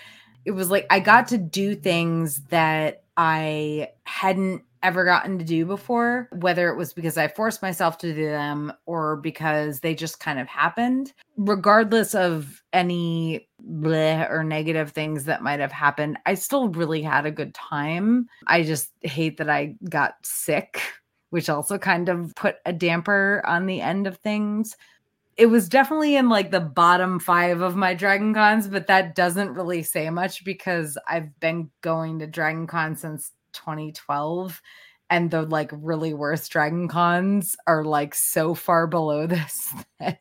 it was like I got to do things that I hadn't ever gotten to do before, whether it was because I forced myself to do them or because they just kind of happened. Regardless of any bleh or negative things that might have happened, I still really had a good time. I just hate that I got sick, which also kind of put a damper on the end of things it was definitely in like the bottom five of my Dragon Cons, but that doesn't really say much because I've been going to Dragon Con since 2012 and the like really worst Dragon Cons are like so far below this that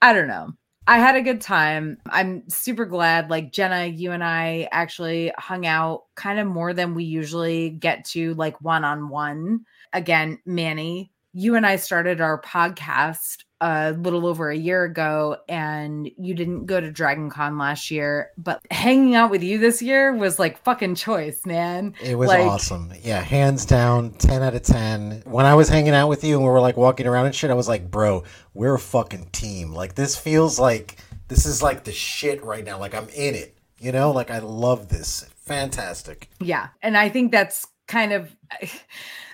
I don't know. I had a good time. I'm super glad. Like Jenna, you and I actually hung out kind of more than we usually get to, like one on one. Again, Manny, you and I started our podcast a little over a year ago and you didn't go to Dragon Con last year, but hanging out with you this year was like fucking choice, man. It was Like- awesome. Yeah, hands down, 10 out of 10. When I was hanging out with you and we were like walking around and shit, I was like, bro, we're a fucking team. Like, this feels like, this is like the shit right now. Like, I'm in it. You know, like, I love this. Fantastic. Yeah. And I think that's kind of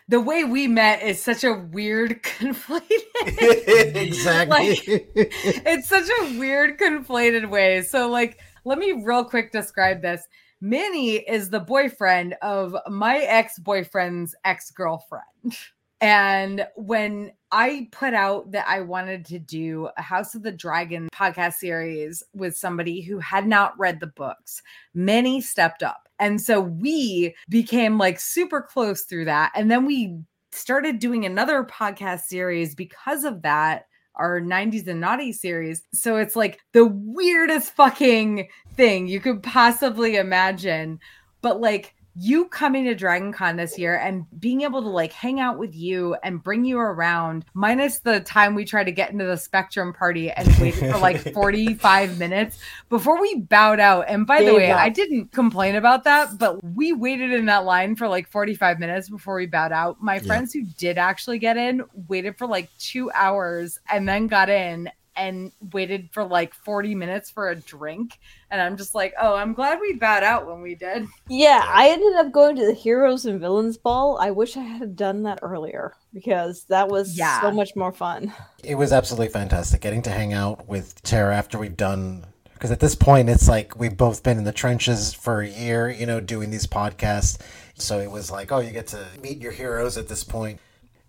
the way we met is such a weird conflated. exactly. it's such a weird conflated way. So like let me real quick describe this. Manny is the boyfriend of my ex-boyfriend's ex-girlfriend. And when I put out that I wanted to do a House of the Dragon podcast series with somebody who had not read the books, Manny stepped up. And so we became like super close through that. And then we started doing another podcast series because of that, our 90s and naughty series. So it's like the weirdest fucking thing you could possibly imagine. But like you coming to Dragon Con this year and being able to like hang out with you and bring you around, minus the time we tried to get into the Spectrum party and waited for like 45 minutes before we bowed out. And by the way, up. I didn't complain about that, but we waited in that line for like 45 minutes before we bowed out. My Yeah. friends who did actually get in waited for like two hours and then got in and waited for like 40 minutes for a drink. And I'm just like, oh, I'm glad we bowed out when we did. Yeah, I ended up going to the Heroes and Villains Ball. I wish I had done that earlier because that was Yeah. so much more fun. it was absolutely fantastic getting to hang out with Tara after we've done because at this point it's like we've both been in the trenches for a year, you know, doing these podcasts. So it was like, oh, you get to meet your heroes at this point.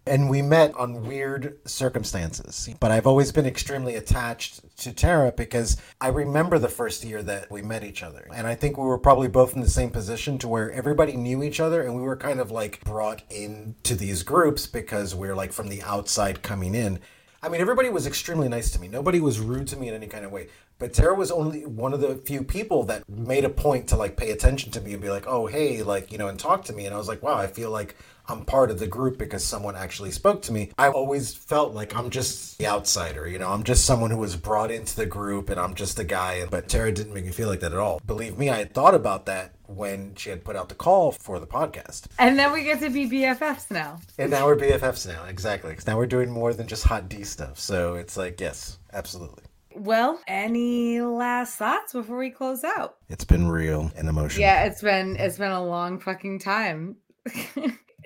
And we met on weird circumstances. But I've always been extremely attached to Tara because I remember the first year that we met each other. And I think we were probably both in the same position to where everybody knew each other and we were kind of like brought into these groups because we're like from the outside coming in. I mean, everybody was extremely nice to me. Nobody was rude to me in any kind of way. But Tara was only one of the few people that made a point to like pay attention to me and be like, "Oh, hey," like you know, and talk to me. And I was like, "Wow, I feel like I'm part of the group because someone actually spoke to me." I always felt like I'm just the outsider. You know, I'm just someone who was brought into the group, and I'm just a guy. But Tara didn't make me feel like that at all. Believe me, I had thought about that when she had put out the call for the podcast. And then we get to be BFFs now. And now we're BFFs now, exactly. 'Cause now we're doing more than just hot D stuff. So it's like, yes, absolutely. Well, any last thoughts before we close out? It's been real and emotional. Yeah, it's been it's been a long fucking time.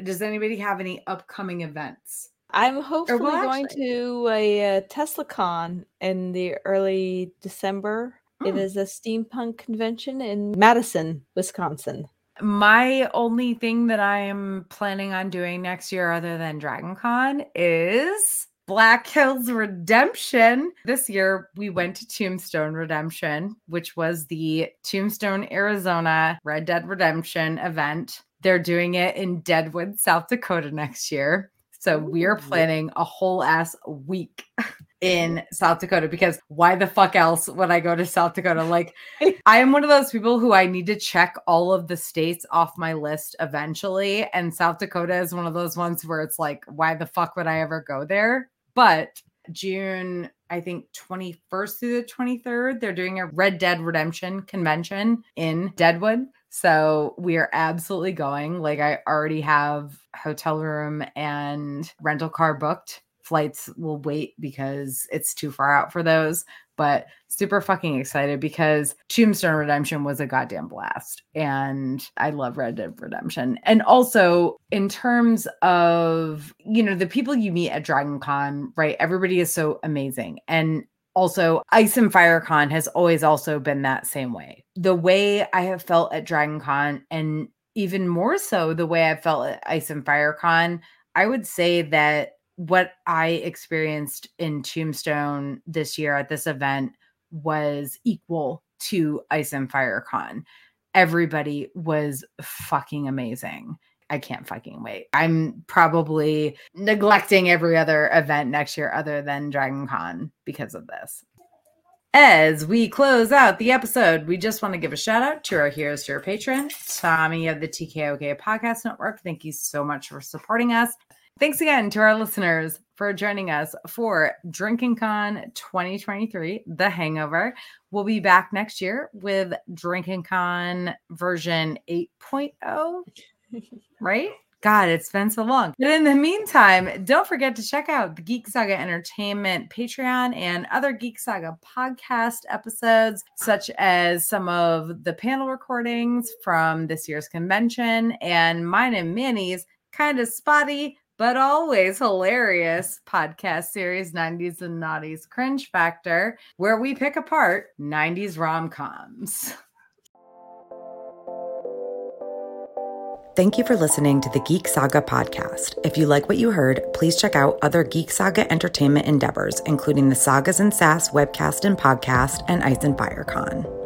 Does anybody have any upcoming events? I'm hopefully going to a uh, TeslaCon in the early December. It Hmm. is a steampunk convention in Madison, Wisconsin. My only thing that I am planning on doing next year, other than Dragon Con, is Black Hills Redemption. This year, we went to Tombstone Redemption, which was the Tombstone, Arizona Red Dead Redemption event. They're doing it in Deadwood, South Dakota next year. So we are planning a whole ass week in South Dakota because why the fuck else would I go to South Dakota? Like, I am one of those people who I need to check all of the states off my list eventually. And South Dakota is one of those ones where it's like, why the fuck would I ever go there? But June, I think 21st through the 23rd, they're doing a Red Dead Redemption convention in Deadwood. So we are absolutely going. Like, I already have hotel room and rental car booked. Flights will wait because it's too far out for those but super fucking excited because Tombstone Redemption was a goddamn blast. And I love Red Dead Redemption. And also, in terms of, you know, the people you meet at Dragon Con, right? Everybody is so amazing. And also, Ice and Fire Con has always also been that same way. The way I have felt at Dragon Con, and even more so the way I felt at Ice and Fire Con, I would say that what I experienced in Tombstone this year at this event was equal to Ice and Fire Con. Everybody was fucking amazing. I can't fucking wait. I'm probably neglecting every other event next year other than Dragon Con because of this. As we close out the episode, we just want to give a shout out to our Heroes to our patron, Tommy of the TKOK Podcast Network. Thank you so much for supporting us. Thanks again to our listeners for joining us for Drinking Con 2023, The Hangover. We'll be back next year with Drinking Con version 8.0, right? God, it's been so long. But in the meantime, don't forget to check out the Geek Saga Entertainment Patreon and other Geek Saga podcast episodes, such as some of the panel recordings from this year's convention and mine and Manny's kind of spotty but always hilarious podcast series 90s and Naughties Cringe Factor, where we pick apart 90s rom coms. Thank you for listening to the Geek Saga podcast. If you like what you heard, please check out other Geek Saga entertainment endeavors, including the Sagas and Sass webcast and podcast and Ice and Fire Con.